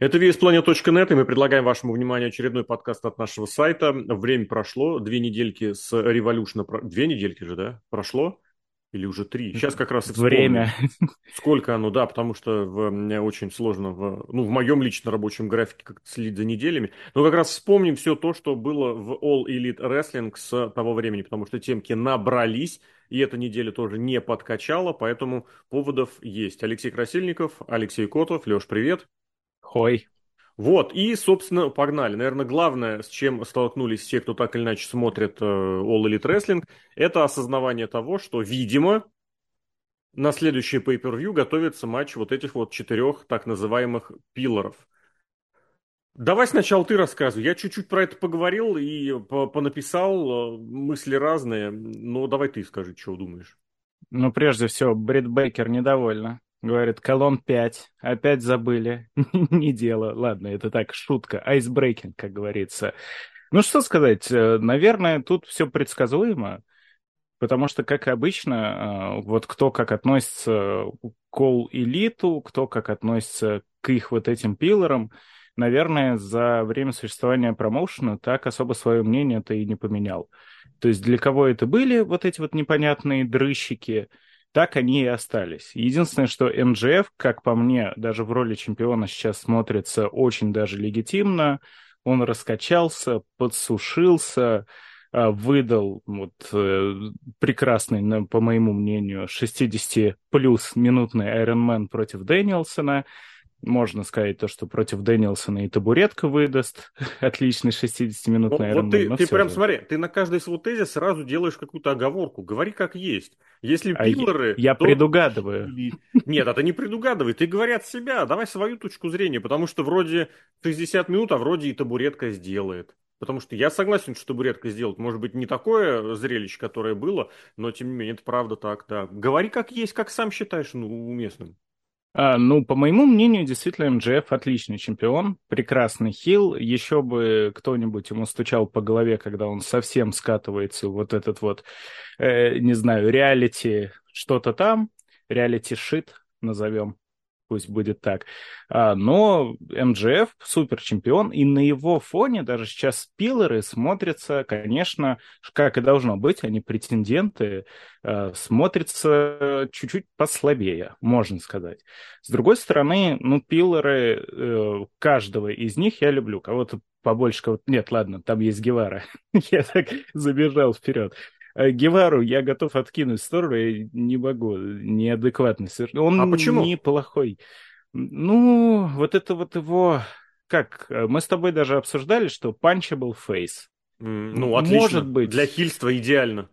Это VSPlanet.net, и мы предлагаем вашему вниманию очередной подкаст от нашего сайта. Время прошло, две недельки с Revolution... Две недельки же, да? Прошло? Или уже три? Сейчас как раз и вспомню. Время. Сколько оно, да, потому что в, мне очень сложно, в, ну, в моем лично рабочем графике как-то следить за неделями. Но как раз вспомним все то, что было в All Elite Wrestling с того времени, потому что темки набрались, и эта неделя тоже не подкачала, поэтому поводов есть. Алексей Красильников, Алексей Котов. Леш, привет. Хой. Вот, и, собственно, погнали. Наверное, главное, с чем столкнулись все, кто так или иначе смотрит э, All Elite Wrestling, это осознавание того, что, видимо, на следующий pay-per-view готовится матч вот этих вот четырех так называемых пилоров. Давай сначала ты рассказывай. Я чуть-чуть про это поговорил и понаписал, э, мысли разные, но давай ты скажи, что думаешь. Ну, прежде всего, Брит Бейкер недовольна. Говорит, колонн 5. Опять забыли. Не дело. Ладно, это так, шутка. Айсбрейкинг, как говорится. Ну, что сказать. Э, наверное, тут все предсказуемо. Потому что, как обычно, э, вот кто как относится к элиту, кто как относится к их вот этим пилорам, наверное, за время существования промоушена так особо свое мнение-то и не поменял. То есть для кого это были вот эти вот непонятные дрыщики – так они и остались. Единственное, что МЖФ, как по мне, даже в роли чемпиона сейчас смотрится очень даже легитимно. Он раскачался, подсушился, а, выдал вот э, прекрасный, по моему мнению, 60 плюс минутный Iron Man против Дэниелсона. Можно сказать то, что против Дэнилсона и табуретка выдаст отличный 60-минутный Вот, вот ты, ты прям же. смотри, ты на каждый свой тезис сразу делаешь какую-то оговорку. Говори как есть. Если а пилоры... Я, я то... предугадываю. Нет, это не предугадывай. Ты говори от себя. Давай свою точку зрения. Потому что вроде 60 минут, а вроде и табуретка сделает. Потому что я согласен, что табуретка сделает. Может быть, не такое зрелище, которое было, но тем не менее, это правда так, да. Говори как есть, как сам считаешь ну, уместным. А, ну, по моему мнению, действительно, МДФ отличный чемпион, прекрасный хил. Еще бы кто-нибудь ему стучал по голове, когда он совсем скатывается вот этот вот, э, не знаю, реалити что-то там, реалити-шит назовем пусть будет так. А, но МДФ супер чемпион, и на его фоне даже сейчас пилоры смотрятся, конечно, как и должно быть, они претенденты, а, смотрятся чуть-чуть послабее, можно сказать. С другой стороны, ну, пилоры, э, каждого из них я люблю. Кого-то побольше, кого-то... Нет, ладно, там есть Гевара. я так забежал вперед. Э, Гевару я готов откинуть в сторону, я не могу, неадекватный Он а почему? неплохой. Ну, вот это вот его... Как? Э, мы с тобой даже обсуждали, что punchable face. Mm, ну, отлично. Может быть. Для хильства идеально.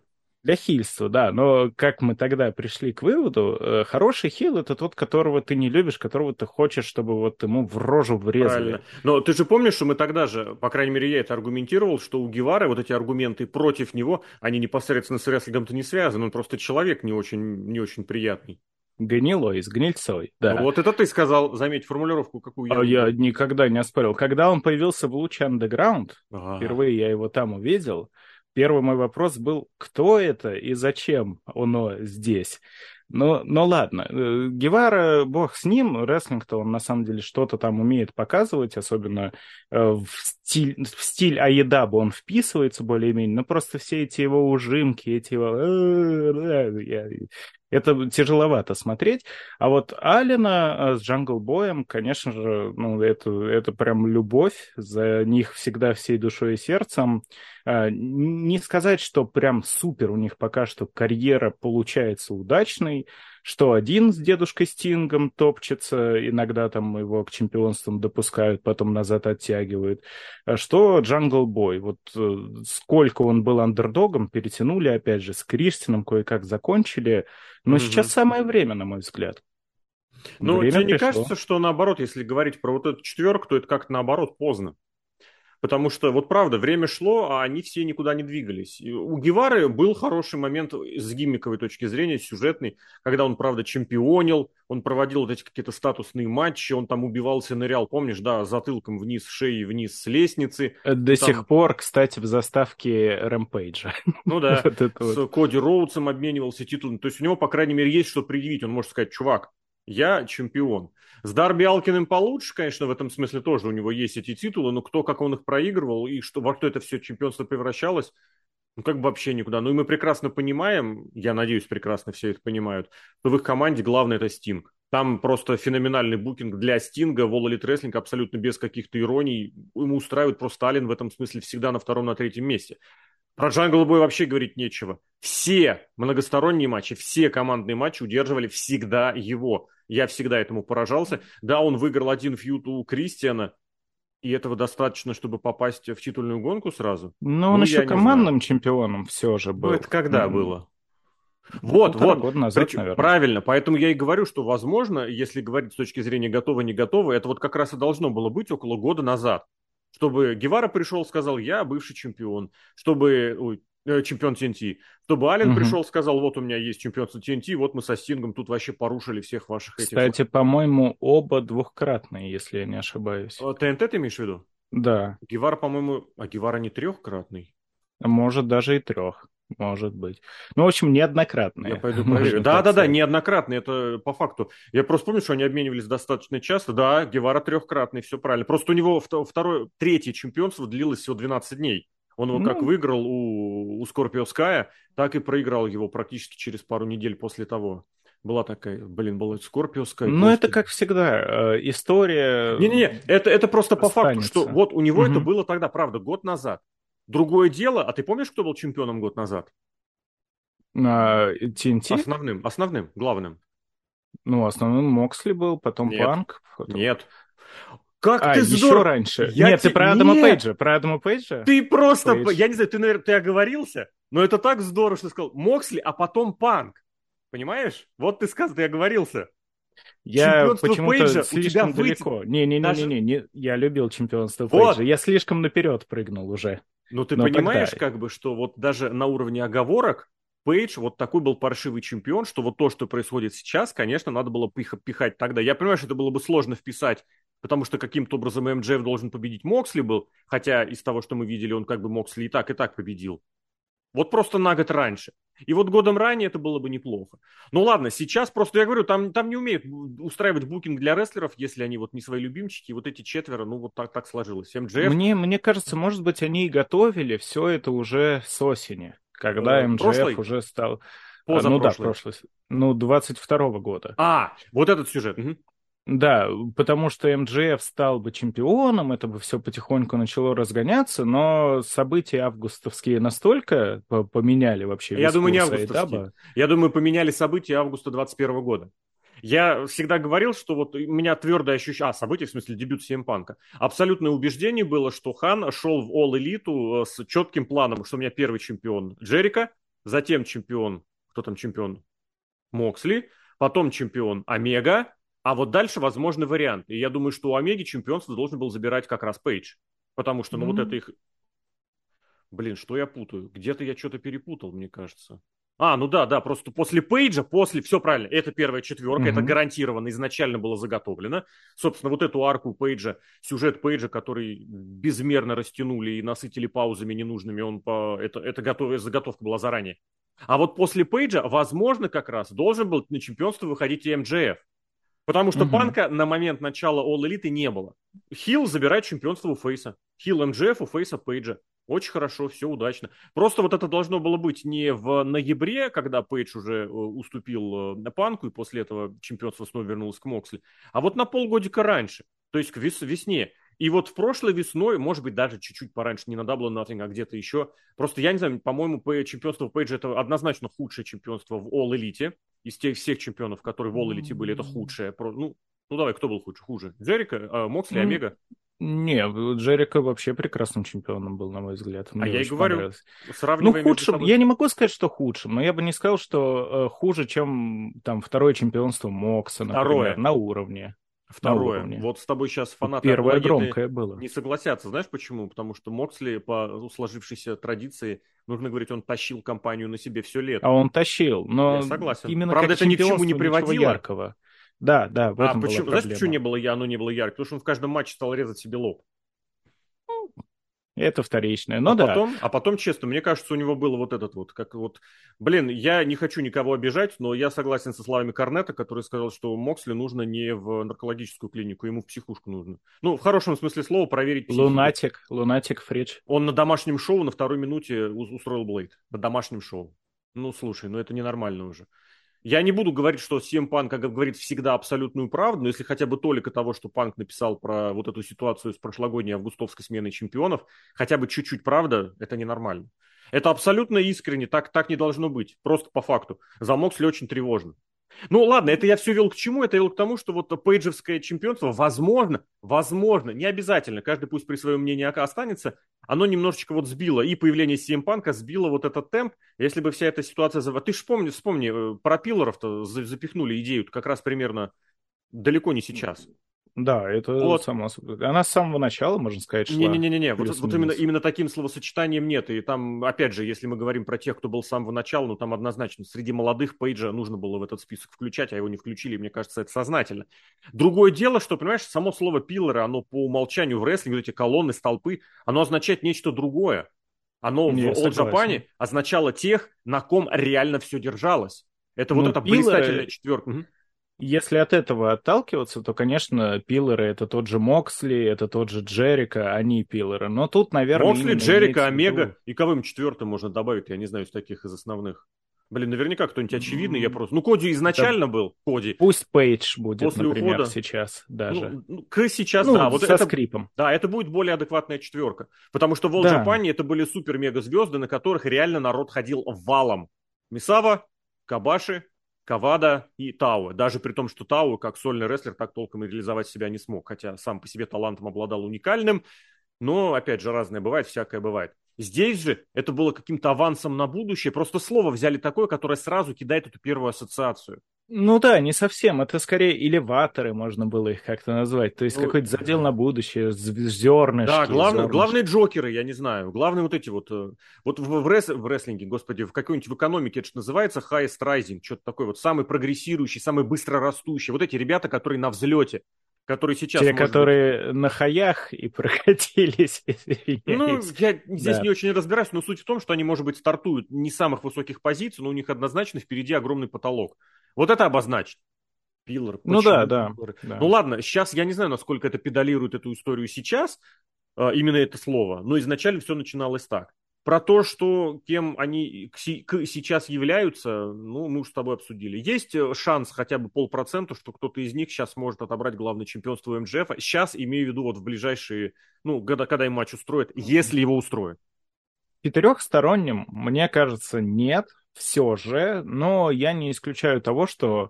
Для хильства, да. Но как мы тогда пришли к выводу, э, хороший хил — это тот, которого ты не любишь, которого ты хочешь, чтобы вот ему в рожу врезали. Правильно. Но ты же помнишь, что мы тогда же, по крайней мере, я это аргументировал, что у Гевары вот эти аргументы против него, они непосредственно с рестлингом-то не связаны, он просто человек не очень, не очень приятный. Гнилой, с гнильцой, да. Вот это ты сказал, заметь формулировку, какую я... А я никогда не оспорил. Когда он появился в Луч Underground, ага. впервые я его там увидел, Первый мой вопрос был, кто это и зачем оно здесь? Ну, ну ладно, э, Гевара, бог с ним, рестлинг-то он на самом деле что-то там умеет показывать, особенно э, в стиль, в стиль Аедаба он вписывается более-менее, но просто все эти его ужимки, эти его... Э, это тяжеловато смотреть. А вот Аллена э, с Джангл Боем, конечно же, ну, это, это прям любовь. За них всегда всей душой и сердцем. А, не сказать, что прям супер у них пока что карьера получается удачной, что один с дедушкой Стингом топчется, иногда там его к чемпионствам допускают, потом назад оттягивают, а что Джангл Бой, вот э, сколько он был андердогом, перетянули опять же с Кристианом, кое-как закончили, но mm-hmm. сейчас самое время, на мой взгляд. Ну, тебе не кажется, что наоборот, если говорить про вот эту четверку, то это как-то наоборот поздно? Потому что, вот правда, время шло, а они все никуда не двигались. И у Гевары был хороший момент с гиммиковой точки зрения, сюжетный, когда он, правда, чемпионил, он проводил вот эти какие-то статусные матчи, он там убивался, нырял, помнишь, да, затылком вниз, шеей вниз с лестницы. До там... сих пор, кстати, в заставке Рэмпейджа. Ну да, с Коди Роудсом обменивался титулом. То есть у него, по крайней мере, есть что предъявить. Он может сказать, чувак, я чемпион. С Дарби Алкиным получше, конечно, в этом смысле тоже у него есть эти титулы, но кто, как он их проигрывал и что, во что это все чемпионство превращалось, ну, как бы вообще никуда. Ну, и мы прекрасно понимаем, я надеюсь, прекрасно все это понимают, что в их команде главное это Стинг. Там просто феноменальный букинг для Стинга, Wall Elite Wrestling абсолютно без каких-то ироний. Ему устраивает просто Сталин в этом смысле всегда на втором, на третьем месте. Про Джангл Бой вообще говорить нечего. Все многосторонние матчи, все командные матчи удерживали всегда его. Я всегда этому поражался. Да, он выиграл один фьют у Кристиана, и этого достаточно, чтобы попасть в титульную гонку сразу? Но он ну, еще командным чемпионом все же был. Ну, это когда mm. было? Вот, Полтора вот. Года назад, Причем, наверное. Правильно, поэтому я и говорю, что, возможно, если говорить с точки зрения готово-не готово, это вот как раз и должно было быть около года назад. Чтобы Гевара пришел, сказал, я бывший чемпион. Чтобы, ой, чемпион TNT. Чтобы Ален угу. пришел, сказал, вот у меня есть чемпионство TNT, вот мы со Стингом тут вообще порушили всех ваших этих... Кстати, по-моему, оба двухкратные, если я не ошибаюсь. А, ТНТ ты имеешь в виду? Да. Гевара, по-моему... А Гевара не трехкратный? Может, даже и трех. Может быть. Ну, в общем, неоднократные. Я пойду проверю. Да, да, да, неоднократные, это по факту. Я просто помню, что они обменивались достаточно часто. Да, Гевара трехкратный, все правильно. Просто у него второе, третье чемпионство длилось всего 12 дней. Он его ну... как выиграл у, у Скорпио Ская, так и проиграл его практически через пару недель после того. Была такая, блин, была Скорпио Скай. Ну, это как всегда, э, история... Не-не-не, это, это просто останется. по факту, что вот у него угу. это было тогда, правда, год назад. Другое дело, а ты помнишь, кто был чемпионом год назад? На TNT? Основным, основным, главным. Ну, основным Моксли был, потом Нет. Панк. Потом... Нет. Как а, ты еще здорово... раньше. Я Нет, те... ты про Адама Нет. Пейджа. Про Адама Пейджа? Ты просто, Пейдж. я не знаю, ты, наверное, ты оговорился, но это так здорово, что ты сказал Моксли, а потом Панк. Понимаешь? Вот ты сказал, ты оговорился. Я почему-то слишком далеко. Не-не-не, Даже... не, не, я любил чемпионство вот. Пейджа. Я слишком наперед прыгнул уже. Ну, ты Но понимаешь, тогда... как бы, что вот даже на уровне оговорок Пейдж вот такой был паршивый чемпион, что вот то, что происходит сейчас, конечно, надо было пих- пихать тогда. Я понимаю, что это было бы сложно вписать, потому что каким-то образом МДФ должен победить Моксли был, хотя из того, что мы видели, он как бы Моксли и так, и так победил. Вот просто на год раньше. И вот годом ранее это было бы неплохо. Ну ладно, сейчас просто, я говорю, там, там не умеют устраивать букинг для рестлеров, если они вот не свои любимчики. Вот эти четверо, ну вот так, так сложилось. МДФ... Мне, мне кажется, может быть, они и готовили все это уже с осени, когда э, МДФ прошлый? уже стал... Поза ну да, прошлый. Ну, 22 года. А, вот этот сюжет. Угу. Да, потому что МДФ стал бы чемпионом, это бы все потихоньку начало разгоняться, но события августовские настолько поменяли вообще Я думаю, не августовские. Я думаю, поменяли события августа 21 года. Я всегда говорил, что вот у меня твердое ощущение... А, событие, в смысле, дебют Симпанка. Абсолютное убеждение было, что Хан шел в All Elite э, с четким планом, что у меня первый чемпион Джерика, затем чемпион... Кто там чемпион? Моксли, потом чемпион Омега, а вот дальше возможны варианты. И я думаю, что у Омеги чемпионство должен был забирать как раз Пейдж. Потому что, ну, mm-hmm. вот это их... Блин, что я путаю? Где-то я что-то перепутал, мне кажется. А, ну да, да, просто после Пейджа, после, все правильно, это первая четверка, mm-hmm. это гарантированно изначально было заготовлено. Собственно, вот эту арку Пейджа, сюжет Пейджа, который безмерно растянули и насытили паузами ненужными, он по, это, это готов, заготовка была заранее. А вот после Пейджа, возможно, как раз должен был на чемпионство выходить и МДФ. Потому что угу. Панка на момент начала All Elite не было. Хилл забирает чемпионство у Фейса. Хилл МДФ у Фейса Пейджа. Очень хорошо, все удачно. Просто вот это должно было быть не в ноябре, когда Пейдж уже э, уступил на э, Панку, и после этого чемпионство снова вернулось к Моксли, а вот на полгодика раньше, то есть к вес весне. И вот в прошлой весной, может быть, даже чуть-чуть пораньше, не на Double Nothing, а где-то еще. Просто я не знаю, по-моему, чемпионство Пейджа это однозначно худшее чемпионство в All Elite из тех всех чемпионов, которые в All Elite были, это худшее. Ну, ну давай, кто был худше? Хуже? Джерика, э, Моксли, Омега? Не, Джерика вообще прекрасным чемпионом был, на мой взгляд. Мне а я и говорю, сравнивая Ну, худшим, я не могу сказать, что худшим, но я бы не сказал, что э, хуже, чем там второе чемпионство Мокса, например, второе. на уровне. Второе. Вот с тобой сейчас фанаты Первое громкое было. не согласятся. Знаешь почему? Потому что Моксли по сложившейся традиции, нужно говорить, он тащил компанию на себе все лето. А он тащил, но Я согласен. именно Правда, это ни к чему не приводило. яркого. Да, да, в а этом а почему? Знаешь, почему не было я, оно не было ярко? Потому что он в каждом матче стал резать себе лоб. Это вторичное, но а да. Потом, а потом, честно, мне кажется, у него было вот этот вот, как вот... Блин, я не хочу никого обижать, но я согласен со словами Корнета, который сказал, что Моксли нужно не в наркологическую клинику, ему в психушку нужно. Ну, в хорошем смысле слова проверить психику. Лунатик, Лунатик Фридж. Он на домашнем шоу на второй минуте устроил Блейд. На домашнем шоу. Ну, слушай, ну это ненормально уже. Я не буду говорить, что CM Punk, как говорит, всегда абсолютную правду, но если хотя бы только того, что Панк написал про вот эту ситуацию с прошлогодней августовской сменой чемпионов, хотя бы чуть-чуть правда, это ненормально. Это абсолютно искренне, так, так не должно быть, просто по факту. За Моксли очень тревожно. Ну ладно, это я все вел к чему? Это вел к тому, что вот пейджевское чемпионство, возможно, возможно, не обязательно, каждый пусть при своем мнении останется, оно немножечко вот сбило, и появление CM Punk сбило вот этот темп, если бы вся эта ситуация... Ты же вспомни, вспомни, э, про пиллеров-то запихнули идею как раз примерно далеко не сейчас. Да, это вот. собой. Она с самого начала, можно сказать, шла. Не-не-не, вот, вот именно, именно таким словосочетанием нет. И там, опять же, если мы говорим про тех, кто был с самого начала, ну там однозначно среди молодых Пейджа нужно было в этот список включать, а его не включили, мне кажется, это сознательно. Другое дело, что, понимаешь, само слово пиллеры, оно по умолчанию в рестлинге, эти колонны, столпы, оно означает нечто другое. Оно не, в All Japan означало тех, на ком реально все держалось. Это ну, вот эта блистательная четверка. Если от этого отталкиваться, то, конечно, пиллеры — это тот же Моксли, это тот же Джерика, они пиллеры. Но тут, наверное... Моксли, Джерика, Омега и кого четвертым можно добавить, я не знаю, из таких из основных. Блин, наверняка кто-нибудь очевидный, я просто... Ну, Коди изначально да. был, Коди. Пусть Пейдж будет, После например, ухода... сейчас даже. Ну, к сейчас, ну, да. Вот со это, скрипом. Да, это будет более адекватная четверка. Потому что в All да. это были супер-мега-звезды, на которых реально народ ходил валом. Мисава, Кабаши, Кавада и Тау. Даже при том, что Тау, как сольный рестлер, так толком и реализовать себя не смог. Хотя сам по себе талантом обладал уникальным. Но, опять же, разное бывает, всякое бывает. Здесь же это было каким-то авансом на будущее. Просто слово взяли такое, которое сразу кидает эту первую ассоциацию. Ну да, не совсем. Это скорее элеваторы, можно было их как-то назвать. То есть ну, какой-то задел на будущее, зернышки. Да, главное, зернышки. главные джокеры, я не знаю. Главные вот эти вот... Э, вот в, в, рес, в рестлинге, господи, в какой-нибудь в экономике это что называется highest rising, что-то такое вот самый прогрессирующий, самый быстро растущий. Вот эти ребята, которые на взлете которые сейчас... Те, которые быть... на хаях и прокатились. Ну, я здесь да. не очень разбираюсь, но суть в том, что они, может быть, стартуют не с самых высоких позиций, но у них однозначно впереди огромный потолок. Вот это обозначит. Пиллар. Ну да, да, да. Ну ладно, сейчас я не знаю, насколько это педалирует эту историю сейчас, а, именно это слово, но изначально все начиналось так. Про то, что кем они сейчас являются, ну, мы уже с тобой обсудили. Есть э, шанс хотя бы полпроцента, что кто-то из них сейчас может отобрать главное чемпионство у МЖФ. Сейчас имею в виду вот в ближайшие, ну, когда, когда им матч устроят, если его устроят. Четырехсторонним, мне кажется, нет, все же, но я не исключаю того, что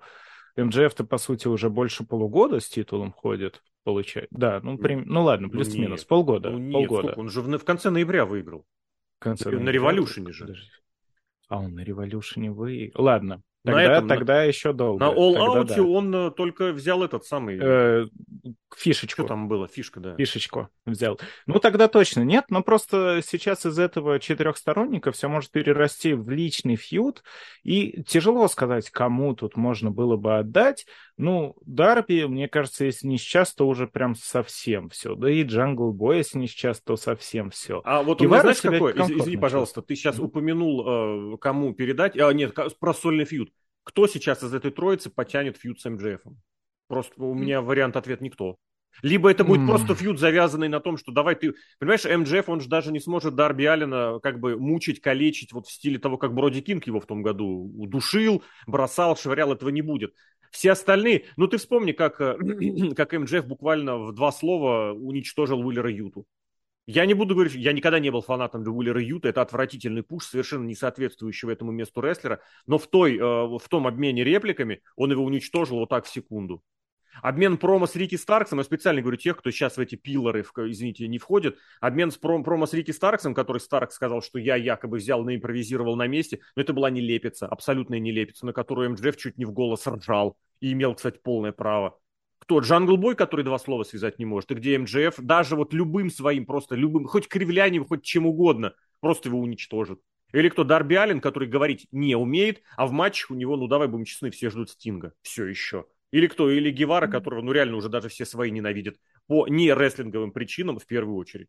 МЖФ-то, по сути, уже больше полугода с титулом ходит, получает. Да, ну, при... ну ладно, плюс-минус, ну, полгода. Ну, нет, полгода. Сколько? Он же в, в конце ноября выиграл. Конце на, революшене же. Подожди. А он на революшене выиграл. Ладно, Тогда, на этом, тогда на... еще долго. На All Out да. он э, только взял этот самый... Э, фишечку. Что там было? Фишка, да. Фишечку взял. Ну, тогда точно нет, но просто сейчас из этого четырехсторонника все может перерасти в личный фьюд, и тяжело сказать, кому тут можно было бы отдать. Ну, Дарби, мне кажется, если не сейчас, то уже прям совсем все. Да и Джангл Бой, если не сейчас, то совсем все. А вот у меня, знаешь, какой? Извини, пожалуйста, ты сейчас упомянул, э, кому передать. А, нет, про сольный фьюд. Кто сейчас из этой троицы потянет фьюд с МДФ? Просто у меня вариант ответ никто. Либо это будет mm. просто фьюд, завязанный на том, что давай ты... Понимаешь, МДФ, он же даже не сможет Дарби Аллена как бы мучить, калечить вот в стиле того, как Броди Кинг его в том году удушил, бросал, швырял, этого не будет. Все остальные... Ну, ты вспомни, как, э, как МДФ буквально в два слова уничтожил Уиллера Юту. Я не буду говорить, я никогда не был фанатом Уиллера Юта, это отвратительный пуш, совершенно не соответствующий этому месту рестлера, но в, той, э, в том обмене репликами он его уничтожил вот так в секунду. Обмен промо с Рики Старксом, я специально говорю тех, кто сейчас в эти пилоры, извините, не входит. Обмен с пром, промо с Рики Старксом, который Старкс сказал, что я якобы взял, наимпровизировал на месте, но это была нелепица, абсолютная нелепица, на которую МДФ чуть не в голос ржал и имел, кстати, полное право кто? Джангл Бой, который два слова связать не может, и где MJF даже вот любым своим, просто любым, хоть кривлянием, хоть чем угодно, просто его уничтожит. Или кто? Дарби Аллен, который говорить не умеет, а в матчах у него, ну давай будем честны, все ждут Стинга. Все еще. Или кто? Или Гевара, которого, ну реально уже даже все свои ненавидят. По не рестлинговым причинам в первую очередь.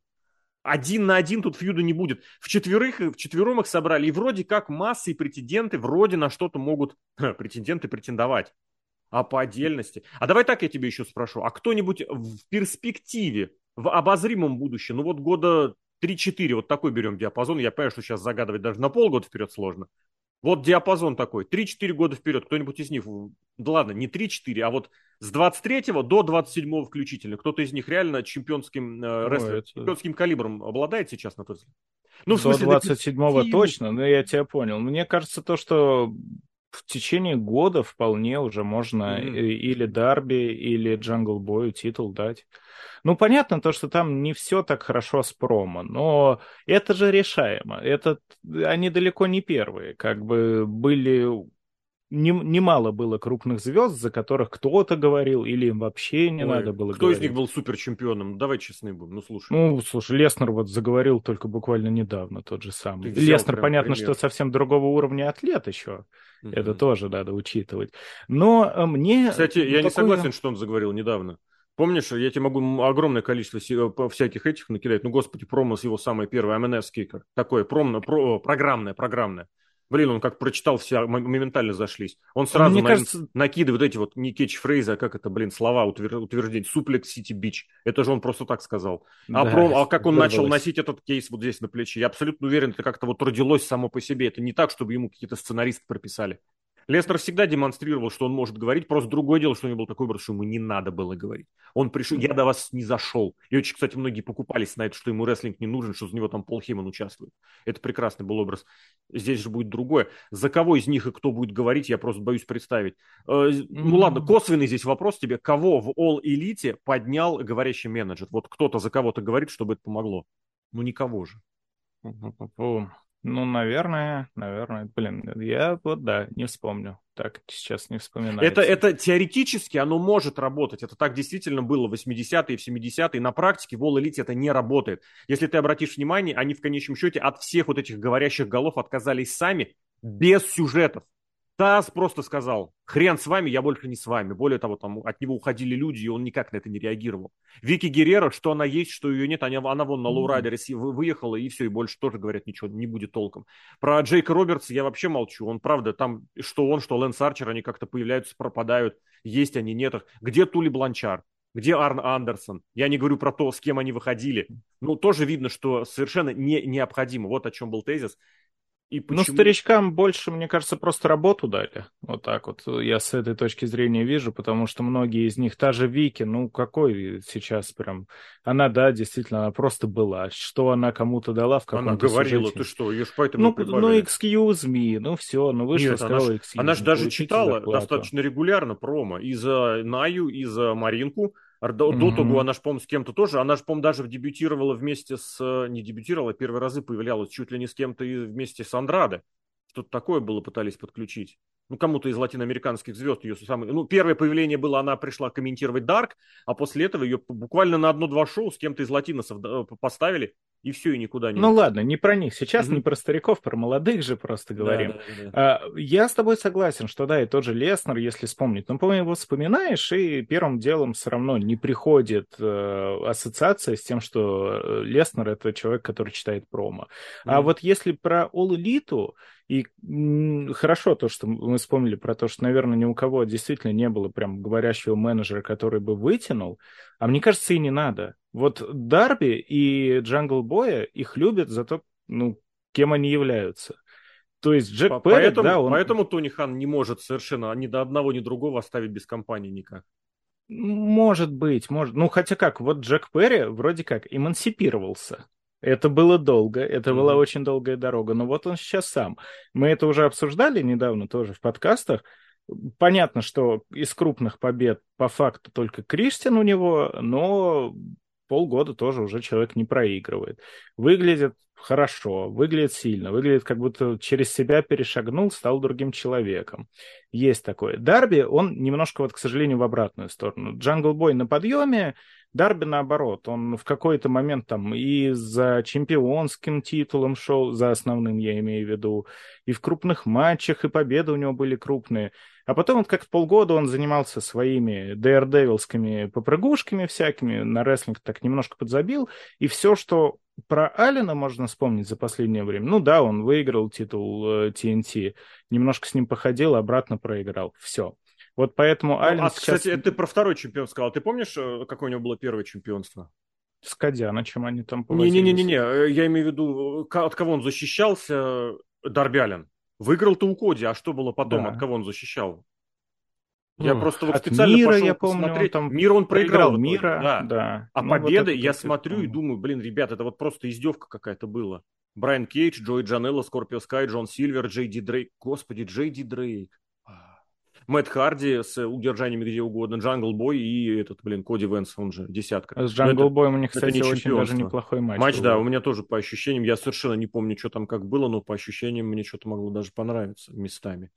один на один тут фьюда не будет. В четверых, в четвером их собрали, и вроде как массы и претенденты вроде на что-то могут претенденты претендовать. А по отдельности. А давай так я тебе еще спрошу. А кто-нибудь в перспективе, в обозримом будущем, ну вот года 3-4, вот такой берем диапазон. Я понимаю, что сейчас загадывать даже на полгода вперед сложно. Вот диапазон такой, 3-4 года вперед, кто-нибудь из них, да ладно, не 3-4, а вот с 23 до 27 включительно, кто-то из них реально чемпионским, э, рестлер, это... чемпионским калибром обладает сейчас, на твой взгляд? Ну, в смысле, до 27-го точно, но я тебя понял. Мне кажется, то, что в течение года вполне уже можно mm-hmm. или Дарби, или Джангл Бою титул дать. Ну, понятно то, что там не все так хорошо с промо, но это же решаемо. Это они далеко не первые. Как бы были немало было крупных звезд, за которых кто-то говорил, или им вообще не Ой, надо было кто говорить. из них был супер чемпионом? Давай честны будем, ну слушай. Ну, слушай, Леснер вот заговорил только буквально недавно, тот же самый. Леснер, понятно, пример. что совсем другого уровня атлет еще. Угу. Это тоже надо учитывать. Но э, мне... Кстати, я такое... не согласен, что он заговорил недавно. Помнишь, я тебе могу огромное количество э, всяких этих накидать. Ну, господи, промо с его самой первой МНС кикер. Такое промо, про, программное, программное. Блин, он как прочитал, все моментально зашлись. Он сразу Мне на, кажется... накидывает эти вот не catch-фрейзы, а как это, блин, слова утвер... утверждение. Suplex City, bitch. Это же он просто так сказал. А, да, про... а как он начал носить этот кейс вот здесь на плече? Я абсолютно уверен, это как-то вот родилось само по себе. Это не так, чтобы ему какие-то сценаристы прописали. Лестер всегда демонстрировал, что он может говорить, просто другое дело, что у него был такой образ, что ему не надо было говорить. Он пришел, я до вас не зашел. И очень, кстати, многие покупались на это, что ему рестлинг не нужен, что за него там Пол Хейман участвует. Это прекрасный был образ. Здесь же будет другое. За кого из них и кто будет говорить, я просто боюсь представить. Э, ну ладно, косвенный здесь вопрос тебе. Кого в All Elite поднял говорящий менеджер? Вот кто-то за кого-то говорит, чтобы это помогло. Ну никого же. Ну, наверное, наверное. Блин, я вот, да, не вспомню. Так, сейчас не вспоминаю. Это, это теоретически оно может работать. Это так действительно было в 80-е и в 70-е. На практике в All Elite это не работает. Если ты обратишь внимание, они в конечном счете от всех вот этих говорящих голов отказались сами, без сюжетов. Тасс просто сказал, хрен с вами, я больше не с вами. Более того, там от него уходили люди, и он никак на это не реагировал. Вики Герреро, что она есть, что ее нет, она, она вон на лоурайдере выехала, и все, и больше тоже, говорят, ничего не будет толком. Про Джейка Робертса я вообще молчу. Он, правда, там, что он, что Лэнс Арчер, они как-то появляются, пропадают, есть они, нет их. Где Талли Бланшар? Где Арн Андерсон? Я не говорю про то, с кем они выходили. Ну, тоже видно, что совершенно не необходимо. Вот о чем был тезис. И ну, почему... Ну, старичкам больше, мне кажется, просто работу дали. Вот так вот я с этой точки зрения вижу, потому что многие из них, та же Вики, ну, какой сейчас прям... Она, да, действительно, она просто была. Что она кому-то дала в каком-то Она говорила, сюжете. ты что, ее ж поэтому ну, ну, excuse me, ну, все, ну, вышла, Нет, сказала она, excuse Она же даже читала зарплату. достаточно регулярно промо и за Наю, и за Маринку, до, mm-hmm. до того она же, по-моему, с кем-то тоже, она же, по-моему, даже дебютировала вместе с... Не дебютировала, первые разы появлялась чуть ли не с кем-то и вместе с Андраде. Что-то такое было, пытались подключить ну, кому-то из латиноамериканских звезд ее самое... Ну, первое появление было, она пришла комментировать Дарк, а после этого ее буквально на одно-два шоу с кем-то из латиносов поставили, и все, и никуда не... Ну, ладно, не про них. Сейчас mm-hmm. не про стариков, про молодых же просто говорим. Да, да, да. А, я с тобой согласен, что да, и тот же Леснер, если вспомнить. Но, по-моему, его вспоминаешь, и первым делом все равно не приходит э, ассоциация с тем, что э, Леснер — это человек, который читает промо. Mm-hmm. А вот если про All Elite, и хорошо то, что мы вспомнили про то, что, наверное, ни у кого действительно не было прям говорящего менеджера, который бы вытянул. А мне кажется, и не надо. Вот Дарби и Джангл Боя их любят за то, ну, кем они являются. То есть Джек По- Перри, поэтому, да, он... Поэтому Тони Хан не может совершенно ни до одного, ни другого оставить без кампании никак. Может быть, может. Ну, хотя как, вот Джек Перри вроде как эмансипировался. Это было долго, это mm-hmm. была очень долгая дорога, но вот он сейчас сам. Мы это уже обсуждали недавно тоже в подкастах. Понятно, что из крупных побед по факту только Кристиан у него, но полгода тоже уже человек не проигрывает. Выглядит хорошо, выглядит сильно, выглядит как будто через себя перешагнул, стал другим человеком. Есть такое. Дарби, он немножко вот, к сожалению, в обратную сторону. Джангл Бой на подъеме, Дарби наоборот, он в какой-то момент там и за чемпионским титулом шел, за основным я имею в виду, и в крупных матчах, и победы у него были крупные. А потом вот как полгода он занимался своими дейрдевилскими попрыгушками всякими, на рестлинг так немножко подзабил, и все, что про Алина можно вспомнить за последнее время. Ну да, он выиграл титул э, TNT, немножко с ним походил, обратно проиграл. Все. Вот поэтому ну, Ален а, сейчас... Кстати, ты про второй чемпион сказал. Ты помнишь, э, какое у него было первое чемпионство? С Кадяна, чем они там Не-не-не, э, я имею в виду, от кого он защищался, Дарби Аллен. Выиграл-то у Коди, а что было потом, да. от кого он защищал? Я ну, просто вот специально мира, пошел я помню, посмотреть. там мир он проиграл. проиграл мира, да. да. А ну, победы вот я смотрю и думаю, блин, ребят, это вот просто издевка какая-то была. Брайан Кейдж, Джой Джанелло, Скорпио Скай, Джон Сильвер, Джей Ди Дрейк. Господи, Джей Ди Дрейк. Мэтт Харди с удержаниями где угодно, Джангл Бой и этот, блин, Коди Венс, он же десятка. С Джангл Боем у них, кстати, очень даже неплохой матч. Матч, был. да, у меня тоже по ощущениям, я совершенно не помню, что там как было, но по ощущениям мне что-то могло даже понравиться местами.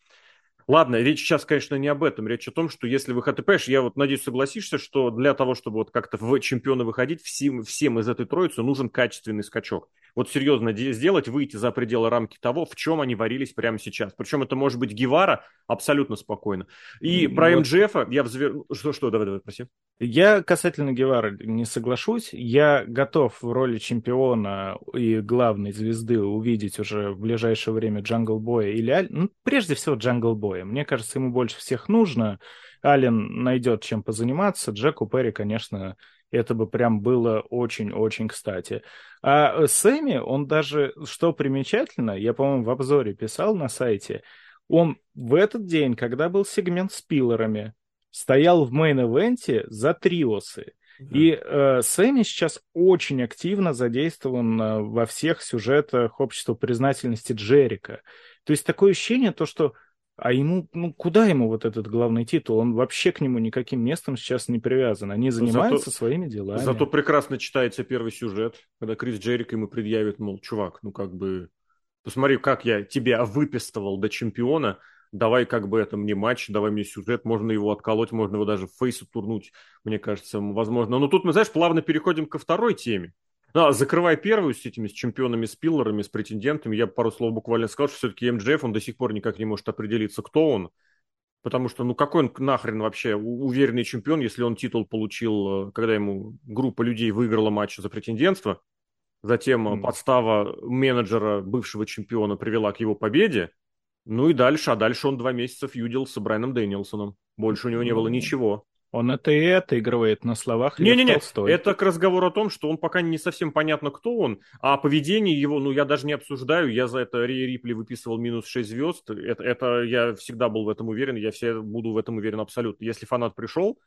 Ладно, речь сейчас, конечно, не об этом. Речь о том, что если вы понимаешь, я вот надеюсь, согласишься, что для того, чтобы вот как-то в чемпионы выходить, всем, всем из этой троицы нужен качественный скачок. Вот серьезно сделать, выйти за пределы рамки того, в чем они варились прямо сейчас. Причем это может быть Гевара абсолютно спокойно. И ну, про вот. MJF-а я взвер... Что, что, давай, давай, проси. Я касательно Гевара не соглашусь. Я готов в роли чемпиона и главной звезды увидеть уже в ближайшее время Джангл Боя или Ал... ну, прежде всего Джангл Боя. Мне кажется, ему больше всех нужно. Аллен найдет чем позаниматься. Джеку Перри, конечно, это бы прям было очень-очень кстати. А Сэмми, он даже, что примечательно, я, по-моему, в обзоре писал на сайте, он в этот день, когда был сегмент с пиллерами, стоял в мейн-эвенте за триосы. Да. И э, Сэмми сейчас очень активно задействован э, во всех сюжетах общества признательности Джерика. То есть такое ощущение, то, что а ему, ну, куда ему вот этот главный титул? Он вообще к нему никаким местом сейчас не привязан. Они занимаются зато, своими делами. Зато прекрасно читается первый сюжет, когда Крис Джерик ему предъявит, мол, чувак, ну как бы, посмотри, как я тебя выпистывал до чемпиона, давай как бы это мне матч, давай мне сюжет, можно его отколоть, можно его даже в фейсу турнуть, мне кажется, возможно. Но тут мы, знаешь, плавно переходим ко второй теме. Ну, закрывая первую с этими с чемпионами, с пиллерами, с претендентами, я пару слов буквально сказал, что все-таки МДФ, он до сих пор никак не может определиться, кто он. Потому что, ну, какой он нахрен вообще уверенный чемпион, если он титул получил, э, когда ему группа людей выиграла матч за претендентство, затем mm. подстава менеджера бывшего чемпиона привела к его победе, ну и дальше, а дальше он два месяца фьюдил с Брайаном Дэнилсоном. Больше у него не было ничего. Он это и это игрывает на словах. Не-не-не, это к разговору о том, что он пока не совсем понятно, кто он, а поведение его, ну, я даже не обсуждаю, я за это Рипли выписывал минус 6 звезд, это, это я всегда был в этом уверен, я все буду в этом уверен абсолютно. Если фанат пришел,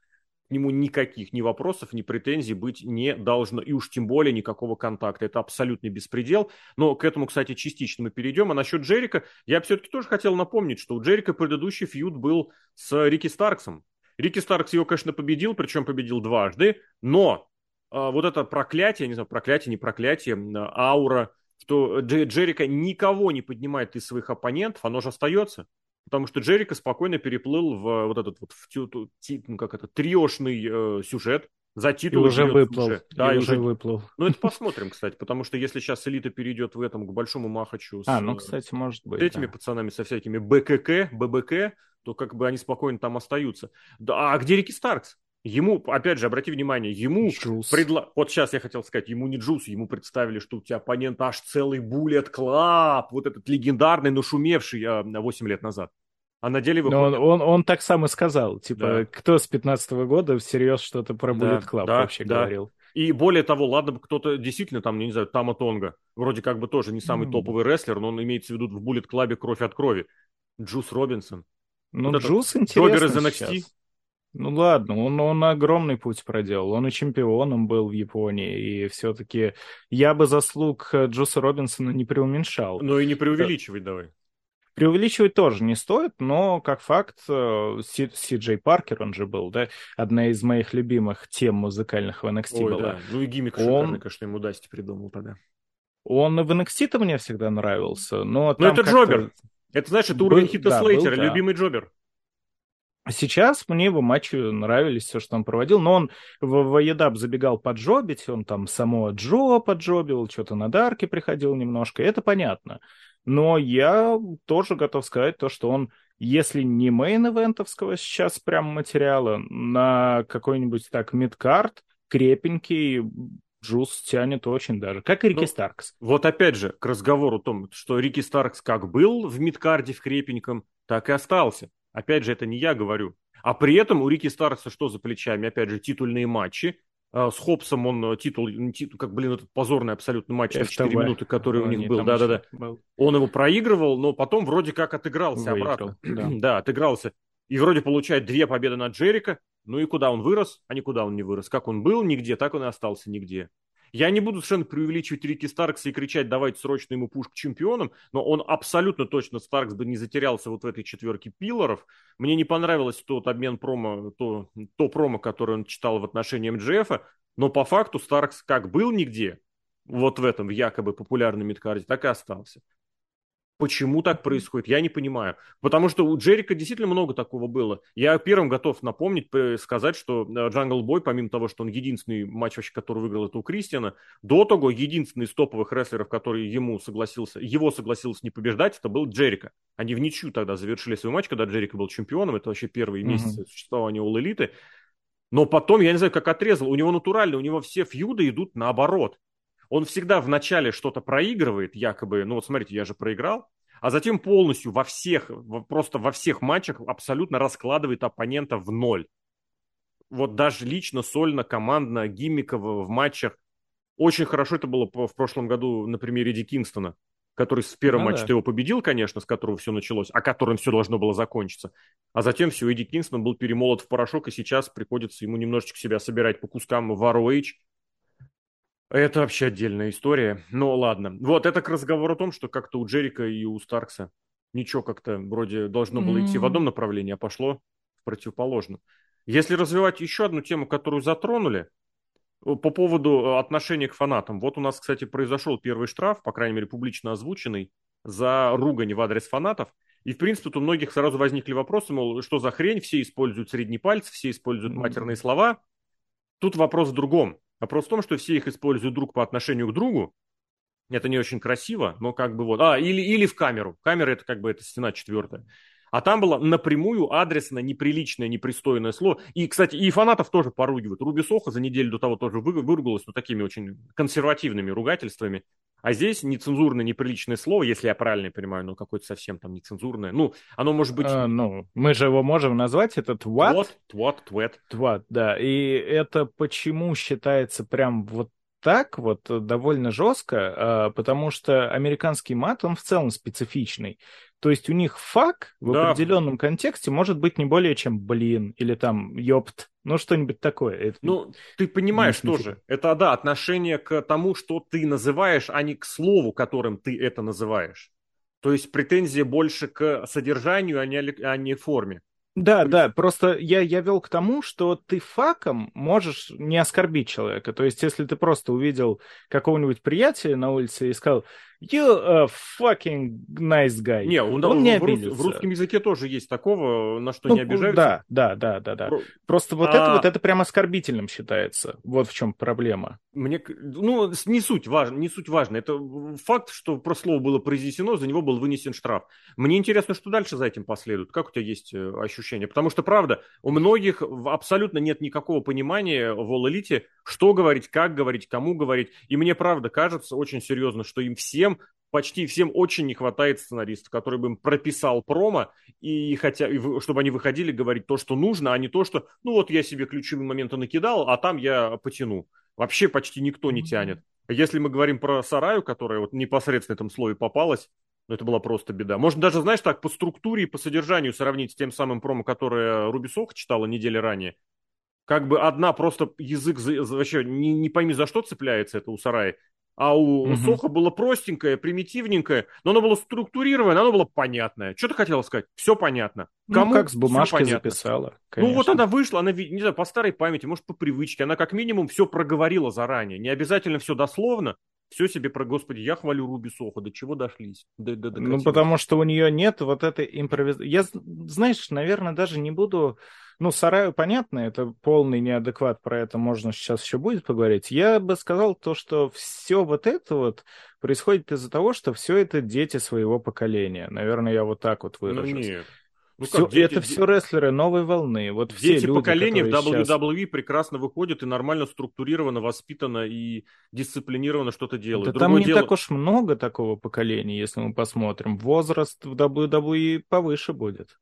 к нему никаких ни вопросов, ни претензий быть не должно, и уж тем более никакого контакта. Это абсолютный беспредел. Но к этому, кстати, частично мы перейдем. А насчет Джерика, я все-таки тоже хотел напомнить, что у Джерика предыдущий фьюд был с Рики Старксом. Рики Старкс его, конечно, победил, причем победил дважды, но э, вот это проклятие, не знаю, проклятие, не проклятие, э, аура, что Джерика никого не поднимает из своих оппонентов, оно же остается. Потому что Джерико спокойно переплыл в вот этот вот в, ну, как это, триошный э, сюжет, за титул. И уже выплыл. Уже. Да, и, уже выплыл. Ну, это посмотрим, кстати, потому что если сейчас элита перейдет в этом к большому махачу с, а, ну, кстати, может быть, этими да. пацанами, со всякими БКК, ББК, то как бы они спокойно там остаются. Да, а где Рики Старкс? Ему, опять же, обрати внимание, ему предла... Вот сейчас я хотел сказать, ему не Джус, ему представили, что у тебя оппонент аж целый Bullet Club, вот этот легендарный, нашумевший а, 8 лет назад. А на деле выходит... он, он, он так сам и сказал, типа, да. кто с 15 -го года всерьез что-то про Bullet Club да, вообще да. говорил. И более того, ладно бы кто-то действительно там, не знаю, Тама Тонга, вроде как бы тоже не самый мм. топовый рестлер, но он имеется в виду в Bullet Club кровь от крови. Джус Робинсон, ну, вот Джус интересно из NXT. Сейчас. Ну ладно, он, он огромный путь проделал. Он и чемпионом был в Японии, и все-таки я бы заслуг Джуса Робинсона не преуменьшал. Ну и не преувеличивать давай. Преувеличивать тоже не стоит, но как факт э, Си, Си Джей Паркер, он же был, да, одна из моих любимых тем музыкальных в NXT Ой, была. Да. Ну и гиммик он... шикарный, конечно, ему Дасти придумал тогда. Он в NXT-то мне всегда нравился, но Ну это Джобер. Это, знаешь, это уровень Хита да, Слейтера, был, да. любимый Джобер. Сейчас мне его матчи нравились, все, что он проводил, но он в, в Едап забегал поджобить, он там само Джо поджобил, что-то на Дарке приходил немножко, это понятно. Но я тоже готов сказать то, что он, если не мейн-эвентовского сейчас прям материала, на какой-нибудь так midcard, крепенький, Джус тянет очень даже, как и Рики ну, Старкс. Вот опять же, к разговору о том, что Рики Старкс как был в мидкарде в крепеньком, так и остался. Опять же, это не я говорю. А при этом у Рики Старкса что за плечами? Опять же, титульные матчи. А, с Хоббсом он э, титул, титул как, блин, этот позорный абсолютно матч на 4 минуты, который у них был. Да-да-да. Он его проигрывал, но потом вроде как отыгрался Выиграл, обратно. Да. да, отыгрался. И вроде получает две победы над Джерика. Ну и куда он вырос, а никуда он не вырос. Как он был нигде, так он и остался нигде. Я не буду совершенно преувеличивать Рики Старкса и кричать, давайте срочно ему пуш к чемпионам, но он абсолютно точно, Старкс бы не затерялся вот в этой четверке пилоров. Мне не понравилось тот обмен промо, то, то промо, которое он читал в отношении МДФ, но по факту Старкс как был нигде, вот в этом якобы популярном мидкарде, так и остался. Почему так происходит, я не понимаю. Потому что у Джерико действительно много такого было. Я первым готов напомнить, сказать, что Джангл Бой, помимо того, что он единственный матч, вообще, который выиграл, это у Кристиана, до того единственный из топовых рестлеров, который ему согласился, его согласился не побеждать, это был Джерико. Они в ничью тогда завершили свой матч, когда Джерико был чемпионом. Это вообще первые месяцы mm-hmm. существования All Elite. Но потом, я не знаю, как отрезал, у него натурально, у него все фьюды идут наоборот он всегда вначале что-то проигрывает, якобы, ну вот смотрите, я же проиграл, а затем полностью во всех, просто во всех матчах абсолютно раскладывает оппонента в ноль. Вот даже лично, сольно, командно, гиммиково в матчах. Очень хорошо это было в прошлом году на примере Ди Кингстона, который в первом ну, матче да. его победил, конечно, с которого все началось, а которым все должно было закончиться. А затем все, Эдди Кингстон был перемолот в порошок, и сейчас приходится ему немножечко себя собирать по кускам в ROH, это вообще отдельная история. Ну, ладно. Вот, это к разговору о том, что как-то у Джерика и у Старкса ничего как-то вроде должно было идти в одном направлении, а пошло в противоположном. Если развивать еще одну тему, которую затронули, по поводу э, отношения к фанатам. Вот у нас, кстати, произошел первый штраф, по крайней мере, публично озвученный, за ругань в адрес фанатов. И, в принципе, тут у многих сразу возникли вопросы, мол, что за хрень, все используют средний палец, все используют матерные слова. Тут вопрос в другом. Вопрос в том, что все их используют друг по отношению к другу. Это не очень красиво, но как бы вот. А, или, или в камеру. Камера это как бы это стена четвертая. А там было напрямую адресно неприличное, непристойное слово. И, кстати, и фанатов тоже поругивают. Руби Соха за неделю до того тоже выругалась, но такими очень консервативными ругательствами. А здесь нецензурное, неприличное слово, если я правильно понимаю, но какое-то совсем там нецензурное. Ну, оно может быть... А, ну, мы же его можем назвать, это тват. Тват, тват, твет. Тват, да. И это почему считается прям вот так вот довольно жестко, а, потому что американский мат, он в целом специфичный. То есть у них фак в да. определенном контексте может быть не более чем блин или там ёпт, ну что-нибудь такое. Это... Ну, ты понимаешь тоже, это да, отношение к тому, что ты называешь, а не к слову, которым ты это называешь. То есть претензия больше к содержанию, а не, а не форме. Да, да, просто я, я вел к тому, что ты факом можешь не оскорбить человека. То есть, если ты просто увидел какого-нибудь приятеля на улице и сказал, You a fucking nice guy. Не, он, он не в, в русском языке тоже есть такого, на что ну, не обижаются. Да, да, да, да, да. Про... Просто вот а... это вот это прям оскорбительным считается. Вот в чем проблема. Мне, ну, не суть важно, не суть важно. Это факт, что про слово было произнесено, за него был вынесен штраф. Мне интересно, что дальше за этим последует. Как у тебя есть э, ощущение? Потому что, правда, у многих абсолютно нет никакого понимания в All что говорить, как говорить, кому говорить. И мне, правда, кажется очень серьезно, что им всем всем, почти всем очень не хватает сценариста, который бы им прописал промо, и хотя, чтобы они выходили говорить то, что нужно, а не то, что, ну вот я себе ключевые моменты накидал, а там я потяну. Вообще почти никто не тянет. Если мы говорим про Сараю, которая вот непосредственно в этом слове попалась, ну, это была просто беда. Можно даже, знаешь, так по структуре и по содержанию сравнить с тем самым промо, которое Рубисох читала недели ранее. Как бы одна просто язык вообще не, не пойми за что цепляется это у Сараи, а у угу. Соха было простенькое, примитивненькое, но оно было структурированное, оно было понятное. Что ты хотела сказать? Все понятно. Ну, Кому? Ну, как с бумажки записала. Конечно. Ну, вот она вышла, она, не знаю, по старой памяти, может, по привычке. Она как минимум все проговорила заранее. Не обязательно все дословно. Все себе про, господи, я хвалю Руби Соха, до чего дошлись? До, до, ну, потому что у нее нет вот этой импровизации. Я, знаешь, наверное, даже не буду ну, Сараю понятно, это полный неадекват, про это можно сейчас еще будет поговорить. Я бы сказал то, что все вот это вот происходит из-за того, что все это дети своего поколения. Наверное, я вот так вот выражусь. Ну, нет. Ну, все, дети, это все рестлеры новой волны. Вот дети все люди, поколения в WWE сейчас... прекрасно выходят и нормально структурированно, воспитанно и дисциплинированно что-то делают. Да там не дело... так уж много такого поколения, если мы посмотрим. Возраст в WWE повыше будет.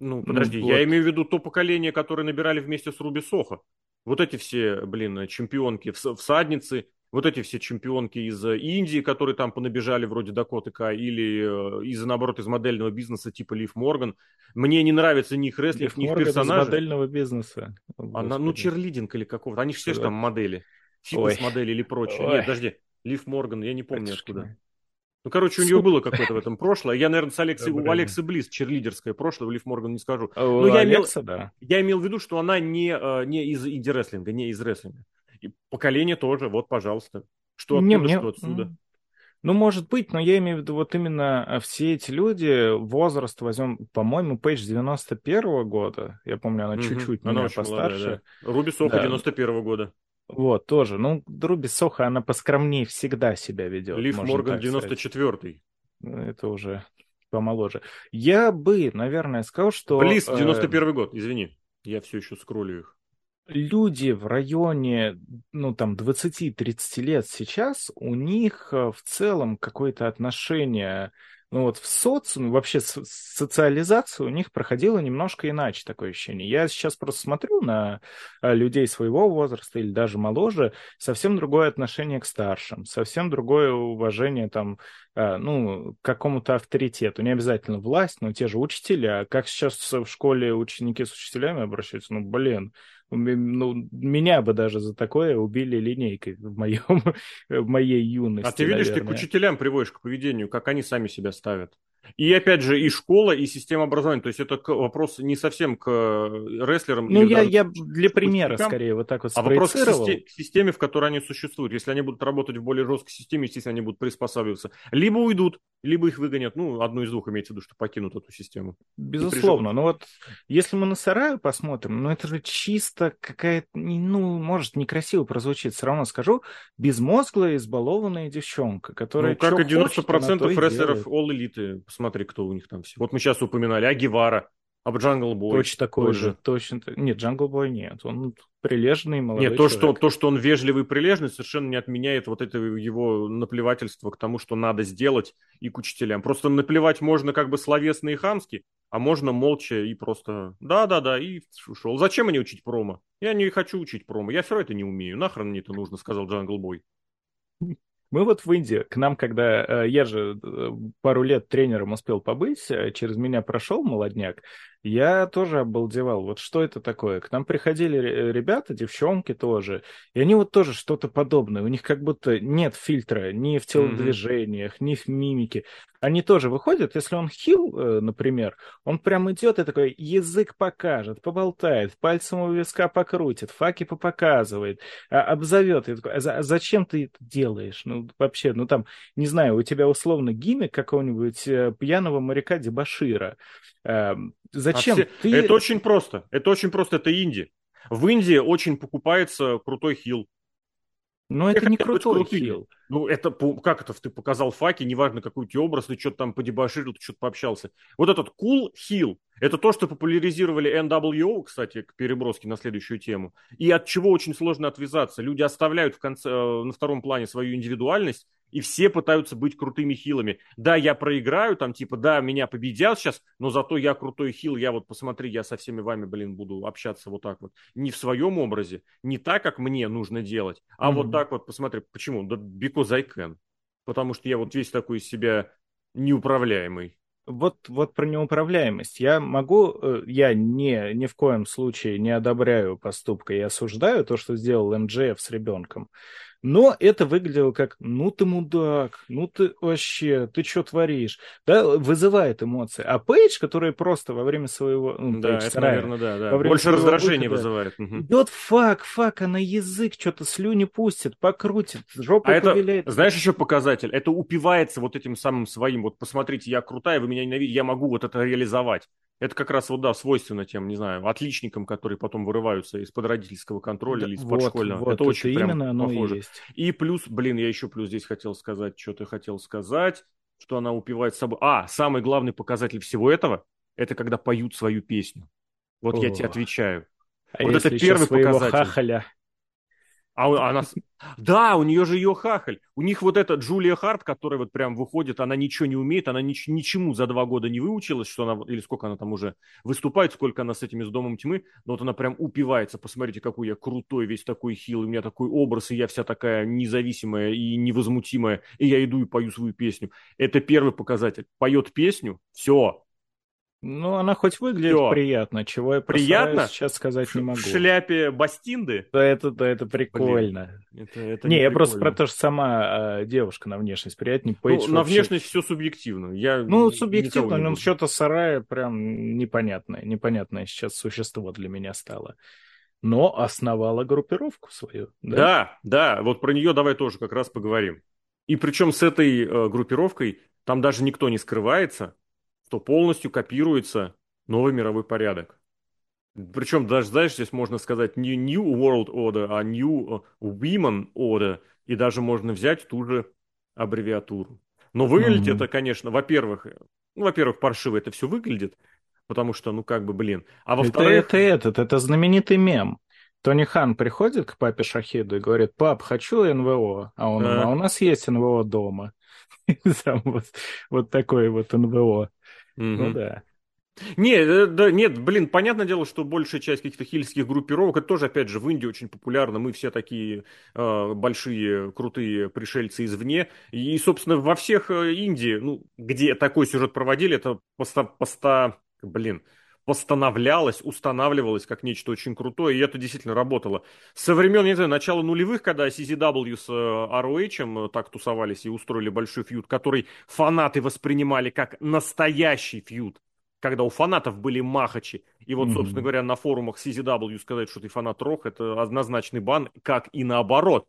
Ну, подожди, ну, вот. я имею в виду то поколение, которое набирали вместе с Руби Сохо. Вот эти все, блин, чемпионки, всадницы, вот эти все чемпионки из э, Индии, которые там понабежали вроде Дакоты К, или э, из, наоборот, из модельного бизнеса типа Лив Морган. Мне не нравится ни их рестлинг, ни их персонажи. из модельного бизнеса. Она, ну, черлидинг или какого-то. Они все же там модели. Фитнес-модели или прочее. Ой. Нет, подожди. Лив Морган, я не помню Батюшка. откуда. Ну, короче, у нее было какое-то в этом прошлое. Я, наверное, с Алекси, у Алексы Близ черлидерское прошлое, у Лив Морган не скажу. Но я, Алекса, имел, да. я имел в виду, что она не, э, не из инди-рестлинга, не из рестлинга. И поколение тоже, вот, пожалуйста. Что оттуда, не, мне... что отсюда. Ну, может быть, но я имею в виду вот именно э, все эти люди, возраст возьмем, по-моему, Пейдж 91 -го года, я помню, она чуть-чуть она меня постарше. Молодая, да. Руби Соха да. 91 -го года. Вот, тоже. Ну, Руби Соха, она поскромнее всегда себя ведет. Лив Морган 94-й. Ну, это уже помоложе. Я бы, наверное, сказал, что... Близ 91 э... год, извини. Я все еще скроллю их люди в районе, ну, там, 20-30 лет сейчас, у них э, в целом какое-то отношение, ну, вот в социуме, вообще социализация у них проходила немножко иначе, такое ощущение. Я сейчас просто смотрю на э, людей своего возраста или даже моложе, совсем другое отношение к старшим, совсем другое уважение, там, э, ну, к какому-то авторитету. Не обязательно власть, но те же учителя. Как сейчас в школе ученики с учителями обращаются? Ну, блин, ну, меня бы даже за такое убили линейкой в, моем, в моей юности. А ты видишь, наверное. ты к учителям приводишь к поведению, как они сами себя ставят. И опять же, и школа, и система образования. То есть это вопрос не совсем к э, рестлерам. Ну, я, я для примера скорее вот так вот А вопрос к, системе, к системе, в которой они существуют. Если они будут работать в более жесткой системе, естественно, они будут приспосабливаться. Либо уйдут, либо их выгонят. Ну, одну из двух имеется в виду, что покинут эту систему. Безусловно. Но вот если мы на Сараю посмотрим, ну, это же чисто какая-то, ну, может, некрасиво прозвучит, все равно скажу, безмозглая, избалованная девчонка, которая... Ну, как и 90% рестлеров All Elite Посмотри, кто у них там все. Вот мы сейчас упоминали о Геваре, о Джангл Бой. Точно такой же. Точно. Нет, Джангл Бой нет. Он прилежный, молодой Нет, то что, то, что он вежливый и прилежный, совершенно не отменяет вот это его наплевательство к тому, что надо сделать и к учителям. Просто наплевать можно как бы словесно и хамски, а можно молча и просто да-да-да, и ушел. Зачем мне учить промо? Я не хочу учить промо, я все равно это не умею. Нахрен мне это нужно, сказал Джангл Бой. Мы вот в Индии, к нам, когда э, я же э, пару лет тренером успел побыть, э, через меня прошел молодняк, я тоже обалдевал. Вот что это такое? К нам приходили ребята, девчонки тоже, и они вот тоже что-то подобное. У них как будто нет фильтра ни в телодвижениях, mm-hmm. ни в мимике. Они тоже выходят, если он хил, например, он прям идет и такой язык покажет, поболтает, пальцем у виска покрутит, факи попоказывает, а, обзовет. И такой, а зачем ты это делаешь? Ну, вообще, ну там, не знаю, у тебя условно гиммик какого-нибудь э, пьяного моряка Дебашира. Э, зачем? А все... ты... Это очень просто. Это очень просто. Это Индия. В Индии очень покупается крутой хил. Но это не крутой хил. Ну, это, как это ты показал факи, неважно, какой у тебя образ, ты что-то там подебоширил, ты что-то пообщался. Вот этот cool хил, это то, что популяризировали NWO, кстати, к переброске на следующую тему, и от чего очень сложно отвязаться. Люди оставляют в конце, э, на втором плане свою индивидуальность, и все пытаются быть крутыми хилами. Да, я проиграю, там, типа, да, меня победят сейчас, но зато я крутой хил, я вот, посмотри, я со всеми вами, блин, буду общаться вот так вот. Не в своем образе, не так, как мне нужно делать, а mm-hmm. вот так вот, посмотри, почему? Да because I can. Потому что я вот весь такой из себя неуправляемый вот, вот про неуправляемость. Я могу, э, я не, ни в коем случае не одобряю поступка и осуждаю то, что сделал МДФ с ребенком. Но это выглядело как, ну ты мудак, ну ты вообще, ты что творишь? Да, вызывает эмоции. А Пейдж, который просто во время своего... Ну, да, Пейдж, это, Сарай, наверное, да, да. Больше раздражения выхода, вызывает. Идет фак, фак, она язык что-то слюни пустит, покрутит, жопу а повеляет. Это, знаешь, еще показатель? Это упивается вот этим самым своим, вот посмотрите, я крутая, вы меня ненавидите, я могу вот это реализовать. Это как раз вот, да, свойственно тем, не знаю, отличникам, которые потом вырываются из-под родительского контроля да, или из-под вот, школьного. Вот, это, это очень именно прям оно похоже. И, есть. и плюс, блин, я еще плюс здесь хотел сказать, что ты хотел сказать, что она упивает собой. А, самый главный показатель всего этого, это когда поют свою песню. Вот О. я тебе отвечаю. А вот это первый показатель. Хахаля а она... Да, у нее же ее хахаль. У них вот эта Джулия Харт, которая вот прям выходит, она ничего не умеет, она нич- ничему за два года не выучилась, что она, или сколько она там уже выступает, сколько она с этими с Домом Тьмы, но вот она прям упивается. Посмотрите, какой я крутой, весь такой хил, у меня такой образ, и я вся такая независимая и невозмутимая, и я иду и пою свою песню. Это первый показатель. Поет песню, все, ну, она хоть выглядит Всё. приятно, чего я приятно сейчас сказать не могу. В шляпе Бастинды? Да это, да, это прикольно. это, это не, не я просто про то, что сама э, девушка на внешность приятнее. Пейдж ну, вообще... на внешность все субъективно. Я ну, субъективно, но что-то сарая прям непонятное, непонятное сейчас существо для меня стало. Но основала группировку свою. Да, да, да вот про нее давай тоже как раз поговорим. И причем с этой э, группировкой там даже никто не скрывается, что полностью копируется новый мировой порядок. Причем даже, знаешь, здесь можно сказать не New World Order, а New Women Order, и даже можно взять ту же аббревиатуру. Но выглядит mm-hmm. это, конечно, во-первых, ну, во-первых, паршиво это все выглядит, потому что, ну, как бы, блин. А во-вторых... Это, это этот, это знаменитый мем. Тони Хан приходит к папе Шахиду и говорит, пап, хочу НВО. А он, а, а у нас есть НВО дома. вот, вот такое вот НВО. Ну да. Не, да, нет, блин, понятное дело, что большая часть каких-то хильских группировок, это тоже, опять же, в Индии очень популярно, мы все такие э, большие, крутые пришельцы извне, и, собственно, во всех э, Индии, ну, где такой сюжет проводили, это поста, поста, блин, постановлялось, устанавливалось как нечто очень крутое, и это действительно работало. Со времен, не знаю, начала нулевых, когда CZW с ROH э, так тусовались и устроили большой фьюд, который фанаты воспринимали как настоящий фьюд, когда у фанатов были махачи. И вот, mm-hmm. собственно говоря, на форумах CZW сказать, что ты фанат Рох, это однозначный бан, как и наоборот.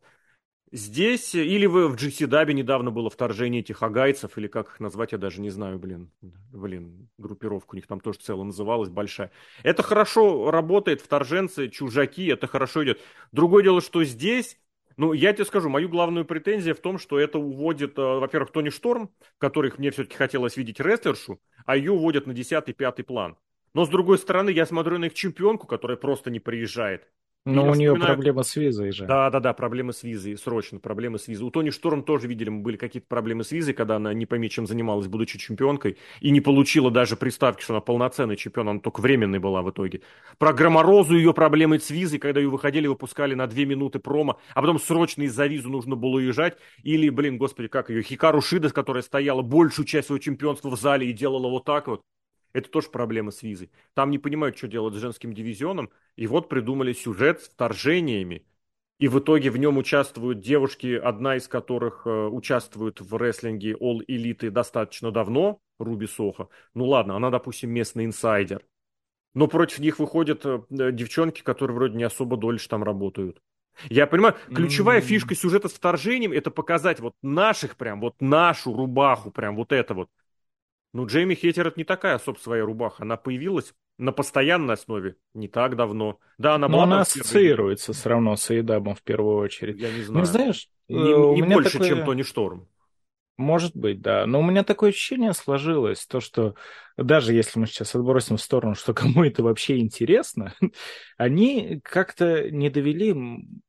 Здесь, или вы в GCW недавно было вторжение этих агайцев, или как их назвать, я даже не знаю, блин. Блин, группировка у них там тоже целая называлась, большая. Это хорошо работает, вторженцы, чужаки, это хорошо идет. Другое дело, что здесь ну, я тебе скажу, мою главную претензию в том, что это уводит, э, во-первых, Тони Шторм, которых мне все-таки хотелось видеть рестлершу, а ее уводят на 10-5 план. Но, с другой стороны, я смотрю на их чемпионку, которая просто не приезжает. Но у нее вспоминаю... проблема с визой же. Да, да, да, проблемы с визой, срочно, проблемы с визой. У Тони Шторм тоже видели, были какие-то проблемы с визой, когда она не пойми, чем занималась, будучи чемпионкой, и не получила даже приставки, что она полноценный чемпион, она только временной была в итоге. Про Громорозу ее проблемы с визой, когда ее выходили, выпускали на две минуты промо, а потом срочно из-за визу нужно было уезжать. Или, блин, господи, как ее, Хикару Шидас, которая стояла большую часть своего чемпионства в зале и делала вот так вот. Это тоже проблема с визой. Там не понимают, что делать с женским дивизионом. И вот придумали сюжет с вторжениями. И в итоге в нем участвуют девушки, одна из которых э, участвует в рестлинге All Elite достаточно давно, Руби Соха. Ну ладно, она, допустим, местный инсайдер. Но против них выходят э, девчонки, которые вроде не особо дольше там работают. Я понимаю, ключевая mm-hmm. фишка сюжета с вторжением это показать вот наших прям, вот нашу рубаху, прям вот это вот. Ну, Джейми Хеттер это не такая особо своя рубаха. Она появилась на постоянной основе не так давно. Да, она была. Но она ассоциируется все равно с Эйдабом в первую очередь. Я не ну, знаю. Ну, знаешь, не, э, не больше, такое... чем Тони Шторм. Может быть, да. Но у меня такое ощущение сложилось, то, что даже если мы сейчас отбросим в сторону, что кому это вообще интересно, они как-то не довели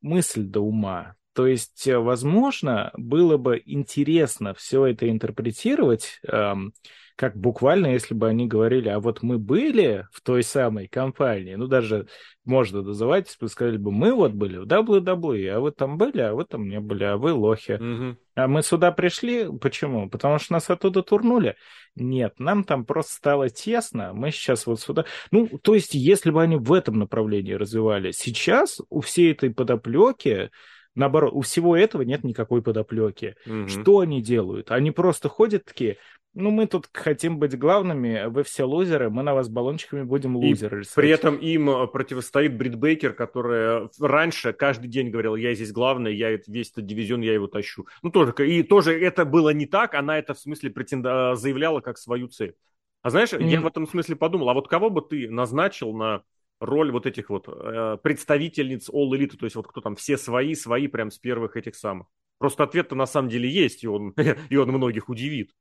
мысль до ума. То есть, э, возможно, было бы интересно все это интерпретировать эм, как буквально, если бы они говорили, а вот мы были в той самой компании, ну, даже можно называть, если бы сказали бы, мы вот были в WWE, а вы там были, а вы там не были, а вы лохи. Угу. А мы сюда пришли, почему? Потому что нас оттуда турнули? Нет, нам там просто стало тесно, мы сейчас вот сюда... Ну, то есть, если бы они в этом направлении развивали, сейчас у всей этой подоплеки Наоборот, у всего этого нет никакой подоплеки. Угу. Что они делают? Они просто ходят такие, ну, мы тут хотим быть главными, вы все лузеры, мы на вас баллончиками будем лузеры. И при этом им э, противостоит Брит Бейкер, которая раньше каждый день говорила, я здесь главный, я весь этот дивизион, я его тащу. Ну, тоже, и тоже это было не так, она это в смысле претенда... заявляла как свою цель. А знаешь, mm. я в этом смысле подумал, а вот кого бы ты назначил на роль вот этих вот э, представительниц All Elite, то есть вот кто там, все свои, свои прям с первых этих самых. Просто ответ-то на самом деле есть, и он, и он многих удивит.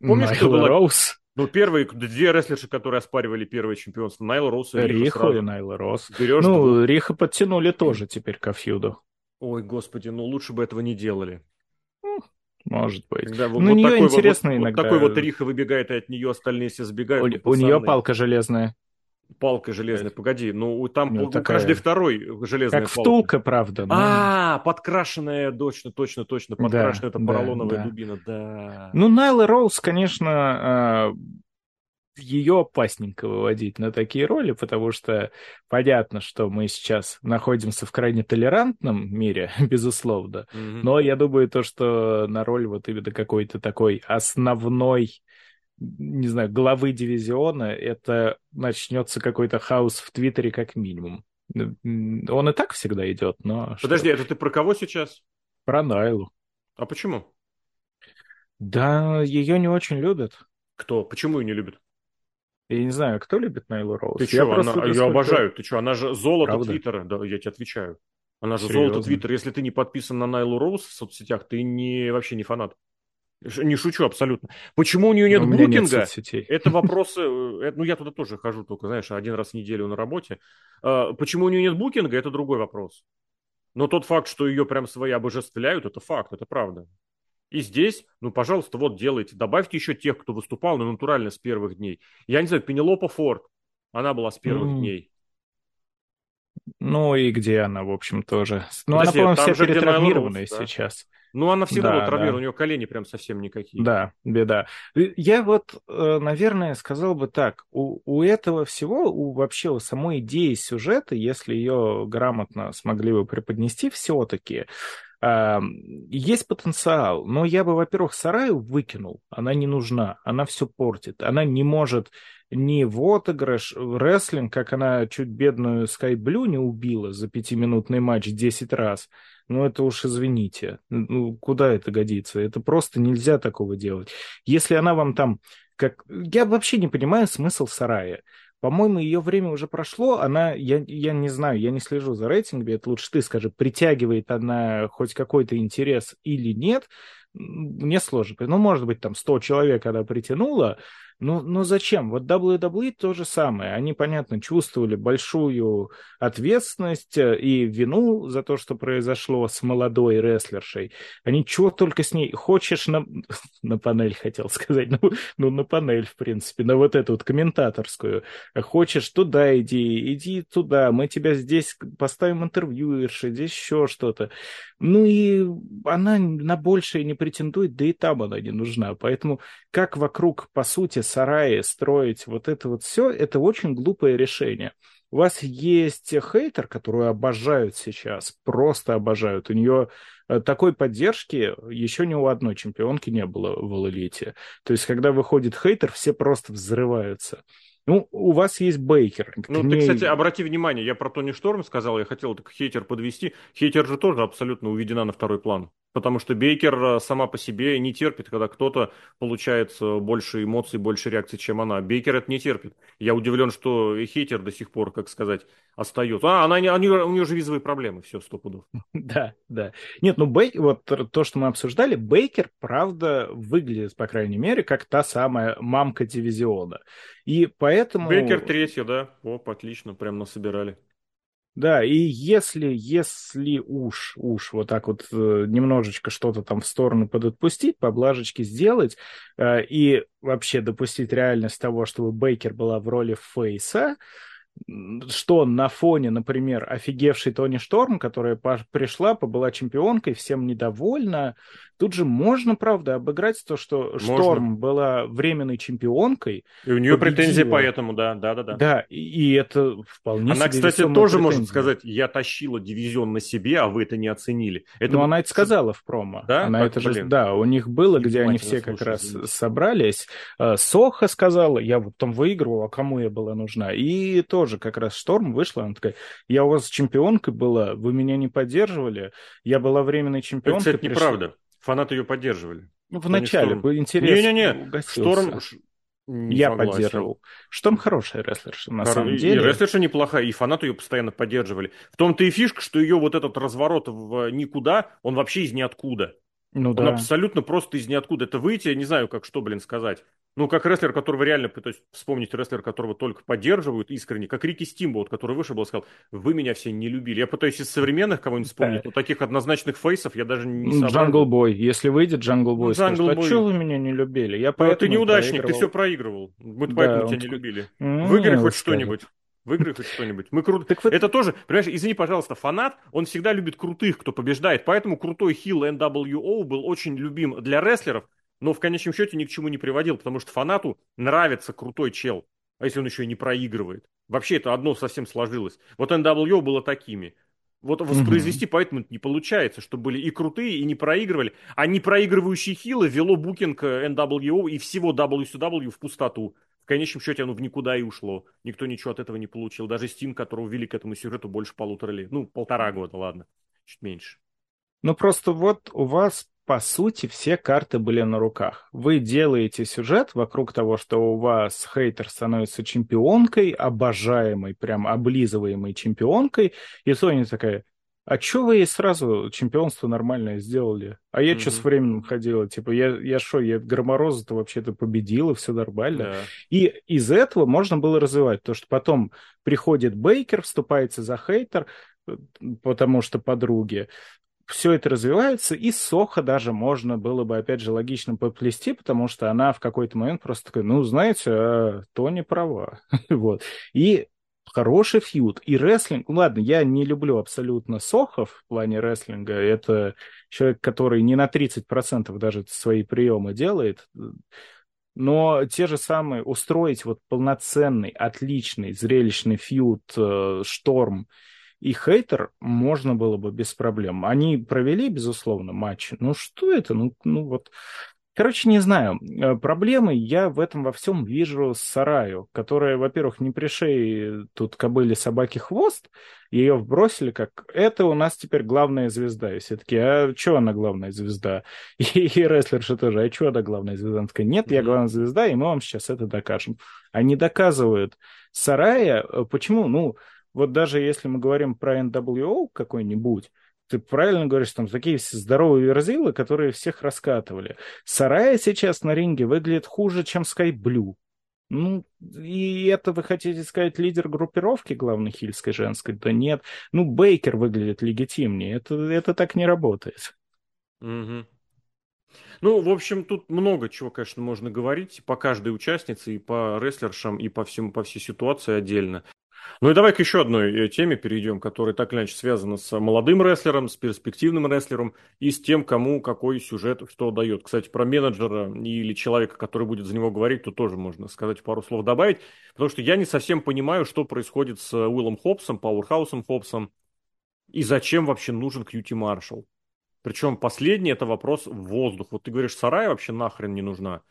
Помнишь, что было... Роуз? Ну, первые две рестлерши, которые оспаривали первое чемпионство, Найл Росс и Риха. Риха и Найл Росс. Берешь ну, двух... Риха подтянули тоже теперь ко фьюду. Ой, господи, ну лучше бы этого не делали. Может быть. Когда ну, вот, нее интересно вот, иногда. Вот такой вот Риха выбегает, и от нее остальные все сбегают. У, у нее палка железная. Палка железная, погоди, ну там ну, такая... каждый второй железная как палка. втулка, правда. Но... А, подкрашенная, точно, точно, точно, подкрашенная, да, это поролоновая да. дубина, да. Ну, Найла Роуз, конечно, а, ее опасненько выводить на такие роли, потому что понятно, что мы сейчас находимся в крайне толерантном мире, безусловно, mm-hmm. но я думаю, то, что на роль вот именно какой-то такой основной не знаю, главы дивизиона, это начнется какой-то хаос в Твиттере как минимум. Он и так всегда идет, но... Подожди, что? это ты про кого сейчас? Про Найлу. А почему? Да, ее не очень любят. Кто? Почему ее не любят? Я не знаю, кто любит Найлу Роуз. Ты что, она, ее обожают. Ты что, она же золото Правда? Твиттера. Да, я тебе отвечаю. Она же Серьезно? золото Твиттера. Если ты не подписан на Найлу Роуз в соцсетях, ты не, вообще не фанат. Не шучу абсолютно. Почему у нее нет у букинга? Нет это вопросы... Э, ну, я туда тоже хожу только, знаешь, один раз в неделю на работе. А, почему у нее нет букинга, это другой вопрос. Но тот факт, что ее прям свои обожествляют, это факт, это правда. И здесь, ну, пожалуйста, вот делайте. Добавьте еще тех, кто выступал, ну, натурально с первых дней. Я не знаю, Пенелопа Форд, она была с первых mm. дней. Ну и где она, в общем, тоже. Ну, Подожди, она, по-моему, вся перетравмированная да? сейчас. Ну, она всегда да, вот травмирована, да. у нее колени прям совсем никакие. Да, беда. Я вот, э, наверное, сказал бы так, у, у этого всего, у вообще у самой идеи сюжета, если ее грамотно смогли бы преподнести все-таки, есть потенциал, но я бы, во-первых, Сараю выкинул. Она не нужна, она все портит. Она не может ни в отыгрыш, в рестлинг, как она чуть бедную Blue не убила за пятиминутный матч 10 раз. Ну, это уж извините. Ну, куда это годится? Это просто нельзя такого делать. Если она вам там... Как... Я вообще не понимаю смысл Сарая. По-моему, ее время уже прошло. Она, я, я не знаю, я не слежу за рейтингами, это лучше ты скажи, притягивает она хоть какой-то интерес или нет. Мне сложно. Ну, может быть, там 100 человек она притянула, ну, ну зачем? Вот WWE то же самое. Они, понятно, чувствовали большую ответственность э, и вину за то, что произошло с молодой рестлершей. Они чего только с ней... Хочешь на, на панель, хотел сказать. Ну, ну, на панель, в принципе, на вот эту вот комментаторскую. Хочешь туда иди, иди туда. Мы тебя здесь поставим интервьюерши, здесь еще что-то. Ну и она на большее не претендует, да и там она не нужна. Поэтому как вокруг, по сути, сараи строить вот это вот все, это очень глупое решение. У вас есть хейтер, которую обожают сейчас, просто обожают. У нее э, такой поддержки еще ни у одной чемпионки не было в Элите. То есть, когда выходит хейтер, все просто взрываются. Ну, у вас есть Бейкер. Ну, ты, кстати, обрати внимание, я про Тони Шторм сказал, я хотел так хейтер подвести. Хейтер же тоже абсолютно уведена на второй план. Потому что Бейкер э, сама по себе не терпит, когда кто-то получает э, больше эмоций, больше реакций, чем она. Бейкер это не терпит. Я удивлен, что хейтер до сих пор, как сказать, остается. А, она, они, у нее же визовые проблемы, все, сто пудов. Да, да. Нет, ну, Бей... вот то, что мы обсуждали, Бейкер, правда, выглядит, по крайней мере, как та самая мамка дивизиона. И поэтому... Бейкер третья, да? Оп, отлично, прям насобирали. Да, и если, если уж, уж вот так вот э, немножечко что-то там в сторону подотпустить, поблажечки сделать э, и вообще допустить реальность того, чтобы Бейкер была в роли Фейса, что на фоне, например, офигевшей Тони Шторм, которая пришла, побыла чемпионкой, всем недовольна, тут же можно, правда, обыграть то, что можно. Шторм была временной чемпионкой. И у нее победила. претензии по этому, да, да, да. Да, да и, и это вполне Она, кстати, тоже претензия. может сказать, я тащила дивизион на себе, а вы это не оценили. Это... Ну, она это сказала в промо. Да? Она так, это же, да, у них было, где они все как раз извините. собрались. Э, Соха сказала, я вот там выигрывала, а кому я была нужна. И тоже как раз Шторм вышла, она такая, я у вас чемпионкой была, вы меня не поддерживали, я была временной чемпионкой. Это, кстати, неправда. Фанаты ее поддерживали. Ну, в начале, был интерес. Не-не-не, Шторм... Не я согласен. поддерживал. Шторм хорошая рестлерша, на Хор... самом деле. И рестлерша неплохая, и фанаты ее постоянно поддерживали. В том-то и фишка, что ее вот этот разворот в никуда, он вообще из ниоткуда. Ну, он да. абсолютно просто из ниоткуда. Это выйти, я не знаю, как что, блин, сказать. Ну, как рестлер, которого реально, то есть вспомнить рестлер, которого только поддерживают искренне, как Рики Стимбоут, который вышел и сказал, вы меня все не любили. Я пытаюсь из современных кого-нибудь вспомнить, но таких однозначных фейсов я даже не соображу. Джангл Бой, если выйдет Джангл Бой, скажет, а что вы меня не любили? Я ну, ты неудачник, ты все проигрывал. Мы да, поэтому тебя не любили. Выиграй хоть что-нибудь. Выиграй хоть что-нибудь. Мы крут... Так вот... Это тоже, понимаешь, извини, пожалуйста, фанат, он всегда любит крутых, кто побеждает. Поэтому крутой хил NWO был очень любим для рестлеров, но в конечном счете ни к чему не приводил, потому что фанату нравится крутой чел, а если он еще и не проигрывает. Вообще это одно совсем сложилось. Вот NWO было такими. Вот воспроизвести угу. поэтому не получается, что были и крутые, и не проигрывали. А не проигрывающие хилы вело букинг NWO и всего WCW в пустоту. В конечном счете оно в никуда и ушло. Никто ничего от этого не получил. Даже Стин, которого ввели к этому сюжету больше полутора лет. Ну, полтора года, ладно. Чуть меньше. Ну, просто вот у вас по сути, все карты были на руках. Вы делаете сюжет вокруг того, что у вас хейтер становится чемпионкой, обожаемой, прям облизываемой чемпионкой, и Соня такая, а чё вы ей сразу чемпионство нормальное сделали? А я mm-hmm. что с временем ходила? Типа, я, я что, я Громороза-то вообще-то победила, все нормально. Yeah. И из этого можно было развивать то, что потом приходит Бейкер, вступается за хейтер, э, потому что подруги все это развивается, и Соха даже можно было бы, опять же, логично поплести, потому что она в какой-то момент просто такая, ну, знаете, а Тони права. вот. И хороший фьюд. И рестлинг, ну, ладно, я не люблю абсолютно Сохов в плане рестлинга. Это человек, который не на 30% даже свои приемы делает. Но те же самые, устроить вот полноценный, отличный, зрелищный фьюд, э, шторм, и хейтер можно было бы без проблем. Они провели, безусловно, матч. Ну что это? Ну, ну вот... Короче, не знаю. Э, проблемы я в этом во всем вижу Сараю, которая, во-первых, не пришей тут кобыли собаки хвост, ее вбросили как это у нас теперь главная звезда. И все таки а что она главная звезда? И, и рестлерша тоже, а что она главная звезда? Она такая, нет, я главная звезда, и мы вам сейчас это докажем. Они доказывают. Сарая, э, почему? Ну, вот даже если мы говорим про NWO какой-нибудь, ты правильно говоришь, там такие здоровые верзилы, которые всех раскатывали. Сарая сейчас на ринге выглядит хуже, чем Sky Blue. Ну, и это вы хотите сказать лидер группировки главной хильской женской? Да нет. Ну, Бейкер выглядит легитимнее. Это, это так не работает. Угу. Ну, в общем, тут много чего, конечно, можно говорить по каждой участнице, и по рестлершам, и по всему, по всей ситуации отдельно. Ну и давай к еще одной э, теме перейдем, которая так или иначе связана с молодым рестлером, с перспективным рестлером и с тем, кому какой сюжет что дает. Кстати, про менеджера или человека, который будет за него говорить, то тоже можно сказать пару слов добавить, потому что я не совсем понимаю, что происходит с Уиллом Хопсом, Пауэрхаусом Хопсом, и зачем вообще нужен Кьюти Маршалл. Причем последний это вопрос в воздух. Вот ты говоришь, Сарай вообще нахрен не нужна.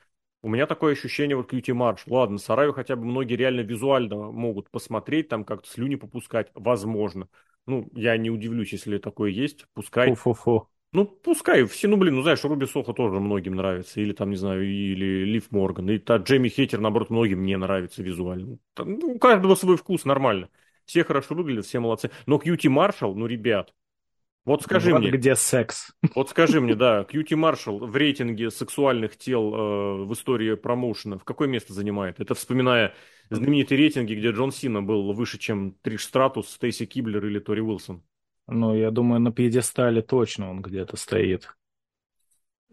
У меня такое ощущение, вот Кьюти Марш. Ладно, Сараю хотя бы многие реально визуально могут посмотреть, там как-то слюни попускать, возможно. Ну, я не удивлюсь, если такое есть. Пускай. Фу-фу-фу. Ну, пускай все, ну, блин, ну, знаешь, Руби Соха тоже многим нравится, или там, не знаю, или Лив Морган, и та Джейми Хейтер, наоборот, многим не нравится визуально. Ну, у каждого свой вкус, нормально. Все хорошо выглядят, все молодцы. Но Кьюти Маршал, ну, ребят, вот скажи вот мне. где секс. Вот скажи мне, да, Кьюти Маршалл в рейтинге сексуальных тел э, в истории промоушена в какое место занимает? Это вспоминая знаменитые рейтинги, где Джон Сина был выше, чем Триш Стратус, Стейси Киблер или Тори Уилсон. Ну, я думаю, на пьедестале точно он где-то стоит.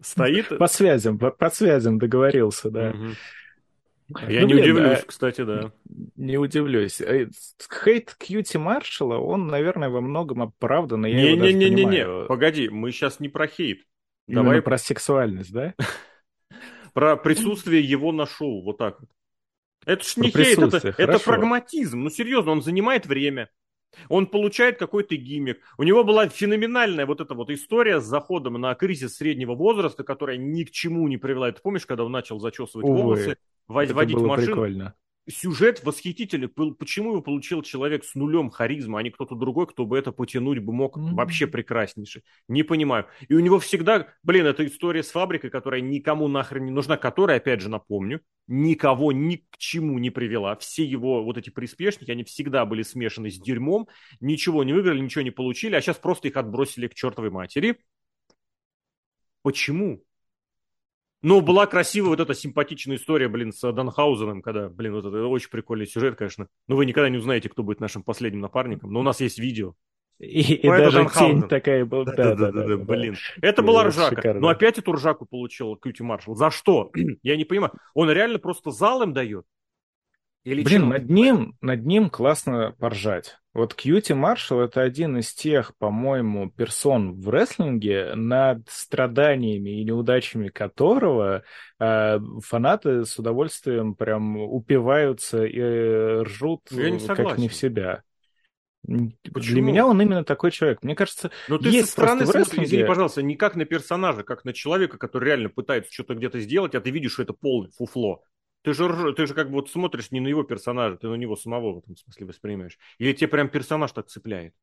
Стоит? По связям, по, по связям договорился, да. Угу. Я ну, не блин, удивлюсь, а... кстати, да. Не удивлюсь. Э, хейт Кьюти Маршала, он, наверное, во многом оправдан, и я не, не, не, не, не, погоди, мы сейчас не про хейт. Именно Давай про сексуальность, да? Про присутствие его на шоу, вот так вот. Это ж не хейт, это, это прагматизм. Ну, серьезно, он занимает время. Он получает какой-то гиммик. У него была феноменальная вот эта вот история с заходом на кризис среднего возраста, которая ни к чему не привела. Ты помнишь, когда он начал зачесывать Увы. волосы? Водить было машину. Прикольно. Сюжет восхитительный. Почему его получил человек с нулем харизмы, а не кто-то другой, кто бы это потянуть бы мог mm-hmm. вообще прекраснейший? Не понимаю. И у него всегда, блин, эта история с фабрикой, которая никому нахрен не нужна, которая, опять же, напомню, никого ни к чему не привела. Все его вот эти приспешники, они всегда были смешаны с дерьмом, ничего не выиграли, ничего не получили, а сейчас просто их отбросили к чертовой матери. Почему? Ну, была красивая вот эта симпатичная история, блин, с Данхаузеном, когда, блин, вот это очень прикольный сюжет, конечно. Но вы никогда не узнаете, кто будет нашим последним напарником, но у нас есть видео. И, и даже Данхаузен. тень такая была. Да, да, да, да, да, да, блин. Это была ржака. Шикарно. Но опять эту ржаку получил Кьюти Маршал. За что? Я не понимаю. Он реально просто залом дает? Или Блин, над ним, над ним классно поржать. Вот Кьюти Маршалл это один из тех, по-моему, персон в рестлинге, над страданиями и неудачами которого э, фанаты с удовольствием прям упиваются и ржут Я не как не в себя. Почему? Для меня он именно такой человек. Мне кажется, Но ты есть со стороны смотри, извини, пожалуйста, не как на персонажа, как на человека, который реально пытается что-то где-то сделать, а ты видишь, что это полное фуфло. Ты же, ты же как бы вот смотришь не на его персонажа, ты на него самого в этом смысле воспринимаешь. Или тебе прям персонаж так цепляет?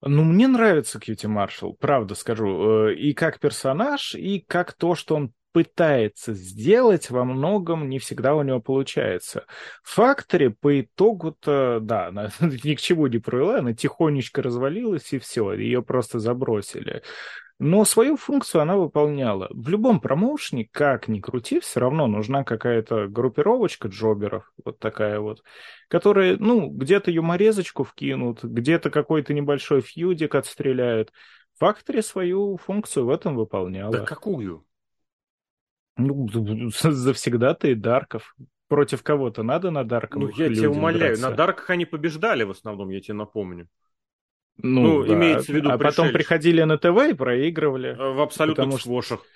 Ну, мне нравится Кьюти Маршалл, правда скажу. Э, и как персонаж, и как то, что он пытается сделать, во многом не всегда у него получается. Фактори по итогу-то, да, она ни к чему не провела, она тихонечко развалилась, и все, ее просто забросили. Но свою функцию она выполняла. В любом промоушене, как ни крути, все равно нужна какая-то группировочка джоберов, вот такая вот, которые, ну, где-то юморезочку вкинут, где-то какой-то небольшой фьюдик отстреляют. Фактори свою функцию в этом выполняла. Да какую? Ну, завсегда ты Дарков. Против кого-то надо на Дарков. Ну, я тебя умоляю, драться. на Дарках они побеждали в основном, я тебе напомню. Ну, ну да. имеется в виду А потом приходили на ТВ и проигрывали. Э, в абсолютных потому сквошах. Что...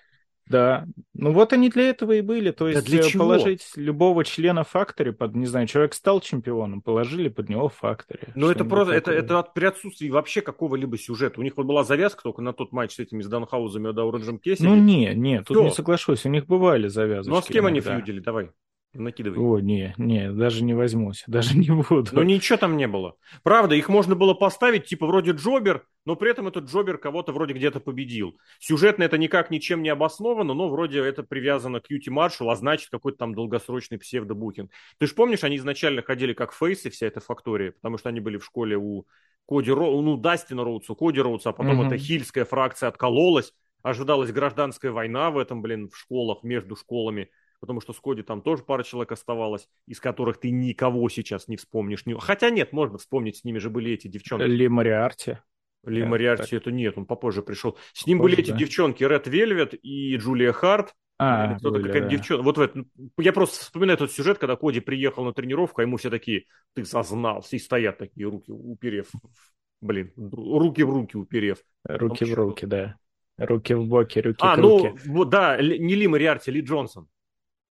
Да. Ну вот они для этого и были. То есть да для э, чего? положить любого члена фактори под, не знаю, человек стал чемпионом, положили под него фактори. Ну это просто, это, это от, при отсутствии вообще какого-либо сюжета. У них вот была завязка только на тот матч с этими с Данхаузами и Дауренджем Кесси. Ну не, не, тут Все. не соглашусь. У них бывали завязки. Ну а с кем иногда. они фьюдили? Давай. Накидывай. О, не, не, даже не возьмусь, даже не буду. Ну ничего там не было. Правда, их можно было поставить, типа вроде Джобер, но при этом этот Джобер кого-то вроде где-то победил. Сюжетно это никак ничем не обосновано, но вроде это привязано к Юти Маршалл, а значит какой-то там долгосрочный псевдобукинг. Ты же помнишь, они изначально ходили как фейсы, вся эта фактория, потому что они были в школе у Коди Роу, ну, Дастина Роудса, Коди Роудса, а потом mm-hmm. эта хильская фракция откололась, ожидалась гражданская война в этом, блин, в школах, между школами потому что с Коди там тоже пара человек оставалось, из которых ты никого сейчас не вспомнишь. Хотя нет, можно вспомнить, с ними же были эти девчонки. Ли Мариарти. Ли Мариарти это нет, он попозже пришел. С ним попозже, были эти да. девчонки Ред Вельвет и Джулия Харт. А, кто-то какая-то да. девчонка. Вот в этом. Я просто вспоминаю этот сюжет, когда Коди приехал на тренировку, а ему все такие, ты сознался, и стоят такие руки уперев. Блин, руки в руки уперев. Руки в руки, да. Руки в боки, руки а, к руке. ну, да, не Ли Мариарти, Ли Джонсон.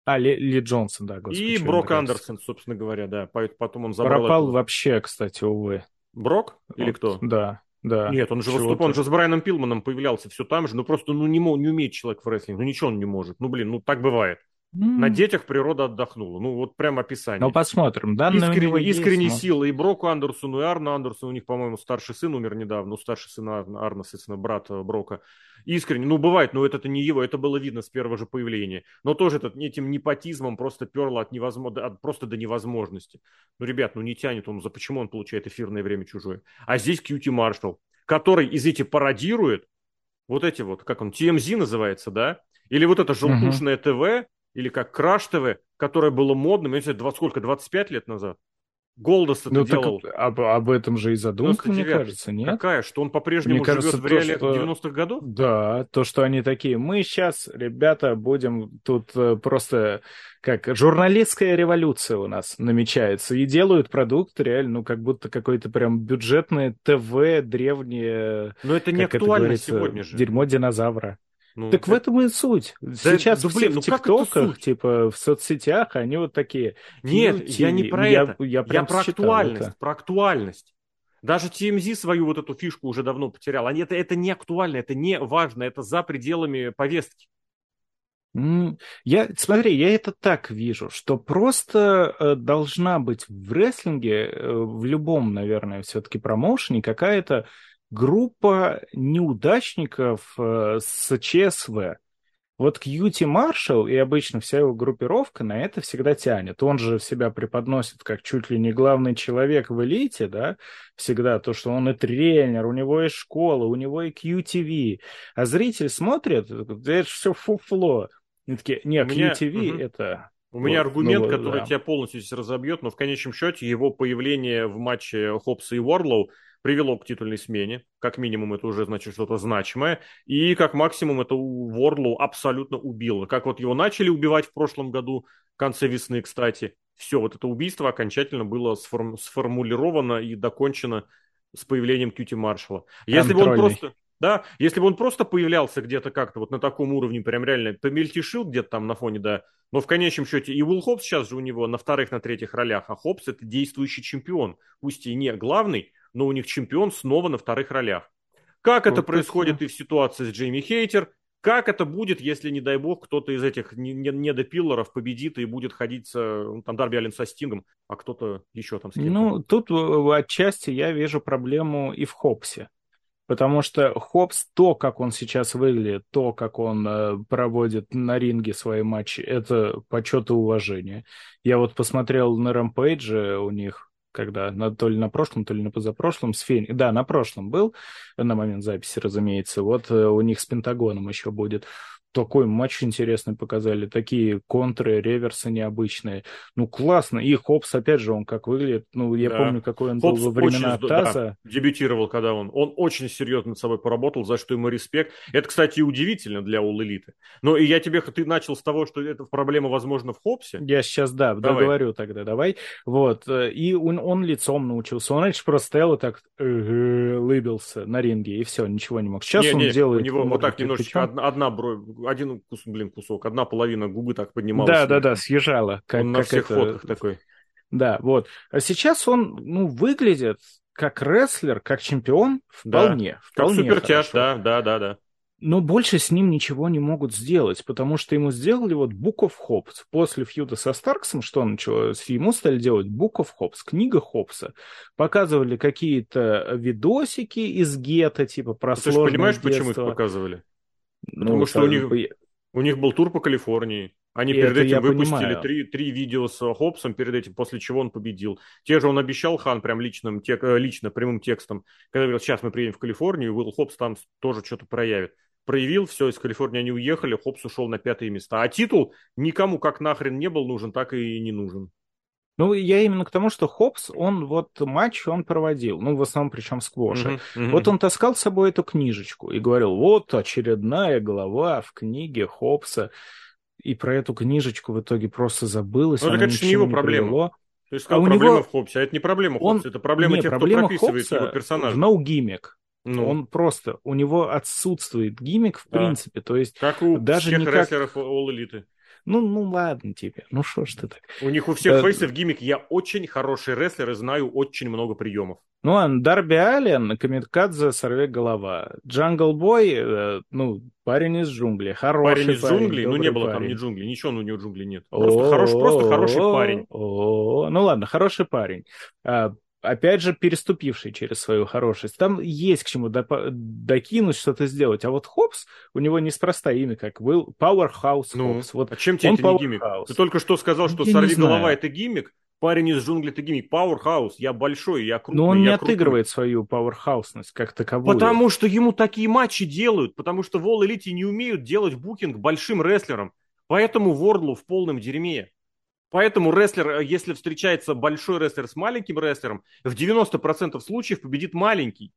А, Ли, Ли Джонсон, да, господи. И Брок Андерсон, собственно говоря, да. Потом он забрал... Пропал эту... вообще, кстати, увы. Брок? Или вот, кто? Да, да. Нет, он же выступал, он же с Брайаном Пилманом появлялся все там же, ну просто ну, не, не умеет человек в рестлинг, ну ничего он не может. Ну, блин, ну так бывает. Mm. На детях природа отдохнула. Ну, вот прям описание. Ну, посмотрим. Данные искренне, искренне есть, силы и Броку Андерсону, и Арну Андерсону. У них, по-моему, старший сын умер недавно. Ну, старший сын Арна, Арна соответственно, брат э, Брока. Искренне. Ну, бывает, но это, это не его. Это было видно с первого же появления. Но тоже этот, этим непотизмом просто перло от невозможно, от, просто до невозможности. Ну, ребят, ну не тянет он. За почему он получает эфирное время чужое? А здесь Кьюти Маршалл, который из этих пародирует вот эти вот, как он, TMZ называется, да? Или вот это желтушное uh-huh. ТВ, или как Краш ТВ, которое было модным, я не знаю, 20, сколько, 25 лет назад? Голдос это ну, делал. об, об этом же и задумка, мне кажется, нет? Какая? Что он по-прежнему живет кажется, в реалиях что... 90-х годов? Да, то, что они такие, мы сейчас, ребята, будем тут э, просто как журналистская революция у нас намечается, и делают продукт реально, ну, как будто какое-то прям бюджетное ТВ древнее. Но это не актуально это сегодня же. Дерьмо динозавра. Ну, так это... в этом и суть. Сейчас да, блин, ну, в ТикТоках, типа в соцсетях, они вот такие. Нет, я не про я, это. Я, я про актуальность, это. про актуальность. Даже TMZ свою вот эту фишку уже давно потерял. Они, это, это не актуально, это не важно, это за пределами повестки. Я, смотри, я это так вижу, что просто э, должна быть в рестлинге, э, в любом, наверное, все-таки промоушене какая-то группа неудачников э, с ЧСВ. Вот Кьюти Маршалл и обычно вся его группировка на это всегда тянет. Он же себя преподносит как чуть ли не главный человек в элите, да, всегда то, что он и тренер, у него и школа, у него и QTV. А зритель смотрит, это все фуфло. Они такие, не, QTV угу. это... У меня вот, аргумент, ну, который да. тебя полностью здесь разобьет, но в конечном счете его появление в матче Хопса и Уорлоу привело к титульной смене. Как минимум это уже значит что-то значимое. И как максимум это Уорлоу абсолютно убило. Как вот его начали убивать в прошлом году, в конце весны, кстати. Все, вот это убийство окончательно было сформ- сформулировано и докончено с появлением Кьюти Маршала. Если бы он просто... Да, если бы он просто появлялся где-то как-то вот на таком уровне, прям реально помельтешил где-то там на фоне, да, но в конечном счете и Уилл Хопс сейчас же у него на вторых, на третьих ролях, а Хопс это действующий чемпион, пусть и не главный, но у них чемпион снова на вторых ролях. Как вот это происходит и в ситуации с Джейми Хейтер, как это будет, если, не дай бог, кто-то из этих недопиллеров победит и будет ходить, ну, там, Дарби Аллен со Стингом, а кто-то еще там с кем-то? Ну, тут отчасти я вижу проблему и в Хопсе. Потому что Хопс, то, как он сейчас выглядит, то, как он э, проводит на ринге свои матчи, это почет и уважение. Я вот посмотрел на Рампейдже у них, когда на, то ли на прошлом, то ли на позапрошлом, с Фени... Да, на прошлом был, на момент записи, разумеется. Вот э, у них с Пентагоном еще будет такой матч интересный показали, такие контры, реверсы необычные. Ну, классно. И Хопс, опять же, он как выглядит, ну, я да. помню, какой он Хопс был во времена очень, ТАСа. Да, дебютировал, когда он. Он очень серьезно над собой поработал, за что ему респект. Это, кстати, удивительно для All Elite. Но и я тебе, ты начал с того, что это проблема, возможно, в Хопсе. Я сейчас, да, давай. договорю тогда, давай. Вот. И он, он лицом научился. Он раньше просто стоял и так лыбился на ринге, и все, ничего не мог. Сейчас не, он не, делает... У него вот так немножечко одна, одна бровь один блин, кусок, одна половина губы так поднималась. Да, да, да, съезжала. Как, он на как всех это... фотках такой. Да, вот. А сейчас он, ну, выглядит как рестлер, как чемпион вполне. Да. Вполне как супертяж, да, да, да, да. Но больше с ним ничего не могут сделать, потому что ему сделали вот Book of Hobbs. После фьюда со Старксом, что началось, ему стали делать Book of Hobbs, книга Хопса. Показывали какие-то видосики из гетто, типа про Ты сложное понимаешь, детство. почему их показывали? Потому ну, что у них, у них был тур по Калифорнии. Они и перед этим выпустили три, три видео с Хопсом перед этим, после чего он победил. Те же он обещал Хан прям личным, тек, э, лично, прямым текстом, когда говорил, сейчас мы приедем в Калифорнию, Уилл Хопс там тоже что-то проявит. Проявил, все, из Калифорнии они уехали, Хопс ушел на пятые места. А титул никому как нахрен не был нужен, так и не нужен. Ну, я именно к тому, что Хопс, он вот матч он проводил, ну, в основном причем сквоша. Uh-huh, uh-huh. Вот он таскал с собой эту книжечку и говорил, вот очередная глава в книге Хопса. И про эту книжечку в итоге просто забылось. Ну, это, конечно, не его проблема. Привело. То есть, сказал, а проблема него... в Хопсе, а это не проблема он... Хопса, это проблема не, тех, проблема кто прописывает Хопса его персонажа. no gimmick. Ну. Он просто, у него отсутствует гиммик в да. принципе, то есть как у даже всех никак... рестлеров All Elite. Ну, ну ладно тебе, ну что ж ты так. У них у всех э... фейсов gimmick. Я очень хороший рестлер и знаю очень много приемов. Ну, ладно, Дарби Аллен, камикадзе, сорвиголова. Джангл Бой, э, ну, парень из джунглей, хороший парень. из джунглей? Ну, не было парень. там ни джунглей, ничего у него джунглей нет. Просто, хорош, просто хороший парень. Ну, ладно, хороший парень. Опять же, переступивший через свою хорошесть. Там есть к чему доп- докинуть, что-то сделать. А вот Хоббс, у него неспроста имя, как был Powerhouse ну, Хопс. Вот а чем тебе это не гиммик? Ты только что сказал, что «Сорви голова» — это гиммик, парень из джунглей это гиммик. Powerhouse, я большой, я крупный, Но он не крупный. отыгрывает свою пауэрхаусность как таковую. Потому что ему такие матчи делают, потому что в All Elite не умеют делать букинг большим рестлерам. Поэтому Вордлу в полном дерьме. Поэтому рестлер, э, если встречается большой рестлер с маленьким рестлером, в 90% случаев победит маленький.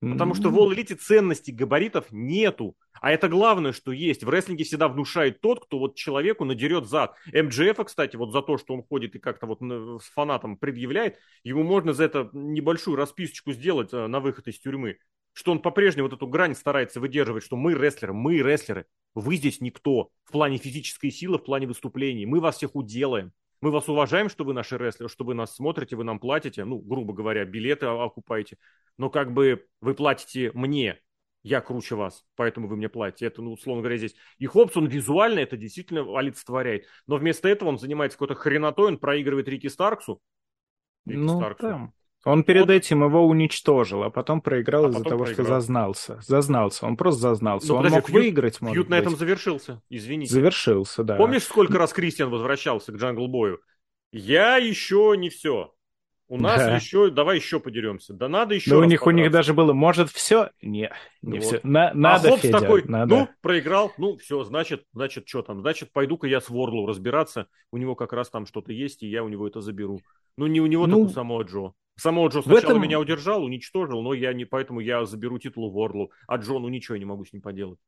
Потому что в All Elite ценности габаритов нету. А это главное, что есть. В рестлинге всегда внушает тот, кто вот человеку надерет зад. МДФ, кстати, вот за то, что он ходит и как-то вот с фанатом предъявляет, ему можно за это небольшую расписочку сделать э, на выход из тюрьмы что он по-прежнему вот эту грань старается выдерживать, что мы рестлеры, мы рестлеры, вы здесь никто в плане физической силы, в плане выступлений, мы вас всех уделаем. Мы вас уважаем, что вы наши рестлеры, что вы нас смотрите, вы нам платите, ну, грубо говоря, билеты окупаете, но как бы вы платите мне, я круче вас, поэтому вы мне платите. Это, ну, условно говоря, здесь. И Хоббс, он визуально это действительно олицетворяет. Но вместо этого он занимается какой-то хренотой, он проигрывает Рики Старксу. Рики ну, Старксу. Там. Он перед вот. этим его уничтожил, а потом проиграл а из-за того, проиграл. что зазнался. Зазнался, он просто зазнался. Ну, он подожди, мог feud, выиграть, может Feud на этом завершился, извините. Завершился, да. Помнишь, сколько раз Кристиан возвращался к Джангл Бою? Я еще не все. У нас да. еще, давай еще подеремся. Да надо еще. Да у них, у них даже было, может, все? Не, не вот. все. На, надо, а Хопс Федя, такой, надо. ну, проиграл, ну, все, значит, значит, что там? Значит, пойду-ка я с Ворлу разбираться. У него как раз там что-то есть, и я у него это заберу. Ну, не у него, ну, так у самого Джо. Самого Джо сначала этом... меня удержал, уничтожил, но я не, поэтому я заберу титул Ворлу, а Джону ничего не могу с ним поделать.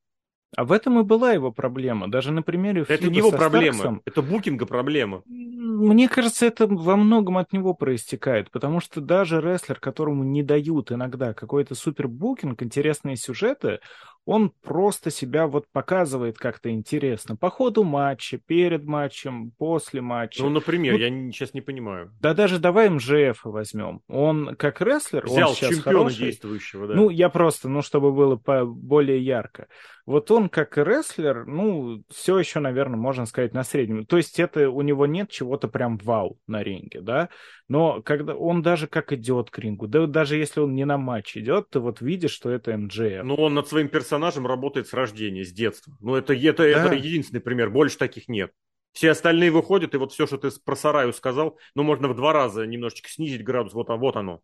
А в этом и была его проблема. Даже на примере Это не его проблема, Старксом, это букинга проблема. Мне кажется, это во многом от него проистекает, потому что даже рестлер, которому не дают иногда какой-то супер букинг, интересные сюжеты, он просто себя вот показывает как-то интересно. По ходу матча, перед матчем, после матча. Ну, например, ну, я сейчас не понимаю. Да даже давай МЖФ возьмем. Он как рестлер, Взял он сейчас чемпиона хороший. действующего, да. Ну, я просто, ну, чтобы было по более ярко. Вот он как рестлер, ну, все еще, наверное, можно сказать на среднем. То есть это у него нет чего-то прям вау на ринге, да. Но когда он даже как идет к рингу, да даже если он не на матч идет, ты вот видишь, что это МДФ. Ну, он над своим персонажем работает с рождения, с детства. Ну, это, это, да. это единственный пример, больше таких нет. Все остальные выходят, и вот все, что ты про Сараю сказал, ну, можно в два раза немножечко снизить градус, вот, а вот оно.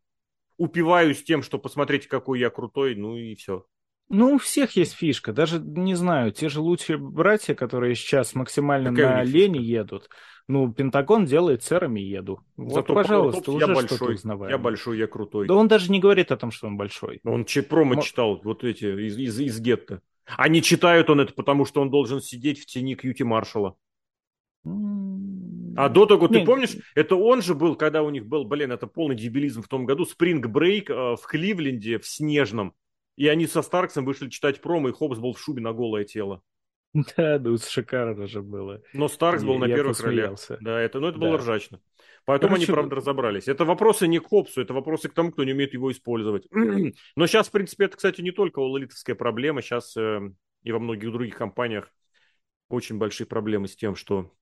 Упиваюсь тем, что посмотрите, какой я крутой, ну и все. Ну, у всех есть фишка. Даже, не знаю, те же лучшие братья, которые сейчас максимально Какая на лени едут. Ну, Пентагон делает сэрами еду. Вот, Зато пожалуйста, уже я большой, Я большой, я крутой. Да он даже не говорит о том, что он большой. Он промо Но... читал, вот эти, из, из, из гетто. А не читают он это, потому что он должен сидеть в тени Кьюти Маршала. А до того, ты помнишь, это он же был, когда у них был, блин, это полный дебилизм в том году, спринг брейк э, в Кливленде, в Снежном. И они со Старксом вышли читать промо, и Хоббс был в шубе на голое тело. Да, ну шикарно же было. Но Старкс был на первых ролях. Да, это, ну, это было ржачно. Короче, они, правда, разобрались. Это вопросы не к Хопсу, это вопросы к тому, кто не умеет его использовать. Но сейчас, в принципе, это, кстати, не только лолитовская проблема. Сейчас э, и во многих других компаниях очень большие проблемы с тем, что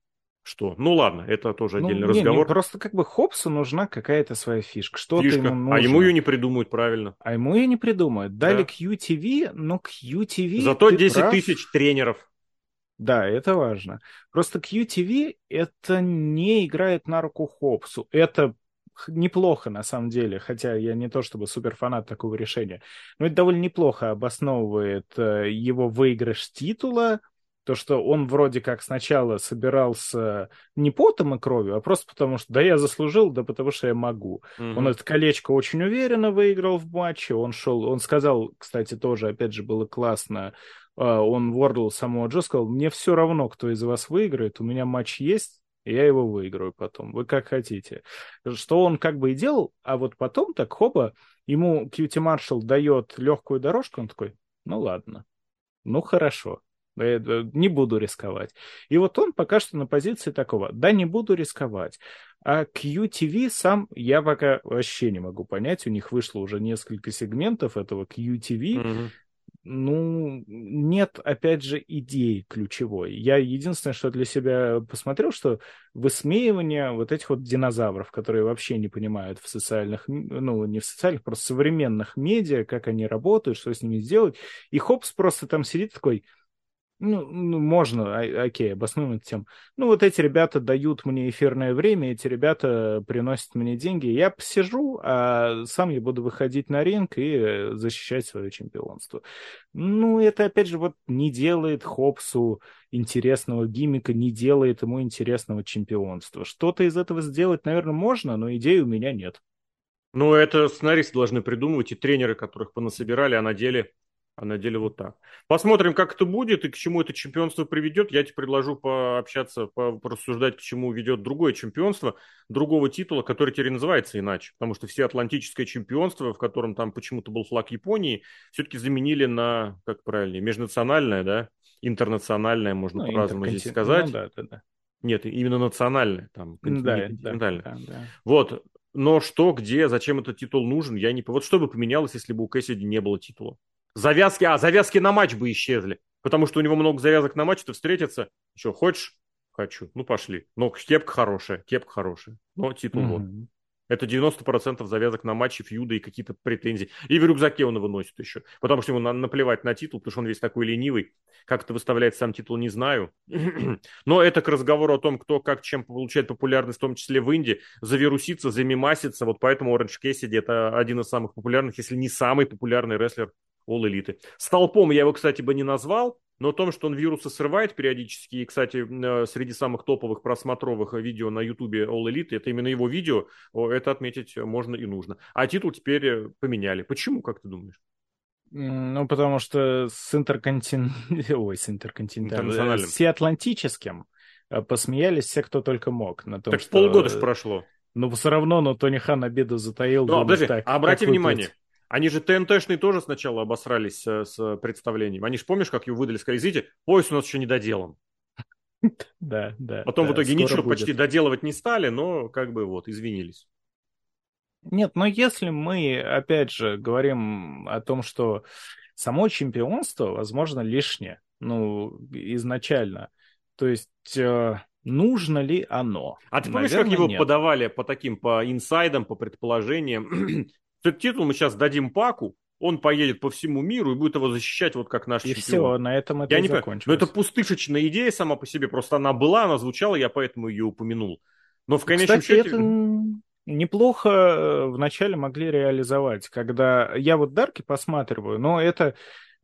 что? Ну ладно, это тоже ну, отдельный не, разговор. Не, просто как бы Хопсу нужна какая-то своя фишка. Что-то Фишка. ему нужно. А ему ее не придумают правильно. А ему ее не придумают. Дали да. QTV, но QTV... Зато 10 прав. тысяч тренеров. Да, это важно. Просто QTV это не играет на руку Хопсу. Это неплохо на самом деле, хотя я не то чтобы суперфанат такого решения, но это довольно неплохо обосновывает э, его выигрыш титула, то, что он вроде как сначала собирался не потом и кровью, а просто потому что, да, я заслужил, да потому что я могу. Mm-hmm. Он это колечко очень уверенно выиграл в матче, он шел, он сказал, кстати, тоже, опять же, было классно, а, он Вордл самого Джо сказал, мне все равно, кто из вас выиграет, у меня матч есть, и я его выиграю потом, вы как хотите. Что он как бы и делал, а вот потом так, хопа, ему Кьюти Маршал дает легкую дорожку, он такой, ну ладно, ну хорошо. Не буду рисковать. И вот он пока что на позиции такого. Да, не буду рисковать. А QTV сам я пока вообще не могу понять. У них вышло уже несколько сегментов этого QTV. Mm-hmm. Ну, нет, опять же, идеи ключевой. Я единственное, что для себя посмотрел, что высмеивание вот этих вот динозавров, которые вообще не понимают в социальных, ну, не в социальных, просто современных медиа, как они работают, что с ними сделать. И Хопс просто там сидит такой, ну, ну, можно, а, окей, обоснуем эту тему. Ну, вот эти ребята дают мне эфирное время, эти ребята приносят мне деньги. Я посижу, а сам я буду выходить на ринг и защищать свое чемпионство. Ну, это, опять же, вот не делает Хопсу интересного гиммика, не делает ему интересного чемпионства. Что-то из этого сделать, наверное, можно, но идеи у меня нет. Ну, это сценаристы должны придумывать, и тренеры, которых понасобирали, а на деле а на деле вот так. Посмотрим, как это будет и к чему это чемпионство приведет. Я тебе предложу пообщаться, порассуждать, к чему ведет другое чемпионство, другого титула, который теперь называется иначе. Потому что все атлантическое чемпионство, в котором там почему-то был флаг Японии, все-таки заменили на, как правильнее, межнациональное, да, интернациональное, можно ну, по-разному здесь сказать. Ну, да, да, да. Нет, именно национальное, там, континентальное. Да, да, да. Вот, но что, где, зачем этот титул нужен, я не... Вот что бы поменялось, если бы у Кэссиди не было титула? Завязки, а, завязки на матч бы исчезли. Потому что у него много завязок на матч, ты встретиться. Что, хочешь? Хочу. Ну, пошли. Но кепка хорошая, кепка хорошая. Но титул mm-hmm. вот. Это 90% завязок на матче, фьюда и какие-то претензии. И в рюкзаке он его носит еще. Потому что ему надо наплевать на титул, потому что он весь такой ленивый. Как это выставляет сам титул, не знаю. Но это к разговору о том, кто как чем получает популярность, в том числе в Индии, завирусится, замимасится. Вот поэтому Оранж Кэссиди это один из самых популярных, если не самый популярный рестлер All Elite. Столпом я его, кстати, бы не назвал, но о том, что он вирусы срывает периодически, и, кстати, э, среди самых топовых просмотровых видео на ютубе All Elite, это именно его видео, это отметить можно и нужно. А титул теперь э, поменяли. Почему, как ты думаешь? Ну, потому что с интерконтин... Ой, с интерконтинентальным... С всеатлантическим э, посмеялись все, кто только мог. На том, так что... полгода же прошло. Но все равно, но Тони Хан обиду затаил. Ну, подожди, так, обрати внимание, они же ТНТшные тоже сначала обосрались с, с представлением. Они же, помнишь, как ее выдали, сказали, извините, пояс у нас еще не доделан. Да, да. Потом да, в итоге ничего будет. почти доделывать не стали, но как бы вот, извинились. Нет, но если мы, опять же, говорим о том, что само чемпионство, возможно, лишнее, ну, изначально, то есть э, нужно ли оно? А ты помнишь, Наверное, как его нет. подавали по таким, по инсайдам, по предположениям? Этот титул мы сейчас дадим Паку, он поедет по всему миру и будет его защищать вот как наш и чемпион. все, на этом это я и не закончилось. Но это пустышечная идея сама по себе, просто она была, она звучала, я поэтому ее упомянул. Но в конечном Кстати, счете... это неплохо э, вначале могли реализовать, когда я вот Дарки посматриваю, но это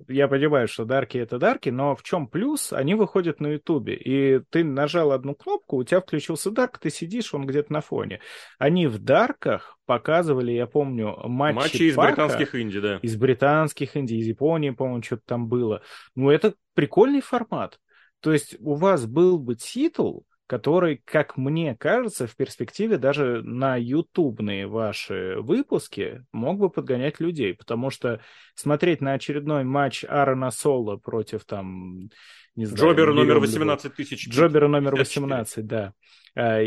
я понимаю, что дарки это дарки, но в чем плюс? Они выходят на Ютубе, и ты нажал одну кнопку, у тебя включился дарк, ты сидишь, он где-то на фоне. Они в дарках показывали, я помню, матчи, матчи из Пака, британских Инди, да. Из британских Инди, из Японии, по-моему, что-то там было. Ну, это прикольный формат. То есть у вас был бы титул, который, как мне кажется, в перспективе даже на ютубные ваши выпуски мог бы подгонять людей, потому что смотреть на очередной матч Аарона Соло против там... Не знаю, Джобера номер 18 тысяч. Джобера номер 18, да. А,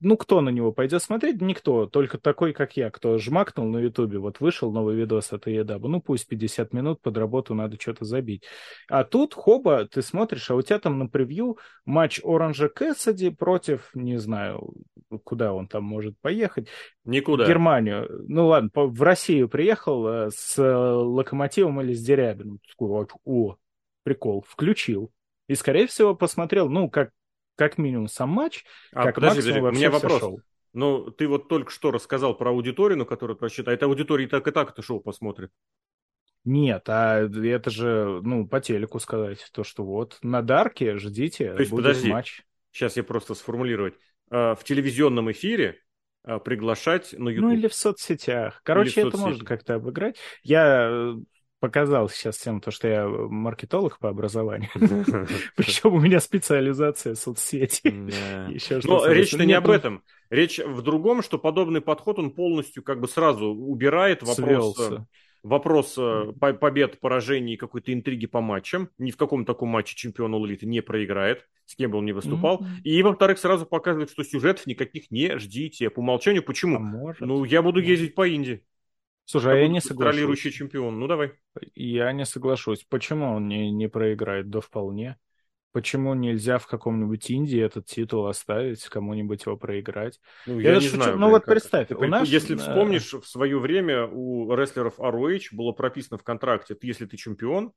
ну, кто на него пойдет смотреть? Никто. Только такой, как я, кто жмакнул на Ютубе. Вот вышел новый видос от Едаба. Ну, пусть 50 минут под работу надо что-то забить. А тут, хоба, ты смотришь, а у тебя там на превью матч Оранжа Кэссиди против, не знаю, куда он там может поехать. Никуда. В Германию. Ну, ладно, в Россию приехал э, с Локомотивом или с Дерябиным. О, прикол, включил. И, скорее всего, посмотрел, ну, как как минимум сам матч, а, как подожди, подожди, у меня вопрос. Шоу. Ну, ты вот только что рассказал про аудиторию, на которую просчитает. Аудитория и так и так это шоу посмотрит. Нет, а это же, ну, по телеку сказать, то, что вот на Дарке ждите, то есть, будет подожди, матч. Сейчас я просто сформулировать. А, в телевизионном эфире а, приглашать на YouTube. Ну, или в соцсетях. Короче, это можно как-то обыграть. Я э, показал сейчас всем то, что я маркетолог по образованию. Причем у меня специализация соцсети. Но речь-то не об этом. Речь в другом, что подобный подход, он полностью как бы сразу убирает вопрос э, вопрос э, побед, поражений какой-то интриги по матчам. Ни в каком таком матче чемпион Улиты не проиграет, с кем бы он ни выступал. Mm-hmm. И, во-вторых, сразу показывает, что сюжетов никаких не ждите. По умолчанию, почему? А может, ну, я буду ездить по Индии. Слушай, а я не соглашусь. Контролирующий чемпион. Ну, давай. Я не соглашусь. Почему он не, не проиграет? Да вполне. Почему нельзя в каком-нибудь Индии этот титул оставить, кому-нибудь его проиграть? Ну, я, я не шучу. знаю. Ну, блин, вот как... представь. у нас... Если вспомнишь, в свое время у рестлеров ROH было прописано в контракте, если ты чемпион,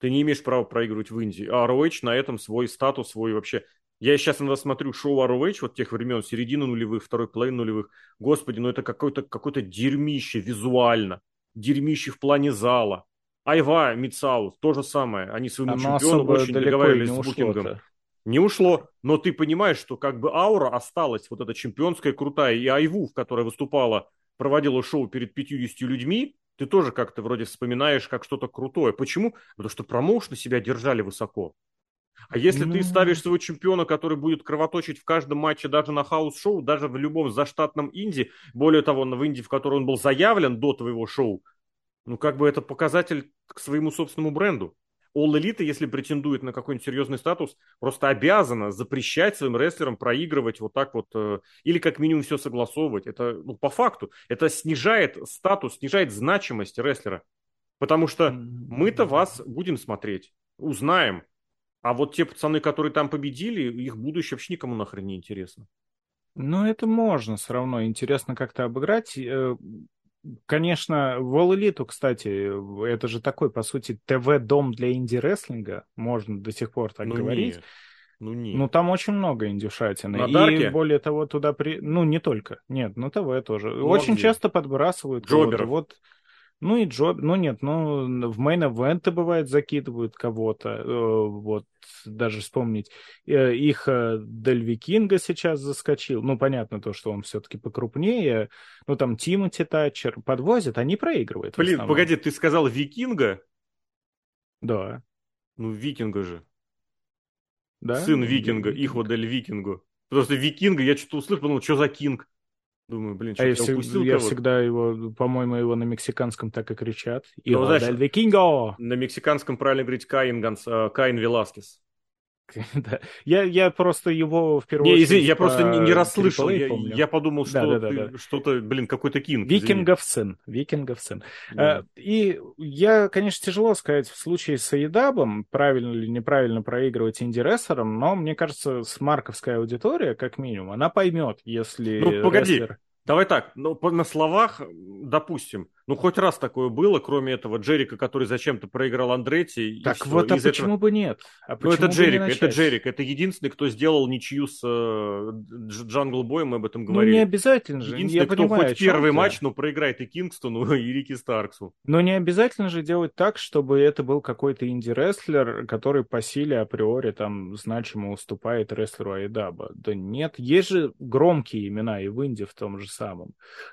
ты не имеешь права проигрывать в Индии. А ROH на этом свой статус, свой вообще я сейчас иногда смотрю шоу ROH вот тех времен, середины нулевых, второй половины нулевых. Господи, ну это какое-то какое дерьмище визуально. Дерьмище в плане зала. Айва, Мицаус, то же самое. Они своему Оно чемпиону очень договаривались с букингом. Не ушло, но ты понимаешь, что как бы аура осталась, вот эта чемпионская крутая, и Айву, в которой выступала, проводила шоу перед 50 людьми, ты тоже как-то вроде вспоминаешь как что-то крутое. Почему? Потому что промоушны себя держали высоко. А если ну... ты ставишь своего чемпиона, который будет кровоточить в каждом матче, даже на house show, даже в любом заштатном инди, более того, в инди, в которой он был заявлен до твоего шоу, ну как бы это показатель к своему собственному бренду. All Elite, если претендует на какой-нибудь серьезный статус, просто обязана запрещать своим рестлерам проигрывать вот так вот, э, или как минимум все согласовывать. Это, ну, по факту, это снижает статус, снижает значимость рестлера. Потому что мы-то вас будем смотреть, узнаем, а вот те пацаны, которые там победили, их будущее вообще никому нахрен не интересно. Ну, это можно все равно. Интересно как-то обыграть. Э, конечно, в All Elite, кстати, это же такой, по сути, ТВ-дом для инди-рестлинга, можно до сих пор так ну, говорить. Нет. Ну, нет. Ну, там очень много индюшатины. На и Дарке? более того, туда при... Ну, не только. Нет, ну ТВ тоже. Ну, очень часто подбрасывают. Джоберов. Вот ну и Джоб, ну нет, ну в мейн-эвенты бывает закидывают кого-то, э, вот даже вспомнить. Э, их э, Дель Викинга сейчас заскочил, ну понятно то, что он все-таки покрупнее, ну там Тимоти Татчер подвозят, они проигрывают. Блин, погоди, ты сказал Викинга? Да. Ну Викинга же. Да? Сын Викинга, Ихо Дель Викингу. Потому что Викинга, я что-то услышал, подумал, что за Кинг? Думаю, блин, что а я, всег... упустил я всегда его, по-моему, его на мексиканском так и кричат. И знаешь, Викинго! На мексиканском правильно говорить Каин, Ганс, э, Каин Веласкес. да. я, я просто его впервые... Не, извини, я просто не, не расслышал. Я, я подумал, что да, да, да, да. что-то, блин, какой-то кинг. Викингов сын. Викингов сын. Да. А, и я, конечно, тяжело сказать в случае с Аидабом, правильно или неправильно проигрывать инди-рестлером, но мне кажется, с марковская аудитория, как минимум, она поймет, если... Ну, погоди, рестлер... Давай так, ну, на словах, допустим, ну, хоть раз такое было, кроме этого Джерика, который зачем-то проиграл Андретти. Так вот, а почему этого... бы нет? А ну, это Джерик, это Джерик. Это единственный, кто сделал ничью с э, Джангл Боем, мы об этом говорили. Ну, не обязательно же. Единственный, Я кто понимаю, хоть первый матч, но проиграет и Кингстону, и Рики Старксу. Но не обязательно же делать так, чтобы это был какой-то инди-рестлер, который по силе априори там значимо уступает рестлеру Айдаба. Да нет, есть же громкие имена и в Инди в том же самом.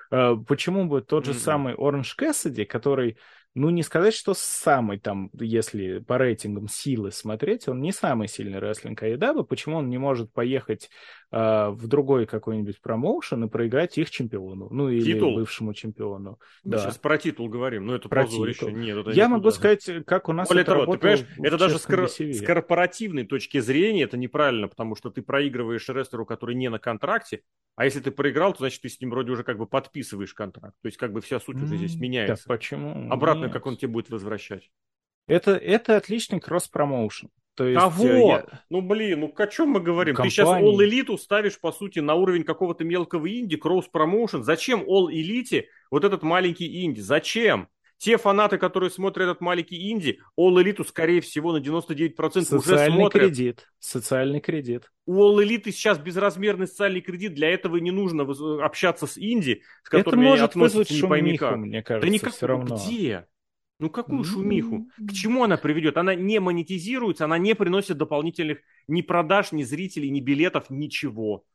Э, почему бы тот же mm-hmm. самый Оранж Оранж Кэссиди, который, ну, не сказать, что самый там, если по рейтингам силы смотреть, он не самый сильный рестлинг AEW. Почему он не может поехать э, в другой какой-нибудь промоушен и проиграть их чемпиону? Ну, или титул? бывшему чемпиону. Мы да. сейчас про титул говорим, но это про титул. Нет, это Я могу сказать, как у нас Более это того, ты понимаешь, это даже с, кор- с корпоративной точки зрения это неправильно, потому что ты проигрываешь рестлеру, который не на контракте, а если ты проиграл, то значит ты с ним вроде уже как бы подписываешь контракт. То есть как бы вся суть уже здесь меняется. Да почему? Обратно, Нет. как он тебе будет возвращать. Это, это отличный кросс-промоушен. То есть, Кого? Э, я... Ну, блин, ну о чем мы говорим? Компании. Ты сейчас All Elite ставишь, по сути, на уровень какого-то мелкого инди, кросс-промоушен. Зачем All Elite вот этот маленький инди? Зачем? Те фанаты, которые смотрят этот маленький инди, All Elite, скорее всего, на 99% Социальный уже смотрят. кредит. Социальный кредит. У All Elite сейчас безразмерный социальный кредит. Для этого не нужно общаться с инди, с которыми Это может вызвать не пойми как. мне кажется, да никак, все равно. Где? Ну какую шумиху? К чему она приведет? Она не монетизируется, она не приносит дополнительных ни продаж, ни зрителей, ни билетов, ничего.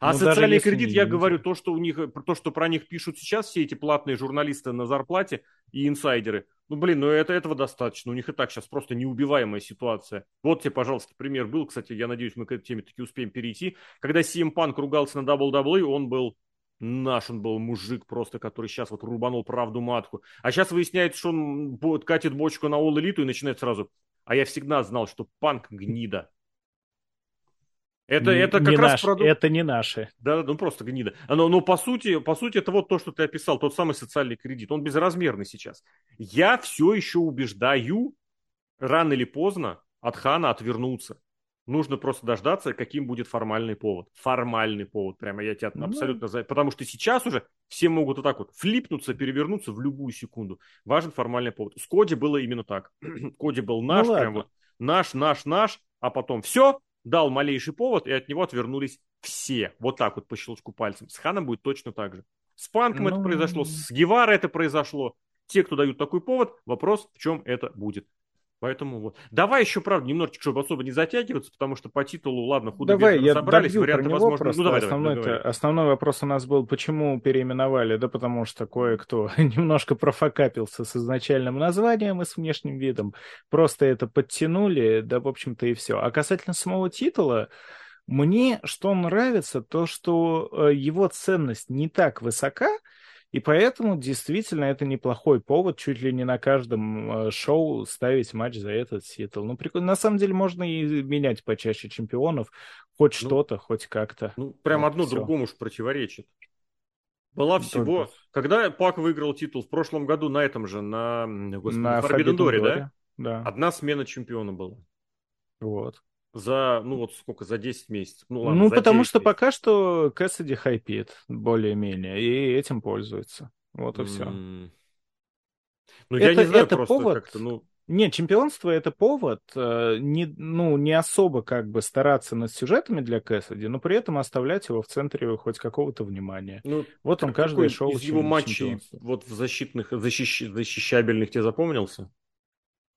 А ну, социальный кредит, я говорю, то, что у них, то, что про них пишут сейчас все эти платные журналисты на зарплате и инсайдеры. Ну, блин, ну это, этого достаточно. У них и так сейчас просто неубиваемая ситуация. Вот тебе, пожалуйста, пример был. Кстати, я надеюсь, мы к этой теме таки успеем перейти. Когда CM Punk ругался на WWE, он был наш, он был мужик просто, который сейчас вот рубанул правду матку. А сейчас выясняется, что он катит бочку на All Elite и начинает сразу. А я всегда знал, что Панк гнида. Это, не, это как не раз наш, продукт... Это не наши. Да, ну просто гнида. Но, но по сути, по сути, это вот то, что ты описал, тот самый социальный кредит. Он безразмерный сейчас. Я все еще убеждаю, рано или поздно от Хана отвернуться. Нужно просто дождаться, каким будет формальный повод. Формальный повод, прямо я тебя ну... абсолютно... За... Потому что сейчас уже все могут вот так вот флипнуться, перевернуться в любую секунду. Важен формальный повод. С Коди было именно так. Коди был наш, ну, прям вот наш, наш, наш, а потом все, дал малейший повод, и от него отвернулись все. Вот так вот по щелчку пальцем. С Ханом будет точно так же. С Панком ну... это произошло, с Гевара это произошло. Те, кто дают такой повод, вопрос, в чем это будет. Поэтому вот. Давай еще, правда, немножечко, чтобы особо не затягиваться, потому что по титулу, ладно, худо давай, я собрались, варианты возможно. Ну, давай, основной, давай, давай. основной вопрос у нас был, почему переименовали? Да потому что кое-кто немножко профокапился с изначальным названием и с внешним видом. Просто это подтянули, да, в общем-то, и все. А касательно самого титула, мне что нравится, то, что э, его ценность не так высока, и поэтому действительно это неплохой повод чуть ли не на каждом э, шоу ставить матч за этот титул. Ну, прикольно. На самом деле можно и менять почаще чемпионов, хоть ну, что-то, хоть как-то. Ну, прям вот одно все. другому уж противоречит. Была всего... Только... Когда Пак выиграл титул в прошлом году на этом же, на, господи, на Forbidden Door, да? да? Одна смена чемпиона была. Вот. За, ну вот сколько, за 10 месяцев. Ну, ладно, ну потому что месяцев. пока что Кэссиди хайпит более-менее, и этим пользуется. Вот и все. Ну, это, я не знаю это просто повод... как-то, ну... Нет, чемпионство это повод э, не, ну, не особо как бы стараться над сюжетами для Кэссиди, но при этом оставлять его в центре хоть какого-то внимания. Ну, вот он каждое шоу из его матчей вот в защитных, защищ, защищабельных тебе запомнился?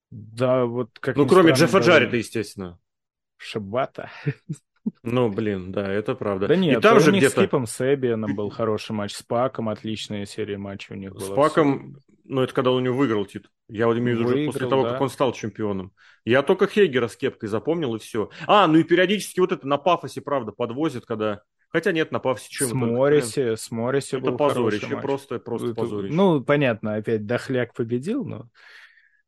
Да, вот как Ну, кроме странно, Джеффа Джаррида, естественно. Шибата. Ну, блин, да, это правда. Да нет, и там же где-то... с Кипом Сэбианом был хороший матч, с Паком отличная серия матчей у них была. С Паком, ну, это когда он у него выиграл титул. Я вот имею в виду уже после того, да. как он стал чемпионом. Я только Хейгера с кепкой запомнил, и все. А, ну и периодически вот это на пафосе, правда, подвозит, когда... Хотя нет, на пафосе чем С Морриси, с Морриси Это позорище, просто, просто это, позорище. Ну, понятно, опять Дохляк победил, но...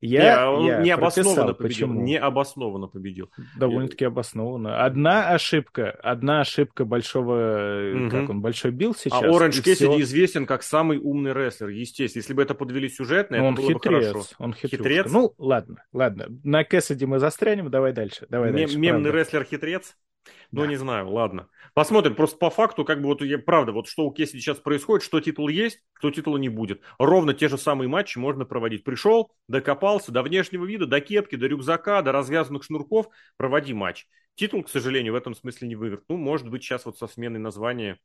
Я, не, он я необоснованно победил. Почему? Необоснованно победил. Довольно-таки обоснованно. Одна ошибка, одна ошибка большого, угу. как он, большой бил сейчас. А Оранж Кэссиди все... известен как самый умный рестлер, естественно. Если бы это подвели сюжетно, это он было хитрец, бы хорошо. Он хитрец. хитрец. Ну, ладно, ладно. На Кэссиди мы застрянем, давай дальше. Давай Мем- дальше мемный рестлер хитрец? Ну, да. не знаю, ладно. Посмотрим, просто по факту, как бы вот, я, правда, вот что у Кесси сейчас происходит, что титул есть, что титула не будет. Ровно те же самые матчи можно проводить. Пришел, докопался до внешнего вида, до кепки, до рюкзака, до развязанных шнурков, проводи матч. Титул, к сожалению, в этом смысле не выиграл. Ну, может быть, сейчас вот со сменой названия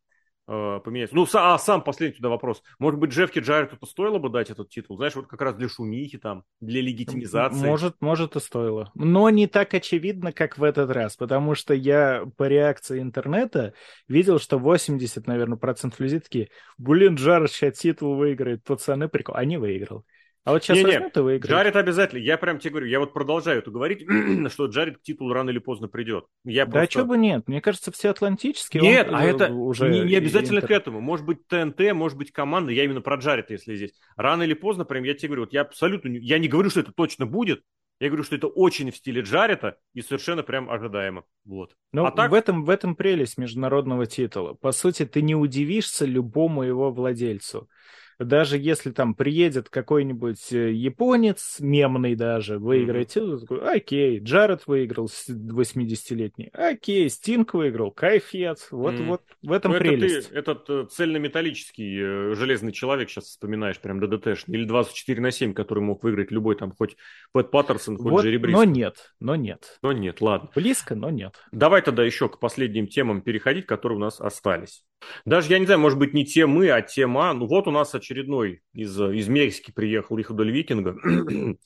э, поменять. Ну, а сам последний туда вопрос. Может быть, Джеффки Джаррету стоило бы дать этот титул? Знаешь, вот как раз для шумихи там, для легитимизации. Может, может и стоило. Но не так очевидно, как в этот раз, потому что я по реакции интернета видел, что 80, наверное, процентов людей такие, блин, Джаред сейчас титул выиграет, пацаны, прикол. А не выиграл. А вот сейчас не, возьмет не, и выиграет. Джаред обязательно. Я прям тебе говорю, я вот продолжаю это говорить, что Джаред к титулу рано или поздно придет. Я да просто... что бы нет. Мне кажется, все атлантические. Нет, а это уже не, не обязательно интер... к этому. Может быть ТНТ, может быть команда. Я именно про Джаред, если здесь. Рано или поздно, прям я тебе говорю, вот я абсолютно... Я не говорю, что это точно будет, я говорю, что это очень в стиле Джарета и совершенно прям ожидаемо. Вот. Но ну, а так... в, этом, в этом прелесть международного титула. По сути, ты не удивишься любому его владельцу даже если там приедет какой-нибудь э, японец, мемный даже, выиграет mm-hmm. такой, окей, Джаред выиграл 80-летний, окей, Стинг выиграл, кайфец, вот, mm-hmm. вот в этом ну, прелесть. Это ты, этот э, цельнометаллический э, железный человек сейчас вспоминаешь, прям ДДТ, или 24 на 7, который мог выиграть любой там, хоть Пэт Паттерсон, хоть вот, Джерри Брис. Но нет, но нет. Но нет, ладно. Близко, но нет. Давай тогда еще к последним темам переходить, которые у нас остались. Даже, я не знаю, может быть, не те мы, а тема. Ну вот у нас очередной из, из Мексики приехал Иходоль Викинга.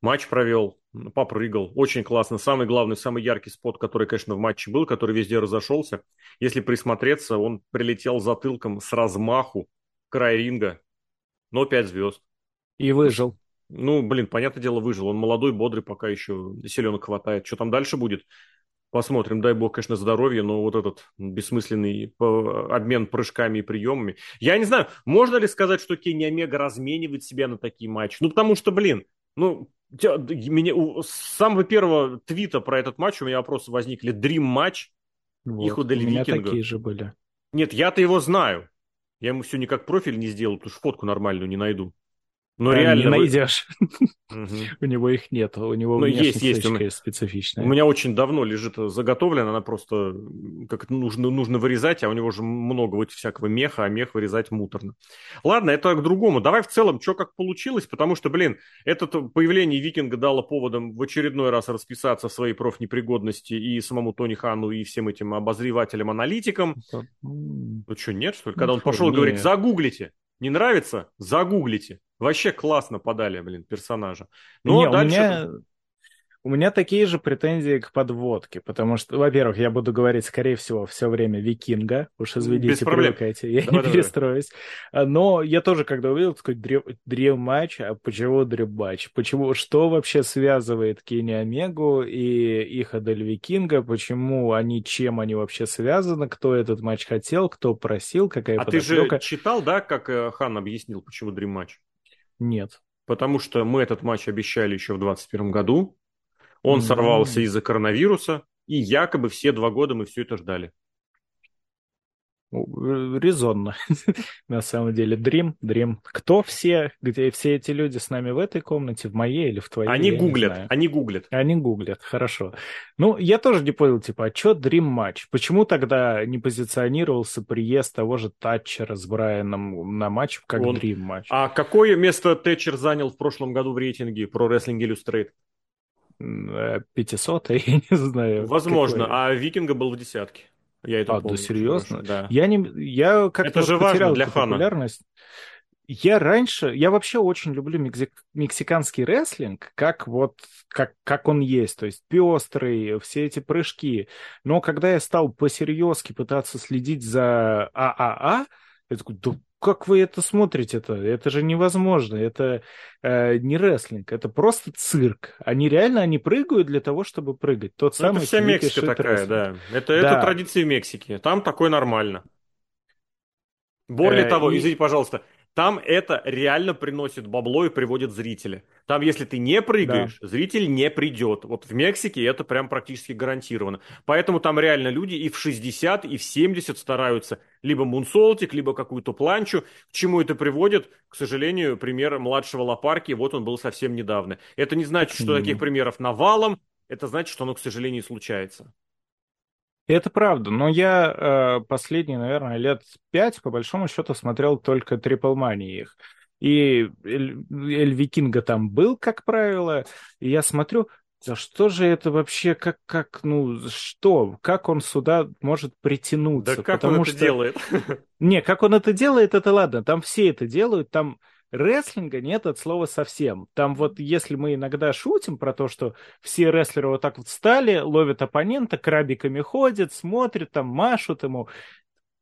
Матч провел, попрыгал. Очень классно. Самый главный, самый яркий спот, который, конечно, в матче был, который везде разошелся. Если присмотреться, он прилетел затылком с размаху край ринга, но 5 звезд. И выжил. Ну, блин, понятное дело, выжил. Он молодой, бодрый, пока еще селенок хватает. Что там дальше будет? Посмотрим, дай бог, конечно, здоровья, но вот этот бессмысленный обмен прыжками и приемами. Я не знаю, можно ли сказать, что Кенни Омега разменивает себя на такие матчи? Ну, потому что, блин, ну, меня, с самого первого твита про этот матч у меня вопросы возникли. Дрим матч вот, их у Дель У меня Викинга. такие же были. Нет, я-то его знаю. Я ему все никак профиль не сделал, потому что фотку нормальную не найду. Но да, реально... Не найдешь. У него их нет, у него ну, есть, есть. специфичная. У меня очень давно лежит заготовлена, она просто как нужно, нужно вырезать, а у него уже много вот всякого меха, а мех вырезать муторно. Ладно, это к другому. Давай в целом, что как получилось, потому что, блин, это появление Викинга дало поводом в очередной раз расписаться в своей профнепригодности и самому Тони Хану, и всем этим обозревателям-аналитикам. Ну что, нет, что ли? Когда он пошел говорить, загуглите. Не нравится? Загуглите. Вообще классно подали, блин, персонажа. Но Не, дальше... У меня, у меня такие же претензии к подводке, потому что, во-первых, я буду говорить, скорее всего, все время викинга, уж извините, привыкайте, я давай, не перестроюсь. А, но я тоже, когда увидел, такой древ, древ матч, а почему древ матч? Почему, что вообще связывает Кенни Омегу и их Адель Викинга? Почему они, чем они вообще связаны? Кто этот матч хотел, кто просил, какая А подоплека? ты же читал, да, как э, Хан объяснил, почему древ матч? Нет. Потому что мы этот матч обещали еще в 2021 году, он mm-hmm. сорвался из-за коронавируса, и якобы все два года мы все это ждали. резонно, на самом деле. Дрим, Дрим. Кто все, где все эти люди с нами в этой комнате, в моей или в твоей? Они гуглят, они гуглят. Они гуглят, хорошо. Ну, я тоже не понял, типа, а что Дрим матч? Почему тогда не позиционировался приезд того же Татчера с Брайаном на матч как Дрим матч? А какое место Тэтчер занял в прошлом году в рейтинге про Wrestling Illustrated? 500, я не знаю. Возможно, какой. а Викинга был в десятке. Я это а, помню. да серьезно? Да. Я, не, я как-то это же важно для фана. популярность. Я раньше, я вообще очень люблю мексик, мексиканский рестлинг, как вот, как, как он есть, то есть пестрый, все эти прыжки. Но когда я стал посерьезки пытаться следить за ААА, я такой, да как вы это смотрите-то? Это же невозможно. Это э, не рестлинг, это просто цирк. Они реально они прыгают для того, чтобы прыгать. Тот ну, самый это вся Мексика такая, рестлинг. да. Это, да. это традиции Мексики. Там такое нормально. Более э, того, и... извините, пожалуйста, там это реально приносит бабло и приводит зрителя. Там, если ты не прыгаешь, да. зритель не придет. Вот в Мексике это прям практически гарантировано. Поэтому там реально люди и в 60, и в 70 стараются либо мунсолтик, либо какую-то планчу. К чему это приводит? К сожалению, пример младшего Лопарки, вот он был совсем недавно. Это не значит, что mm-hmm. таких примеров навалом, это значит, что оно, к сожалению, случается. Это правда, но я э, последние, наверное, лет пять, по большому счету, смотрел только Триплмани их. И Эль, Эль Викинга там был, как правило, и я смотрю, да что же это вообще, как, как, ну, что, как он сюда может притянуться? Да как Потому он что... это делает? Не, как он это делает, это ладно, там все это делают, там Рестлинга нет от слова совсем. Там вот если мы иногда шутим про то, что все рестлеры вот так вот встали, ловят оппонента, крабиками ходят, смотрят, там машут ему,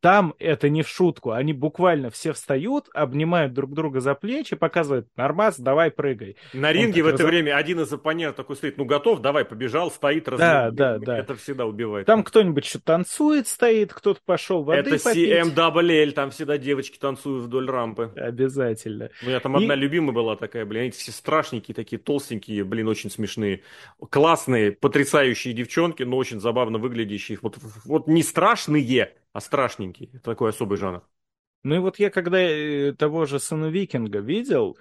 там это не в шутку. Они буквально все встают, обнимают друг друга за плечи, показывают, нормас, давай прыгай. На ринге в это раз... время один из оппонентов такой стоит, ну готов, давай, побежал, стоит, да, да, да. Это всегда убивает. Там кто-нибудь что танцует, стоит, кто-то пошел воды Это попить. CMWL, там всегда девочки танцуют вдоль рампы. Обязательно. У меня там И... одна любимая была такая, блин, они все страшненькие, такие толстенькие, блин, очень смешные. Классные, потрясающие девчонки, но очень забавно выглядящие. Вот, вот не страшные, а страшненький. Это такой особый жанр. Ну и вот я когда э, того же сына Викинга видел,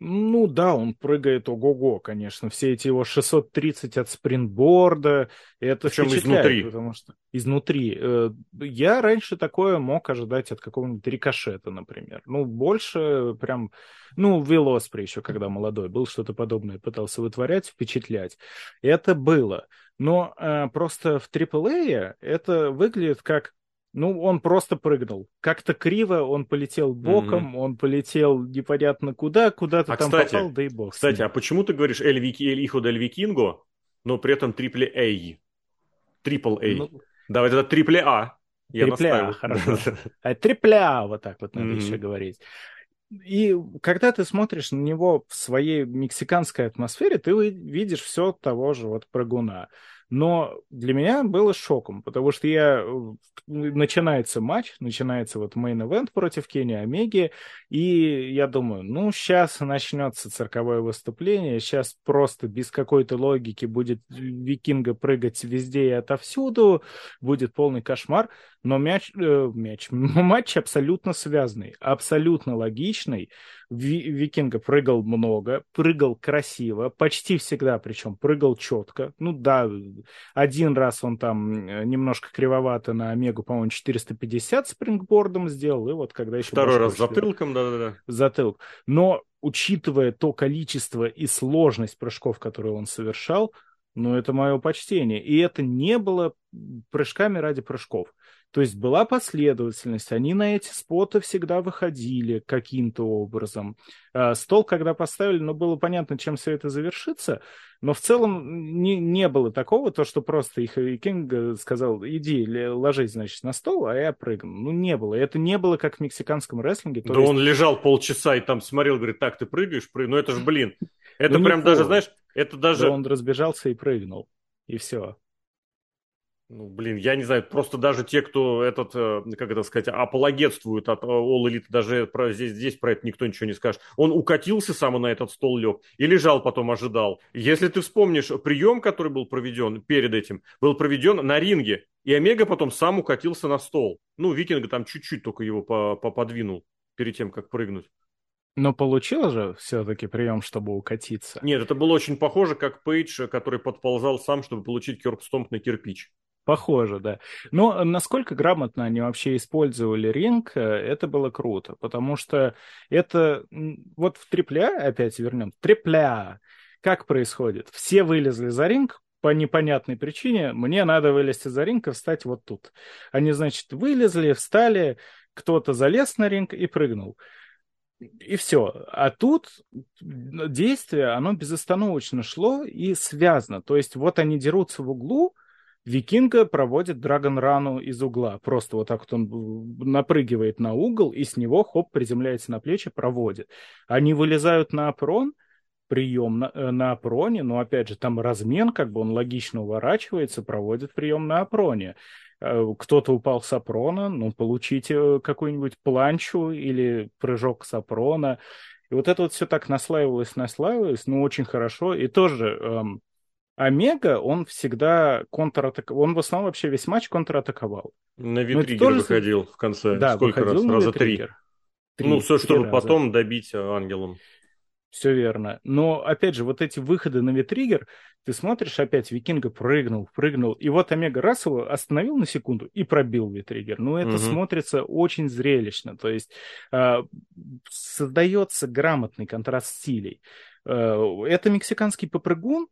ну да, он прыгает ого-го, конечно. Все эти его 630 от спринтборда, это Причем изнутри. потому что изнутри. Э, я раньше такое мог ожидать от какого-нибудь рикошета, например. Ну, больше прям... Ну, Велоспри еще, когда молодой был, что-то подобное пытался вытворять, впечатлять. Это было. Но э, просто в AAA это выглядит как ну, он просто прыгнул. Как-то криво, он полетел боком, mm-hmm. он полетел непонятно куда, куда-то а, там кстати, попал, да и бог. Кстати, а почему ты говоришь Эль, Вики, Эль Ихо Дель Викинго, но при этом трипле A? Трипл A. Ну, Давай это трипле А. Я трипле А, хорошо. А Triple A, вот так вот надо mm-hmm. еще говорить. И когда ты смотришь на него в своей мексиканской атмосфере, ты видишь все того же вот прыгуна. Но для меня было шоком, потому что я начинается матч, начинается вот main event против Кенни Омеги, и я думаю, ну, сейчас начнется цирковое выступление, сейчас просто без какой-то логики будет Викинго прыгать везде и отовсюду, будет полный кошмар, но мяч, э, мяч, матч абсолютно связанный, абсолютно логичный, Викинга прыгал много, прыгал красиво, почти всегда, причем прыгал четко. Ну да, один раз он там э, немножко кривовато на Омегу, по-моему, 450 спрингбордом сделал, и вот когда еще... Второй раз затылком, да-да-да. Затылок. Но учитывая то количество и сложность прыжков, которые он совершал, ну, это мое почтение. И это не было прыжками ради прыжков. То есть была последовательность, они на эти споты всегда выходили каким-то образом. А, стол, когда поставили, ну, было понятно, чем все это завершится, но в целом не, не было такого, то, что просто их Кинг сказал, иди, ложись, значит, на стол, а я прыгну. Ну, не было. Это не было как в мексиканском рестлинге. да есть... он лежал полчаса и там смотрел, говорит, так, ты прыгаешь, прыгаешь. Ну, это же, блин, это ну, прям даже, знаешь, это даже... он разбежался и прыгнул, и все. Ну, блин, я не знаю, просто даже те, кто этот, э, как это сказать, апологетствует от э, All Elite, даже про, здесь, здесь про это никто ничего не скажет. Он укатился сам на этот стол лег и лежал потом, ожидал. Если ты вспомнишь, прием, который был проведен перед этим, был проведен на ринге, и Омега потом сам укатился на стол. Ну, Викинга там чуть-чуть только его подвинул перед тем, как прыгнуть. Но получил же все-таки прием, чтобы укатиться. Нет, это было очень похоже, как Пейдж, который подползал сам, чтобы получить кёрбстомп на кирпич. Похоже, да. Но насколько грамотно они вообще использовали ринг, э, это было круто, потому что это... Вот в трипля, опять вернем, трипля, как происходит? Все вылезли за ринг, по непонятной причине, мне надо вылезти за ринг и встать вот тут. Они, значит, вылезли, встали, кто-то залез на ринг и прыгнул. И все. А тут действие, оно безостановочно шло и связано. То есть вот они дерутся в углу, Викинга проводит Драгон Рану из угла. Просто вот так вот он напрыгивает на угол и с него, хоп, приземляется на плечи, проводит. Они вылезают на опрон, прием на, э, на опроне, но опять же там размен, как бы он логично уворачивается, проводит прием на опроне. Э, кто-то упал с опрона, ну, получите какую-нибудь планчу или прыжок с опрона. И вот это вот все так наслаивалось, наслаивалось, ну, очень хорошо. И тоже эм, Омега, он всегда контратаковал. Он в основном вообще весь матч контратаковал. На витригер тоже... выходил в конце. Да, Сколько раз? Раза три. три. Ну, все, чтобы потом добить э, ангелом. Все верно. Но, опять же, вот эти выходы на ветригер, ты смотришь опять, Викинга прыгнул, прыгнул, и вот Омега его остановил на секунду и пробил ветригер. Ну, это угу. смотрится очень зрелищно. То есть э, создается грамотный контраст стилей. Э, это мексиканский попрыгун,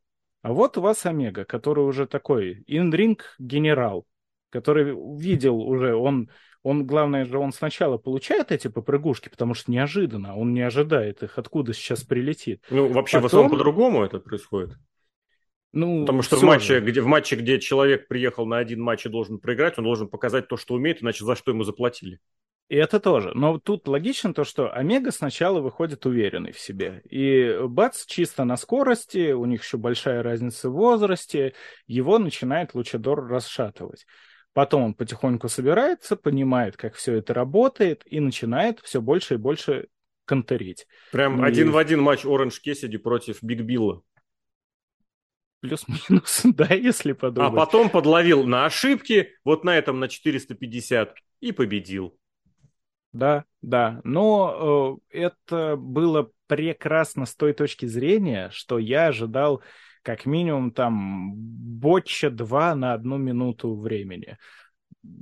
а вот у вас Омега, который уже такой инринг генерал, который видел уже, он, он, главное же, он сначала получает эти попрыгушки, потому что неожиданно, он не ожидает их, откуда сейчас прилетит. Ну, вообще, Потом... в основном по-другому это происходит. Ну, Потому что в матче, где, в матче, где человек приехал на один матч и должен проиграть, он должен показать то, что умеет, иначе за что ему заплатили. И это тоже. Но тут логично то, что Омега сначала выходит уверенный в себе. И Бац чисто на скорости, у них еще большая разница в возрасте, его начинает Лучадор расшатывать. Потом он потихоньку собирается, понимает, как все это работает, и начинает все больше и больше контерить. Прям ну, один и... в один матч Оранж Кесиди против Биг Билла. Плюс-минус, да, если подумать. А потом подловил на ошибки, вот на этом на 450, и победил. Да, да. Но э, это было прекрасно с той точки зрения, что я ожидал как минимум там ботча 2 на одну минуту времени.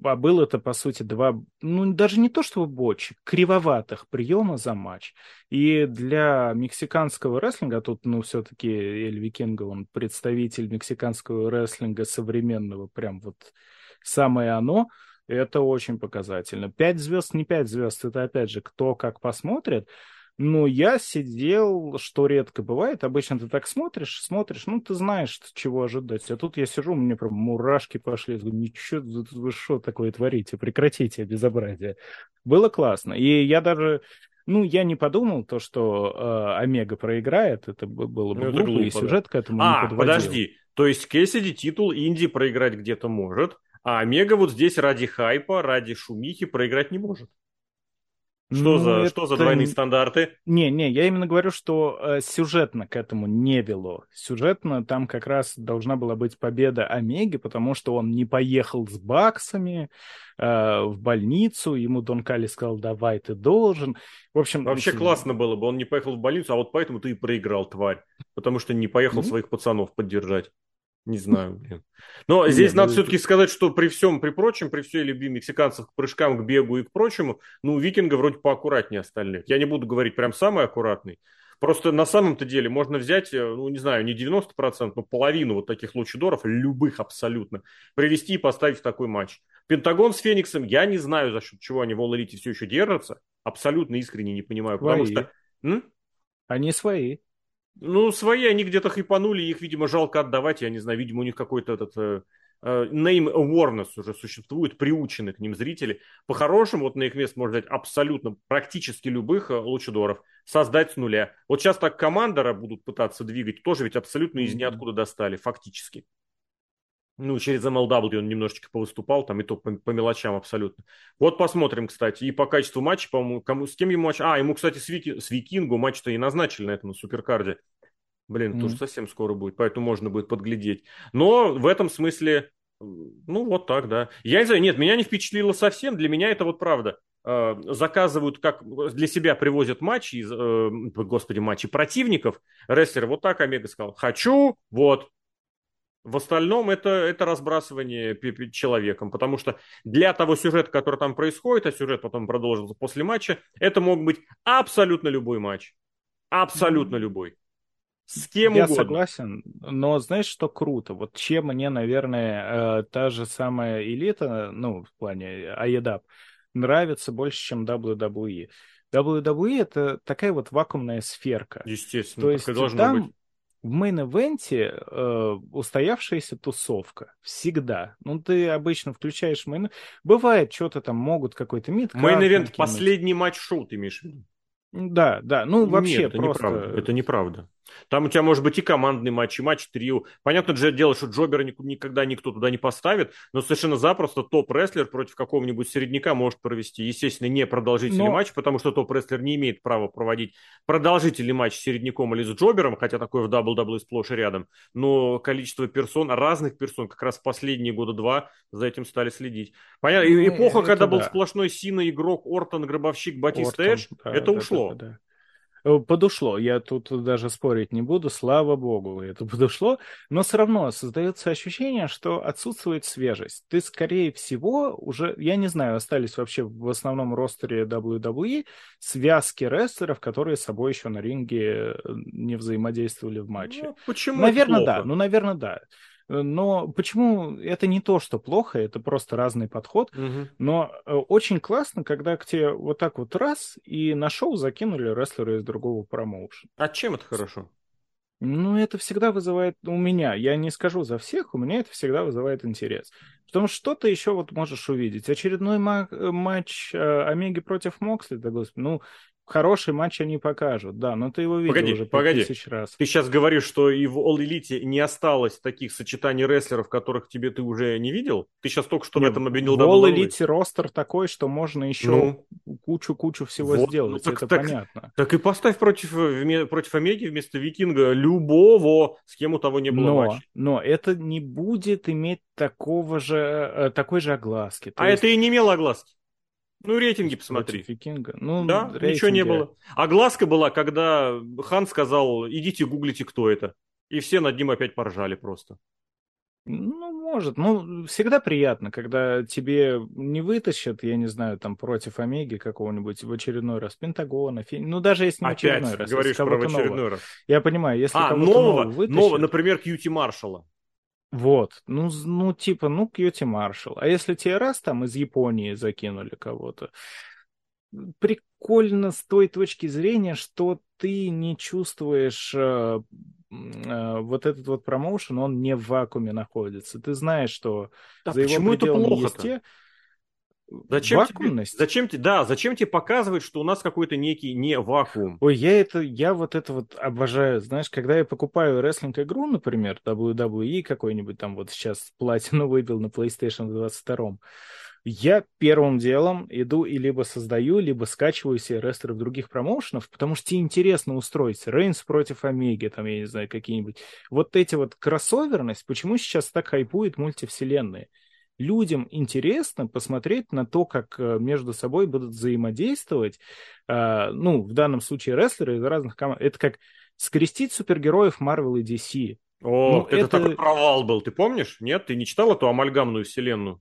А было это, по сути, два, ну, даже не то чтобы ботчи, кривоватых приема за матч. И для мексиканского рестлинга, тут, ну, все-таки Эль Викинга, он представитель мексиканского рестлинга современного, прям вот самое оно – это очень показательно. Пять звезд, не пять звезд, это опять же кто как посмотрит. Но я сидел, что редко бывает. Обычно ты так смотришь, смотришь, ну, ты знаешь, чего ожидать. А тут я сижу, меня прям мурашки пошли. Я говорю, ничего, вы что такое творите? Прекратите безобразие. Было классно. И я даже, ну, я не подумал то, что э, Омега проиграет. Это было бы ну, глупо, глупо, и сюжет да. к этому а, не подводил. подожди. То есть Кессиди титул Инди проиграть где-то может, а Омега вот здесь ради хайпа, ради шумихи проиграть не может. Что, ну, за, это... что за двойные стандарты? Не, не, я именно говорю, что э, сюжетно к этому не вело. Сюжетно там как раз должна была быть победа Омеги, потому что он не поехал с баксами э, в больницу, ему Дон Кали сказал, давай, ты должен. В общем... Вообще если... классно было бы, он не поехал в больницу, а вот поэтому ты и проиграл, тварь. Потому что не поехал mm-hmm. своих пацанов поддержать. Не знаю, блин. Но здесь Нет, надо ну... все-таки сказать, что при всем, при прочем, при всей любви мексиканцев к прыжкам, к бегу и к прочему, ну, викинга вроде поаккуратнее остальных. Я не буду говорить прям самый аккуратный. Просто на самом-то деле можно взять, э, ну, не знаю, не 90%, но половину вот таких лучидоров, любых абсолютно, привести и поставить в такой матч. Пентагон с Фениксом, я не знаю, за счет чего они в All все еще держатся. Абсолютно искренне не понимаю. Свои. Потому что... М? Они свои. Ну, свои они где-то хайпанули, их, видимо, жалко отдавать, я не знаю, видимо, у них какой-то этот э, э, name awareness уже существует, приучены к ним зрители. По-хорошему, вот на их место можно взять абсолютно практически любых э, лучидоров, создать с нуля. Вот сейчас так командора будут пытаться двигать, тоже ведь абсолютно из ниоткуда достали, фактически. Ну, через MLW он немножечко повыступал, там и то по, по мелочам абсолютно. Вот посмотрим, кстати. И по качеству матча, по-моему, кому, с кем ему матч... А, ему, кстати, с, Вики, с Викингу матч-то и назначили на этом на суперкарде. Блин, mm-hmm. тоже совсем скоро будет, поэтому можно будет подглядеть. Но в этом смысле, ну, вот так, да. Я не знаю, нет, меня не впечатлило совсем. Для меня это вот правда. Э, заказывают, как для себя привозят матчи, э, господи, матчи противников. Рестлер вот так Омега сказал, хочу, вот, в остальном это, это разбрасывание человеком, потому что для того сюжета, который там происходит, а сюжет потом продолжился после матча, это мог быть абсолютно любой матч. Абсолютно любой. С кем Я угодно. согласен, но знаешь, что круто? Вот чем мне, наверное, э, та же самая элита, ну, в плане AEW, нравится больше, чем WWE. WWE это такая вот вакуумная сферка. Естественно, То есть там быть. В main event е э, устоявшаяся тусовка. Всегда. Ну, ты обычно включаешь main Бывает, что-то там могут какой-то mid. Main event, последний матч шоу, ты имеешь в виду? Да, да, ну вообще Нет, это просто... Неправда. Это неправда. Там у тебя может быть и командный матч, и матч трио. Понятно же дело, что Jobber а никогда никто туда не поставит, но совершенно запросто топ-рестлер против какого-нибудь середняка может провести, естественно, не продолжительный но... матч, потому что топ-рестлер не имеет права проводить продолжительный матч с середняком или с Джобером, хотя такое в WWE сплошь и рядом. Но количество персон, разных персон, как раз последние года два за этим стали следить. Понятно, ну, эпоха, когда да. был сплошной Сина, игрок, Ортон, гробовщик, Батист Эдж, да, это да, ушло. Да, да, да. Э, подушло. Я тут даже спорить не буду, слава богу, это подушло. Но все равно создается ощущение, что отсутствует свежесть. Ты, скорее всего, уже, я не знаю, остались вообще в основном ростере WWE связки рестлеров, которые с собой еще на ринге не взаимодействовали в матче. Ну, почему? Наверное, да. Ну, наверное, да. Э, но почему это не то, что плохо, это просто разный подход. Угу. Но э, очень классно, когда к тебе вот так вот раз и на шоу закинули рестлера из другого промоушена. А чем это хорошо? Ну, это всегда вызывает у меня, я не скажу за всех, у меня это всегда вызывает интерес. Потому что что ты еще вот можешь увидеть. Очередной э, матч Омеги против Моксли, да, господи, ну, Хороший матч они покажут, да, но ты его видел погоди, уже погоди. тысяч раз. Ты сейчас говоришь, что и в All Elite не осталось таких сочетаний рестлеров, которых тебе ты уже не видел? Ты сейчас только что Нет, в этом обвинил В All Elite ростер такой, что можно еще кучу-кучу ну, всего вот, сделать, ну, так, это так, понятно. Так и поставь против, против Омеги вместо Викинга любого, с кем у того не было но, матча. Но это не будет иметь такого же, э, такой же огласки. То а есть... это и не имело огласки. Ну, рейтинги посмотри. Викинга. Ну, да, рейтинги... ничего не было. А глазка была, когда Хан сказал, идите гуглите, кто это. И все над ним опять поржали просто. Ну, может. Ну, всегда приятно, когда тебе не вытащат, я не знаю, там, против Омеги какого-нибудь в очередной раз, Пентагона, фи... ну, даже если не Опять очередной раз. говоришь про очередной нового. раз. Я понимаю, если а, кого-то нового, нового вытащат... нового, например, Кьюти Маршала. Вот, ну, ну типа, ну, Кьюти Маршал. А если тебе раз там из Японии закинули кого-то, прикольно с той точки зрения, что ты не чувствуешь э, э, вот этот вот промоушен, он не в вакууме находится. Ты знаешь, что да за его пределами есть те, Зачем Вакуумность? Тебе, зачем тебе, да, зачем тебе показывать, что у нас какой-то некий не вакуум? Ой, я это, я вот это вот обожаю. Знаешь, когда я покупаю рестлинг игру, например, WWE какой-нибудь там вот сейчас платину выбил на PlayStation 22, я первым делом иду и либо создаю, либо скачиваю себе рестлеров других промоушенов, потому что тебе интересно устроить Рейнс против Омеги, там, я не знаю, какие-нибудь. Вот эти вот кроссоверность, почему сейчас так хайпует мультивселенные? Людям интересно посмотреть на то, как э, между собой будут взаимодействовать, э, ну, в данном случае рестлеры из разных команд. Это как скрестить супергероев Marvel и DC. О, ну, это, это такой провал был, ты помнишь? Нет, ты не читал эту амальгамную вселенную?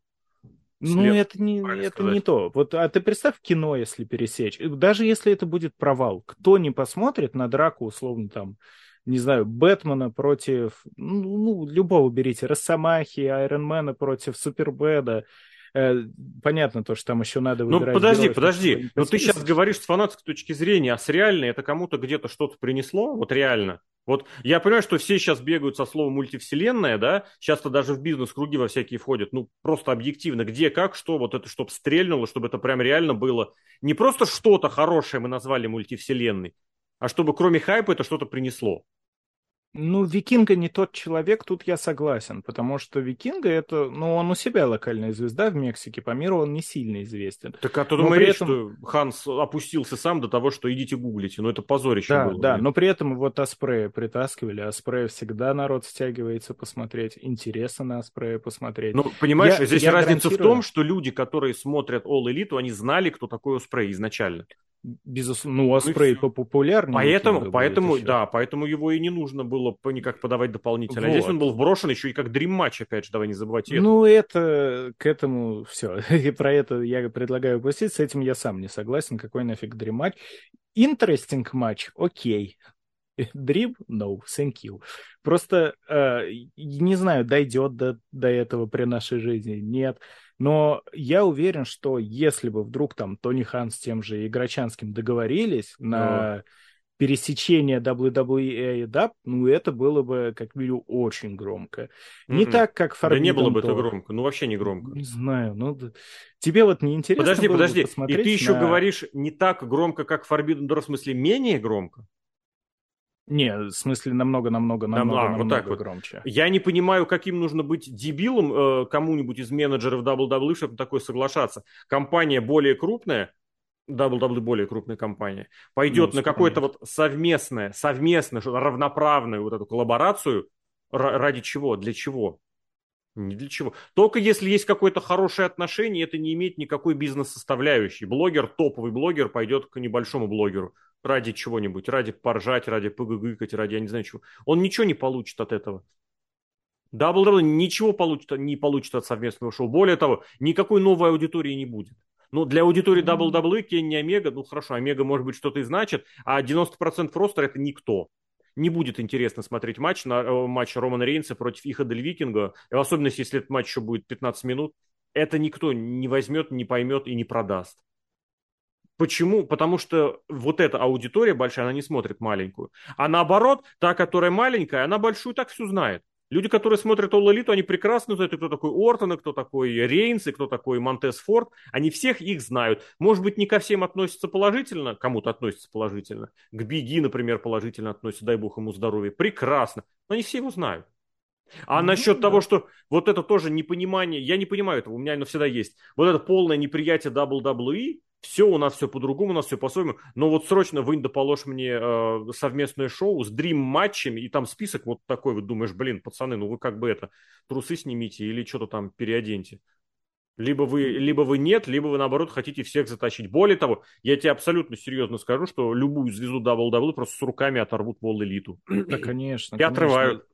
Ну, это не, это не то. Вот, а ты представь кино, если пересечь. Даже если это будет провал, кто не посмотрит на драку, условно, там, не знаю, Бэтмена против, ну, ну любого берите, Росомахи, Айронмена против Супербэда, э, понятно то, что там еще надо Ну, подожди, героев, подожди. Ну, ты сейчас говоришь с фанатской точки зрения, а с реальной это кому-то где-то что-то принесло? Вот реально. Вот я понимаю, что все сейчас бегают со словом мультивселенная, да, часто даже в бизнес-круги во всякие входят, ну, просто объективно, где, как, что, вот это, чтобы стрельнуло, чтобы это прям реально было. Не просто что-то хорошее мы назвали мультивселенной, а чтобы кроме хайпа это что-то принесло. Ну, Викинга не тот человек, тут я согласен, потому что Викинга это, ну, он у себя локальная звезда в Мексике, по миру он не сильно известен. Так а то думаю, речь, этом... что Ханс опустился сам до того, что идите гуглите, ну это позорище да, было. Да, но при этом вот Аспрея притаскивали, Аспрея всегда народ стягивается посмотреть, интересно на Аспрея посмотреть. Ну, понимаешь, я, здесь я разница гарантирую... в том, что люди, которые смотрят All Elite, они знали, кто такой Аспрей изначально. Безусловно, ну, Аспрей ну, популярнее. Поэтому, поэтому, да, поэтому его и не нужно было никак подавать дополнительно. Вот. А здесь он был вброшен еще и как дрим-матч, опять же, давай не забывайте. Ну, это, к этому все. и про это я предлагаю упустить, с этим я сам не согласен. Какой нафиг дрим-матч? Interesting матч, окей. Дрим? No, thank you. Просто э, не знаю, дойдет до, до этого при нашей жизни, нет. Но я уверен, что если бы вдруг там Тони Хан с тем же Играчанским договорились на О. пересечение WWE и DAP, ну это было бы, как минимум, очень громко. Не м-м. так, как Forbidden Да не было бы это громко, ну вообще не громко. Не знаю, ну тебе вот не интересно Подожди, подожди, и ты еще на... говоришь не так громко, как Forbidden Door, в смысле менее громко? Не, в смысле намного-намного намного, а, намного вот так громче. Вот. Я не понимаю, каким нужно быть дебилом э, кому-нибудь из менеджеров WWE, чтобы такое соглашаться. Компания более крупная, WWE более крупная компания, пойдет ну, на какое-то вот совместное, совместное, равноправную вот эту коллаборацию, ради чего, для чего? Ни для чего. Только если есть какое-то хорошее отношение, это не имеет никакой бизнес-составляющей. Блогер, топовый блогер, пойдет к небольшому блогеру ради чего-нибудь, ради поржать, ради погыгыкать, ради я не знаю чего. Он ничего не получит от этого. WWE ничего получит, не получит от совместного шоу. Более того, никакой новой аудитории не будет. Ну, для аудитории WWE Кенни Омега, ну хорошо, Омега может быть что-то и значит, а 90% ростера это никто не будет интересно смотреть матч, на, э, матч Романа Рейнса против Иха Дель Викинга, в особенности, если этот матч еще будет 15 минут, это никто не возьмет, не поймет и не продаст. Почему? Потому что вот эта аудитория большая, она не смотрит маленькую. А наоборот, та, которая маленькая, она большую так всю знает. Люди, которые смотрят All Elite, они прекрасно знают, кто такой Ортон, кто такой Рейнс, и кто такой Монтес Форд. Они всех их знают. Может быть, не ко всем относятся положительно, кому-то относятся положительно. К Биги, например, положительно относятся, дай бог ему здоровья. Прекрасно. Но они все его знают. А ну, насчет да. того, что вот это тоже непонимание, я не понимаю этого, у меня оно всегда есть. Вот это полное неприятие WWE, все у нас все по-другому, у нас все по-своему. Но вот срочно вынь да положь мне э, совместное шоу с дрим-матчами, и там список вот такой, вот думаешь, блин, пацаны, ну вы как бы это, трусы снимите или что-то там переоденьте. Либо вы, либо вы нет, либо вы, наоборот, хотите всех затащить. Более того, я тебе абсолютно серьезно скажу, что любую звезду WWE просто с руками оторвут в элиту. Да, конечно. И отрывают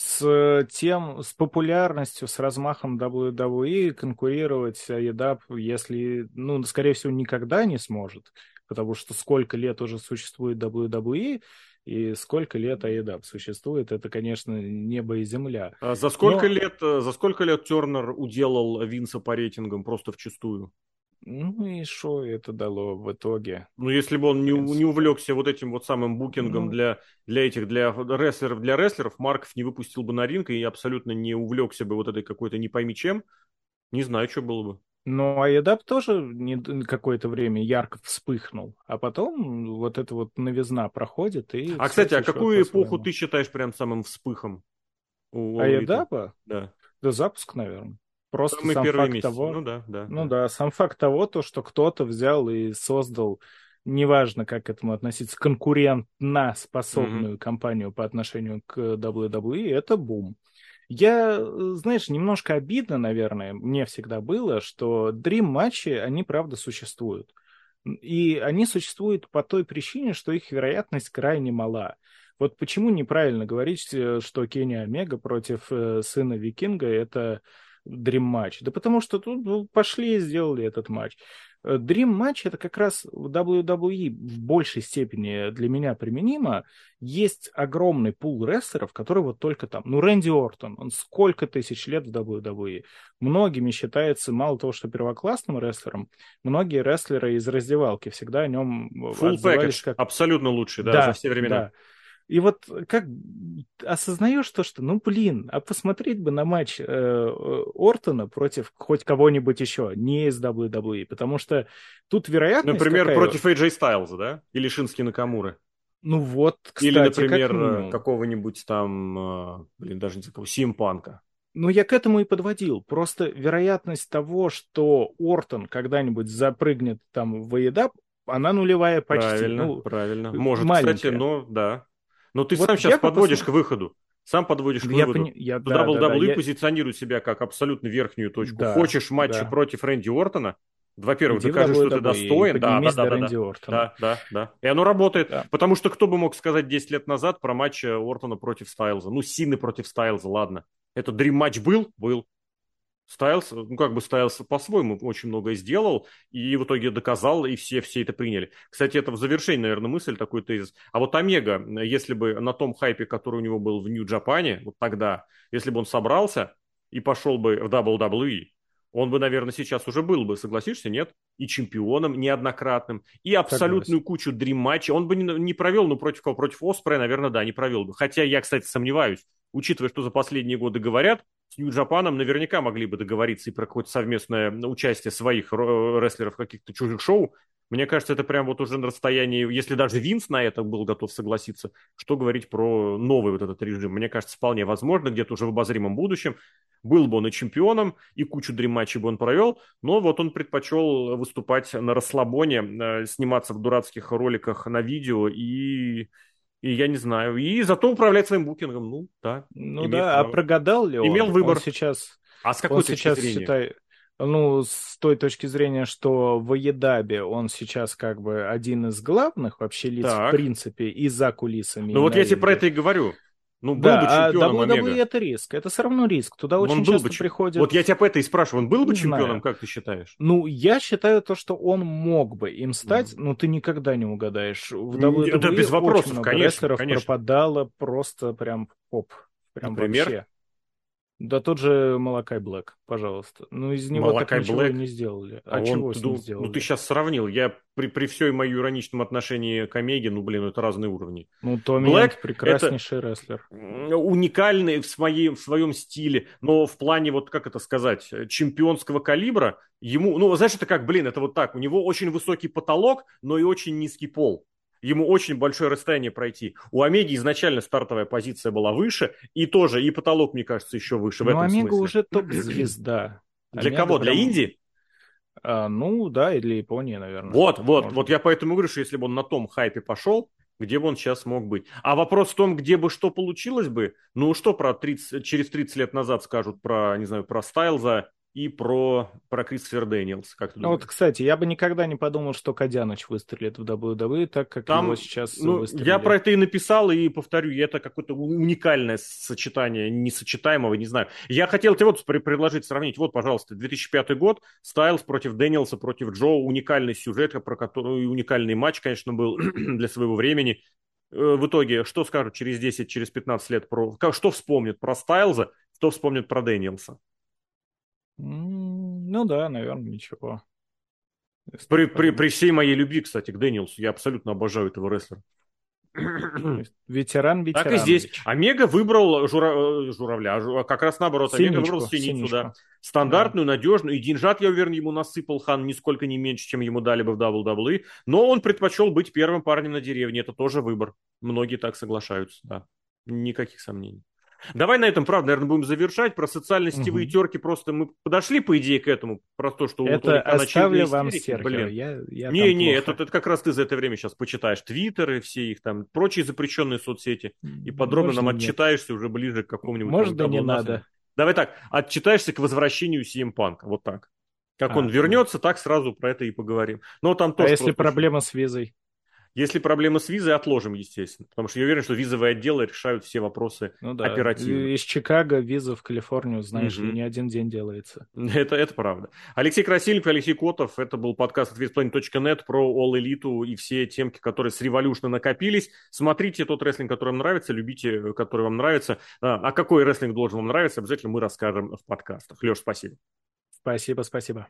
с тем, с популярностью, с размахом WWE конкурировать EDAP, если, ну, скорее всего, никогда не сможет, потому что сколько лет уже существует WWE, и сколько лет AEDAP существует, это, конечно, небо и земля. А за сколько Но... лет, э, за сколько лет Тернер уделал Винса по рейтингам просто вчистую? Ну и что это дало в итоге? Ну, если бы он не, не увлекся вот этим вот самым букингом ну... для, для этих, для рестлеров, для рестлеров, Марков не выпустил бы на ринг и абсолютно не увлекся бы вот этой какой-то не пойми чем, не знаю, что было бы. Ну, а Едап тоже не, какое-то время ярко вспыхнул, а потом вот эта вот новизна проходит. И а, кстати, а какую эпоху ты считаешь прям самым вспыхом? У а Едапа? Да. Да запуск, наверное. Просто Самый сам факт месяц. того, ну да, да. Ну да. да, сам факт того, то, что кто-то взял и создал, неважно, как к этому относиться, конкурентно способную mm-hmm. компанию по отношению к WWE, это бум. Я, знаешь, немножко обидно, наверное, мне всегда было, что Dream-матчи, они правда существуют. И они существуют по той причине, что их вероятность крайне мала. Вот почему неправильно говорить, э, что Кенни Омега против э, сына Викинга это Dream матч? Да потому что тут ну, пошли и сделали этот матч. Э, Dream матч это как раз в WWE в большей степени для меня применимо. Есть огромный пул рестлеров, которые вот только там. Ну, Рэнди Ортон, он сколько тысяч лет в WWE. Многими считается, мало того, что первоклассным рестлером, многие рестлеры из раздевалки всегда о нем Full package, как... абсолютно лучший, да, да, за все времена. Да. И вот как осознаешь то, что, ну блин, а посмотреть бы на матч э, Ортона против хоть кого-нибудь еще, не из WWE, потому что тут вероятность Например, какая... против AJ Styles, да? Или Шински Накамуры. Ну вот, кстати, Или, например, как какого-нибудь там, э, блин, даже не знаю, Симпанка. Ну, я к этому и подводил. Просто вероятность того, что Ортон когда-нибудь запрыгнет там в EDAP, она нулевая почти. Правильно, ну, правильно. Может, маленькая. кстати, но да. Но ты вот сам сейчас подводишь посмотр... к выходу. Сам подводишь к я выводу. Пони... Я, да, WWE да, да, я... позиционирует себя как абсолютно верхнюю точку. Да, Хочешь матча да. против Рэнди Ортона? Во-первых, докажи, что ты достоин. Да, да, да, да, да, да, да. И оно работает. Да. Потому что кто бы мог сказать 10 лет назад про матч Ортона против Стайлза? Ну, Сины против Стайлза, ладно. Это Dream матч был? Был. Стайлс, ну как бы Стайлс по-своему очень многое сделал, и в итоге доказал, и все, все это приняли. Кстати, это в завершении, наверное, мысль, такой тезис. А вот Омега, если бы на том хайпе, который у него был в Нью-Джапане, вот тогда, если бы он собрался и пошел бы в WWE, он бы, наверное, сейчас уже был бы, согласишься, нет? И чемпионом неоднократным, и абсолютную Согласен. кучу дрим-матчей. Он бы не, не провел, ну, против кого? Против Оспрея, наверное, да, не провел бы. Хотя я, кстати, сомневаюсь, учитывая, что за последние годы говорят, с Нью-Джапаном наверняка могли бы договориться и про какое-то совместное участие своих рестлеров в каких-то чужих шоу. Мне кажется, это прям вот уже на расстоянии, если даже Винс на это был готов согласиться, что говорить про новый вот этот режим. Мне кажется, вполне возможно, где-то уже в обозримом будущем. Был бы он и чемпионом, и кучу дрим-матчей бы он провел, но вот он предпочел выступать на расслабоне, э, сниматься в дурацких роликах на видео и и я не знаю. И зато управлять своим букингом. Ну, да. Ну да, право. а прогадал ли он? Имел выбор. Он сейчас... А с какой он точки сейчас зрения? Считай, ну, с той точки зрения, что в Едабе он сейчас как бы один из главных вообще лиц, так. в принципе, и за кулисами. Ну вот я тебе про это и говорю. Ну, был да, бы а чемпионом а WWE Омега. это риск. Это все равно риск. Туда очень часто бы, приходят... Вот я тебя по это и спрашиваю. Он был бы не чемпионом, знаю. как ты считаешь? Ну, я считаю то, что он мог бы им стать, mm. но ты никогда не угадаешь. В WWE да, без вопросов, очень конечно, конечно. пропадало просто прям поп. Прям Например? вообще. Да тот же Малакай Блэк, пожалуйста. Ну, из него Малакай так ничего Блэк. не сделали. А, а чего он, с ним ну, сделали? Ну, ты сейчас сравнил. Я при, при всей моем ироничном отношении к Омеге, ну, блин, это разные уровни. Ну, Томми Блэк прекраснейший это рестлер. Уникальный в, своей, в своем стиле, но в плане, вот как это сказать, чемпионского калибра, ему, ну, знаешь, это как, блин, это вот так, у него очень высокий потолок, но и очень низкий пол. Ему очень большое расстояние пройти. У Омеги изначально стартовая позиция была выше, и тоже, и потолок, мне кажется, еще выше Но в этом Омега смысле. уже топ-звезда. Для кого? Для Индии? А, ну, да, и для Японии, наверное. Вот, вот, Может. вот я поэтому говорю, что если бы он на том хайпе пошел, где бы он сейчас мог быть. А вопрос в том, где бы что получилось бы, ну что про 30, через 30 лет назад скажут про, не знаю, про Стайлза и про, про Кристофер Дэниелс. Как ты ну вот, кстати, я бы никогда не подумал, что Кадяныч выстрелит в WWE так, как Там, его сейчас ну, выстрелили. Я про это и написал, и повторю, это какое-то уникальное сочетание несочетаемого, не знаю. Я хотел тебе вот предложить сравнить. Вот, пожалуйста, 2005 год, Стайлз против Дэниелса, против Джо, уникальный сюжет, про который уникальный матч, конечно, был для своего времени. Э, в итоге, что скажут через 10, через 15 лет про... Что вспомнят про Стайлза, что вспомнят про Дэниелса? Ну да, наверное, ничего. При, при, при всей моей любви, кстати, к Дэниелсу, я абсолютно обожаю этого рестлера. Ветеран, ветеран. Так и здесь. Омега выбрал жура... Э, журавля, а как раз наоборот. Омега выбрал синицу, да. Стандартную, да. надежную. И деньжат, я уверен, ему насыпал Хан нисколько не меньше, чем ему дали бы в WWE. Но он предпочел быть первым парнем на деревне. Это тоже выбор. Многие так соглашаются, да. Никаких сомнений. Давай на этом, правда, наверное, будем завершать. Про социально-сетевые угу. терки просто мы подошли, по идее, к этому. Про то, что это у оставлю вам Серхио. Блин. Я, я не, не, это, это как раз ты за это время сейчас почитаешь твиттеры, все их там, прочие запрещенные соцсети. И подробно Может, нам отчитаешься нет. уже ближе к какому-нибудь... Может, да не надо. Давай так, отчитаешься к возвращению CM Punk. Вот так. Как а, он вернется, так сразу про это и поговорим. Но там тоже а если проблема с визой? Если проблемы с визой, отложим, естественно. Потому что я уверен, что визовые отделы решают все вопросы ну, да. оперативно. Из Чикаго виза в Калифорнию, знаешь, угу. не один день делается. Это, это правда. Алексей Красильников, Алексей Котов. Это был подкаст ответспланет.нет про All Elite и все темки, которые с Revolution накопились. Смотрите тот рестлинг, который вам нравится, любите, который вам нравится. А, а какой рестлинг должен вам нравиться, обязательно мы расскажем в подкастах. Леш, спасибо. Спасибо, спасибо.